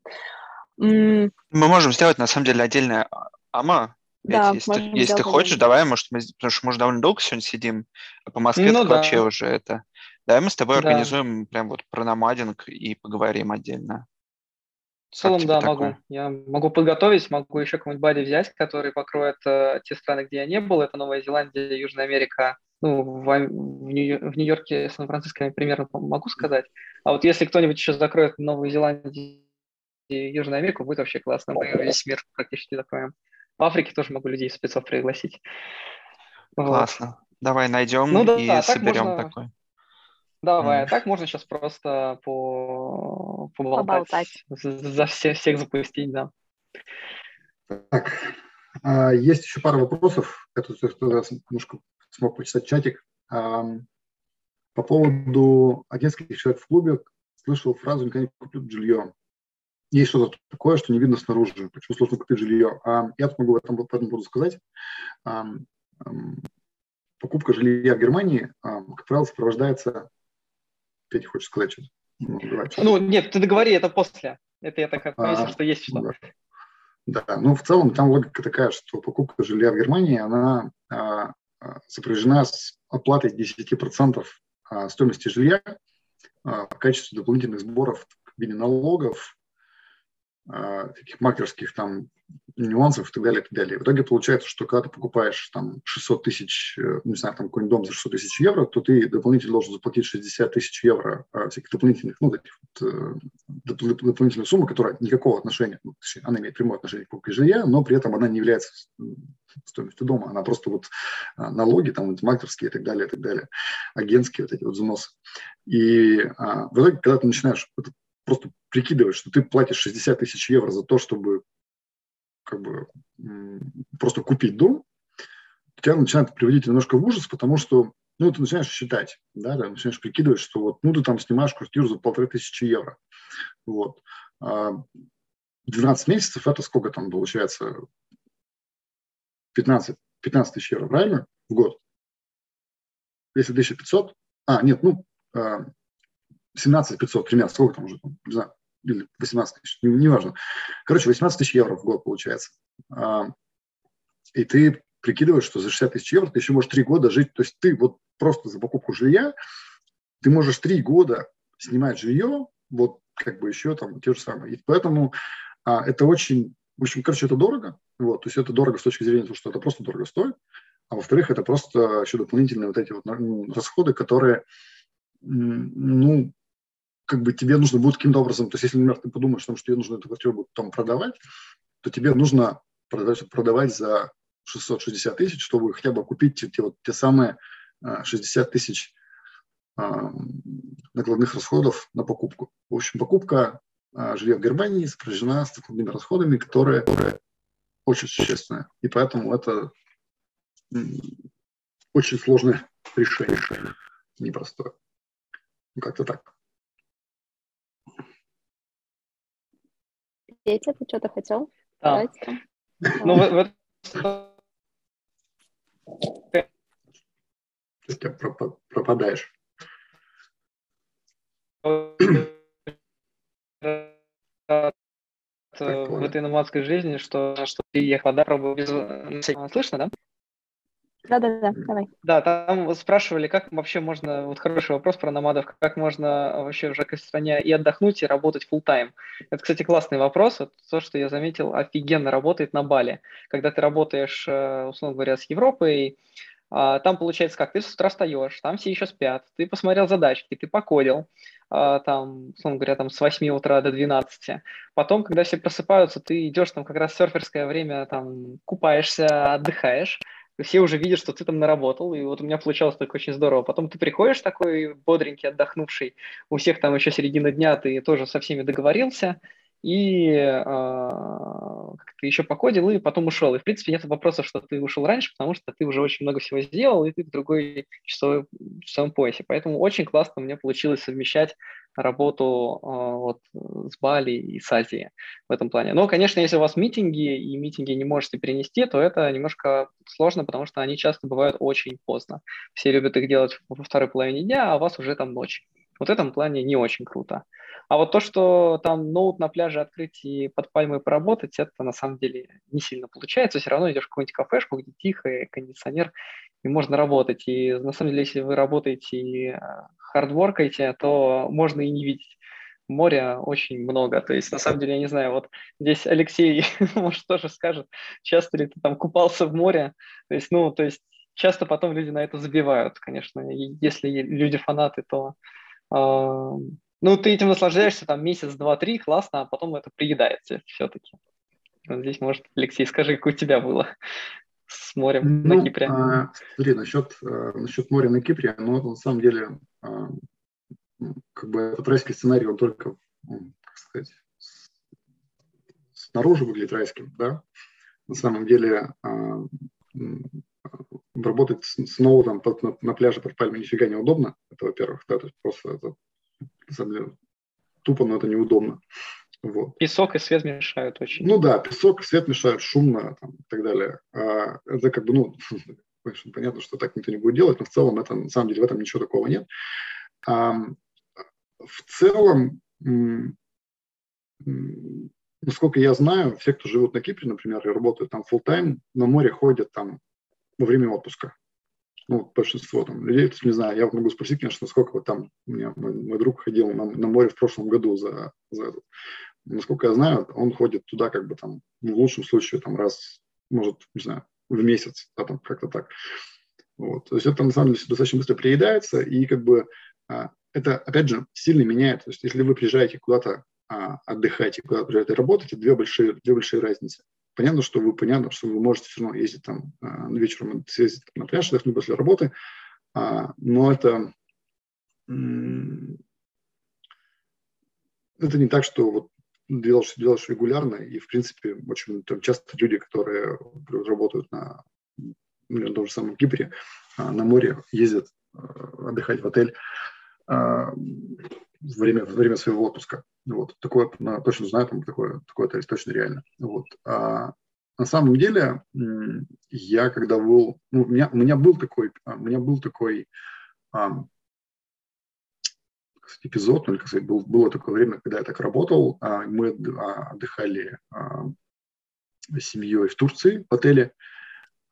Мы можем сделать, на самом деле, отдельное АМА. Да, если ты, если ты хочешь, давай, может, мы, потому что мы уже довольно долго сегодня сидим, а по Москве ну, да. вообще уже это. Давай мы с тобой да. организуем прям вот про номадинг и поговорим отдельно. В целом, да, такое? могу. Я могу подготовить, могу еще какой-нибудь бади взять, который покроет э, те страны, где я не был. Это Новая Зеландия, Южная Америка, ну, в, в, Нью- в Нью-Йорке, Сан-Франциско примерно могу сказать. А вот если кто-нибудь еще закроет Новую Зеландию и Южную Америку, будет вообще классно. Мы весь мир практически закроем. В Африке тоже могу людей спецов пригласить. Классно. Вот. Давай найдем ну, да, и да, соберем можно... такой. Давай, а так можно сейчас просто по... поболтать, поболтать. За, за всех, запустить, да. Так, а, есть еще пара вопросов, которые я немножко смог почитать чатик. А, по поводу агентских человек в клубе слышал фразу «никогда не куплю жилье». Есть что-то такое, что не видно снаружи, почему сложно купить жилье. А я тут могу в этом, по этому поводу сказать. Покупка жилья в Германии, как правило, сопровождается... Петя, хочешь сказать что-то? Ну, нет, ты договори, это после. Это я так отметил, а, что есть что. Да. да, ну в целом там логика такая, что покупка жилья в Германии, она а, сопряжена с оплатой 10% а, стоимости жилья а, в качестве дополнительных сборов в виде налогов, таких макерских там нюансов и так далее, и так далее. В итоге получается, что когда ты покупаешь там 600 тысяч, э, не знаю, там какой-нибудь дом за 600 тысяч евро, то ты дополнительно должен заплатить 60 тысяч евро а, всяких дополнительных, ну, таких вот, э, дополнительной суммы, которая никакого отношения, ну, точнее, она имеет прямое отношение к покупке жилья, но при этом она не является стоимостью дома, она просто вот а, налоги, там, вот, мактерские и так далее, и так далее, агентские вот эти вот взносы. И а, в итоге, когда ты начинаешь просто прикидывать, что ты платишь 60 тысяч евро за то, чтобы как бы просто купить дом, тебя начинает приводить немножко в ужас, потому что ну, ты начинаешь считать, да, ты начинаешь прикидывать, что вот, ну, ты там снимаешь квартиру за полторы тысячи евро. Вот. 12 а месяцев – это сколько там получается? 15, 15 тысяч евро, правильно? В год. Если 1500, а, нет, ну, 17 а, 500 примерно, сколько там уже, не знаю, или 18 тысяч, неважно. Короче, 18 тысяч евро в год получается. А, и ты прикидываешь, что за 60 тысяч евро ты еще можешь 3 года жить. То есть ты вот просто за покупку жилья, ты можешь 3 года снимать жилье, вот как бы еще там те же самые. И поэтому а, это очень, в общем, короче, это дорого. Вот, то есть это дорого с точки зрения того, что это просто дорого стоит. А во-вторых, это просто еще дополнительные вот эти вот расходы, которые, ну, как бы тебе нужно будет каким-то образом, то есть если, например, ты подумаешь, что тебе нужно эту квартиру там продавать, то тебе нужно продавать, продавать за 660 тысяч, чтобы хотя бы купить те, вот, те самые 60 а, тысяч накладных расходов на покупку. В общем, покупка а, жилья в Германии сопряжена с накладными расходами, которые, очень существенные. И поэтому это очень сложное решение, непростое. Как-то так. Петя, ты что-то хотел? Да. Ну, в, Ты пропадаешь. в этой номадской жизни, что, что ты ехала, да, пробовал без... Слышно, да? Да-да-да, давай. Да, там спрашивали, как вообще можно, вот хороший вопрос про номадов, как можно вообще в жаркой стране и отдохнуть, и работать full time. Это, кстати, классный вопрос. Вот то, что я заметил, офигенно работает на Бали. Когда ты работаешь, э, условно говоря, с Европой, а, там получается как, ты с утра встаешь, там все еще спят, ты посмотрел задачки, ты покодил, а, там, условно говоря, там с 8 утра до 12. Потом, когда все просыпаются, ты идешь там как раз серферское время, там купаешься, отдыхаешь, все уже видят, что ты там наработал, и вот у меня получалось так очень здорово. Потом ты приходишь такой бодренький, отдохнувший, у всех там еще середина дня, ты тоже со всеми договорился, и э, как-то еще покодил, и потом ушел. И, в принципе, нет вопросов, что ты ушел раньше, потому что ты уже очень много всего сделал, и ты в другой часовой, часовом поясе. Поэтому очень классно меня получилось совмещать работу э, вот, с Бали и с Азией в этом плане. Но, конечно, если у вас митинги, и митинги не можете перенести, то это немножко сложно, потому что они часто бывают очень поздно. Все любят их делать во второй половине дня, а у вас уже там ночь. Вот в этом плане не очень круто. А вот то, что там ноут на пляже открыть и под пальмой поработать, это на самом деле не сильно получается. Все равно идешь в какую-нибудь кафешку, где тихо, и кондиционер, и можно работать. И на самом деле, если вы работаете и а, хардворкаете, то можно и не видеть моря очень много. То есть, на самом деле, я не знаю, вот здесь Алексей, может, тоже скажет, часто ли ты там купался в море. То есть, ну, то есть, часто потом люди на это забивают, конечно. И если люди фанаты, то э, ну, ты этим наслаждаешься там месяц, два, три, классно, а потом это приедается все-таки. Вот здесь, может, Алексей, скажи, как у тебя было с морем ну, на Кипре? А, смотри, насчет, а, насчет моря на Кипре, ну, на самом деле, а, как бы этот райский сценарий, он только, как сказать, снаружи выглядит райским, да, на самом деле а, работать снова там на, на пляже под пальмой нифига не удобно, это во-первых, да, то есть просто это, на самом деле, тупо, но это неудобно. Вот. Песок и свет мешают очень. Ну да, песок и свет мешают, шумно там, и так далее. А, это как бы, ну, конечно, понятно, что так никто не будет делать, но в целом это, на самом деле, в этом ничего такого нет. А, в целом, насколько я знаю, все, кто живут на Кипре, например, и работают там full time на море ходят там во время отпуска. Ну, большинство там людей, то есть, не знаю, я могу спросить, конечно, сколько вот там, у меня мой, мой друг ходил на, на море в прошлом году за, за этот. Насколько я знаю, он ходит туда как бы там, ну, в лучшем случае, там раз, может, не знаю, в месяц, да, там как-то так. Вот. То есть это на самом деле достаточно быстро приедается, и как бы а, это, опять же, сильно меняет. То есть если вы приезжаете куда-то а, отдыхать и куда-то приезжаете работать, это две большие, две большие разницы. Понятно, что вы понятно, что вы можете все равно ездить там а, вечером съездить на пляж, отдохнуть после работы, а, но это это не так, что вот делаешь, делаешь регулярно, и, в принципе, очень там, часто люди, которые работают на, на том же самом Кипре, а, на море, ездят отдыхать в отель время, время своего отпуска. Вот. Такое точно знаю, там такое, такое это точно реально. Вот. А на самом деле, я когда был, ну, у меня, у меня был такой, у меня был такой а, эпизод, ну, как сказать, был, было такое время, когда я так работал, а, мы а, отдыхали а, с семьей в Турции, в отеле,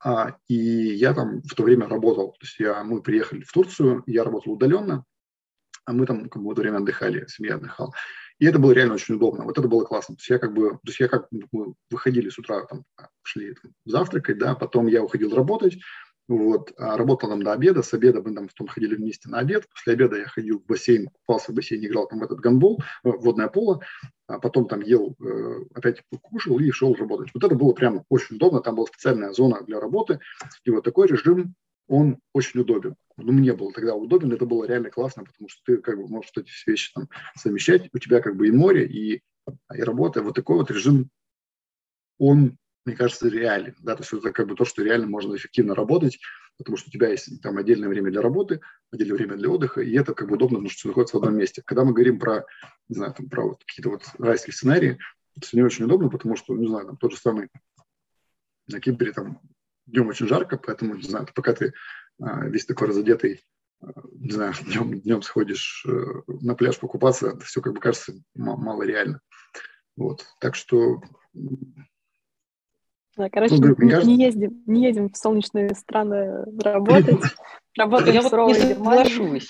а, и я там в то время работал. То есть я, мы приехали в Турцию, я работал удаленно, а мы там как бы в это время отдыхали, семья отдыхала. И это было реально очень удобно. Вот это было классно. То есть я как бы, то есть я как мы выходили с утра, там, шли там, завтракать, да, потом я уходил работать, вот, а работал там до обеда, с обеда мы там потом ходили вместе на обед, после обеда я ходил в бассейн, купался в бассейне, играл там в этот гандбол, водное поло, а потом там ел, э, опять кушал и шел работать. Вот это было прям очень удобно, там была специальная зона для работы, и вот такой режим он очень удобен. Ну, мне было тогда удобен, это было реально классно, потому что ты как бы можешь эти все вещи там совмещать. У тебя как бы и море, и, и работа. Вот такой вот режим, он, мне кажется, реален. Да? То есть это как бы то, что реально можно эффективно работать, потому что у тебя есть там отдельное время для работы, отдельное время для отдыха, и это как бы удобно, потому что все находится в одном месте. Когда мы говорим про, не знаю, там, про вот какие-то вот райские сценарии, это не очень удобно, потому что, не знаю, там тот же самый на Кипре там днем очень жарко, поэтому, не знаю, пока ты а, весь такой разодетый, а, не знаю, днем, днем сходишь э, на пляж покупаться, это все как бы кажется мало реально. Вот, так что... Да, короче, ну, не, кажется... не, ездим, не едем в солнечные страны работать, работаем в суровой Германии.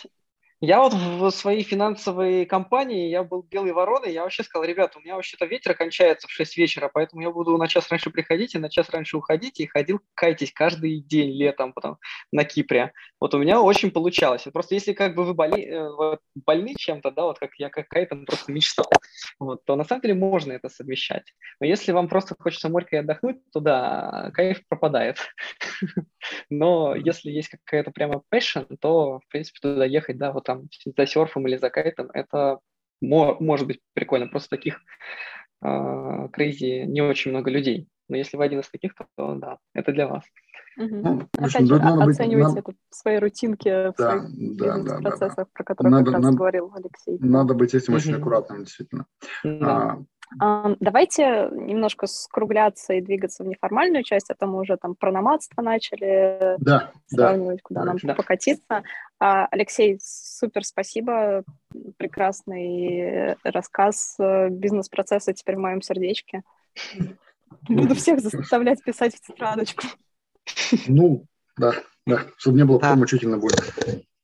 Я вот в своей финансовой компании, я был белой вороной, я вообще сказал, ребята, у меня вообще-то ветер кончается в 6 вечера, поэтому я буду на час раньше приходить и на час раньше уходить, и ходил кайтись каждый день летом потом на Кипре. Вот у меня очень получалось. Просто если как бы вы боли, э, больны чем-то, да, вот как я как Кайтон просто мечтал, вот, то на самом деле можно это совмещать. Но если вам просто хочется морькой отдохнуть, то да, кайф пропадает. Но если есть какая-то прямо passion, то, в принципе, туда ехать, да, вот там за серфом или за кайтом, это может быть прикольно. Просто таких крейзи uh, не очень много людей. Но если вы один из таких, то, да, это для вас. Угу. Ну, Опять же, оценивайте быть, это в своей рутинке, в да, своих да, да, процессах, да, да. про которые надо, как раз надо, говорил Алексей. Надо быть этим угу. очень аккуратным, действительно. Да. А, Давайте немножко скругляться и двигаться в неформальную часть, а то мы уже там про номадство начали да, сравнивать, да, куда да, нам да. покатиться. А, Алексей, супер спасибо, прекрасный рассказ бизнес-процесса теперь в моем сердечке. Буду всех заставлять писать в тетрадочку. Ну, да, да, чтобы не было потом мучительно больно.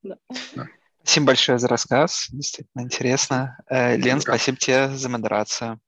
Да. Да. Спасибо большое за рассказ, действительно интересно. Лен, спасибо тебе за модерацию.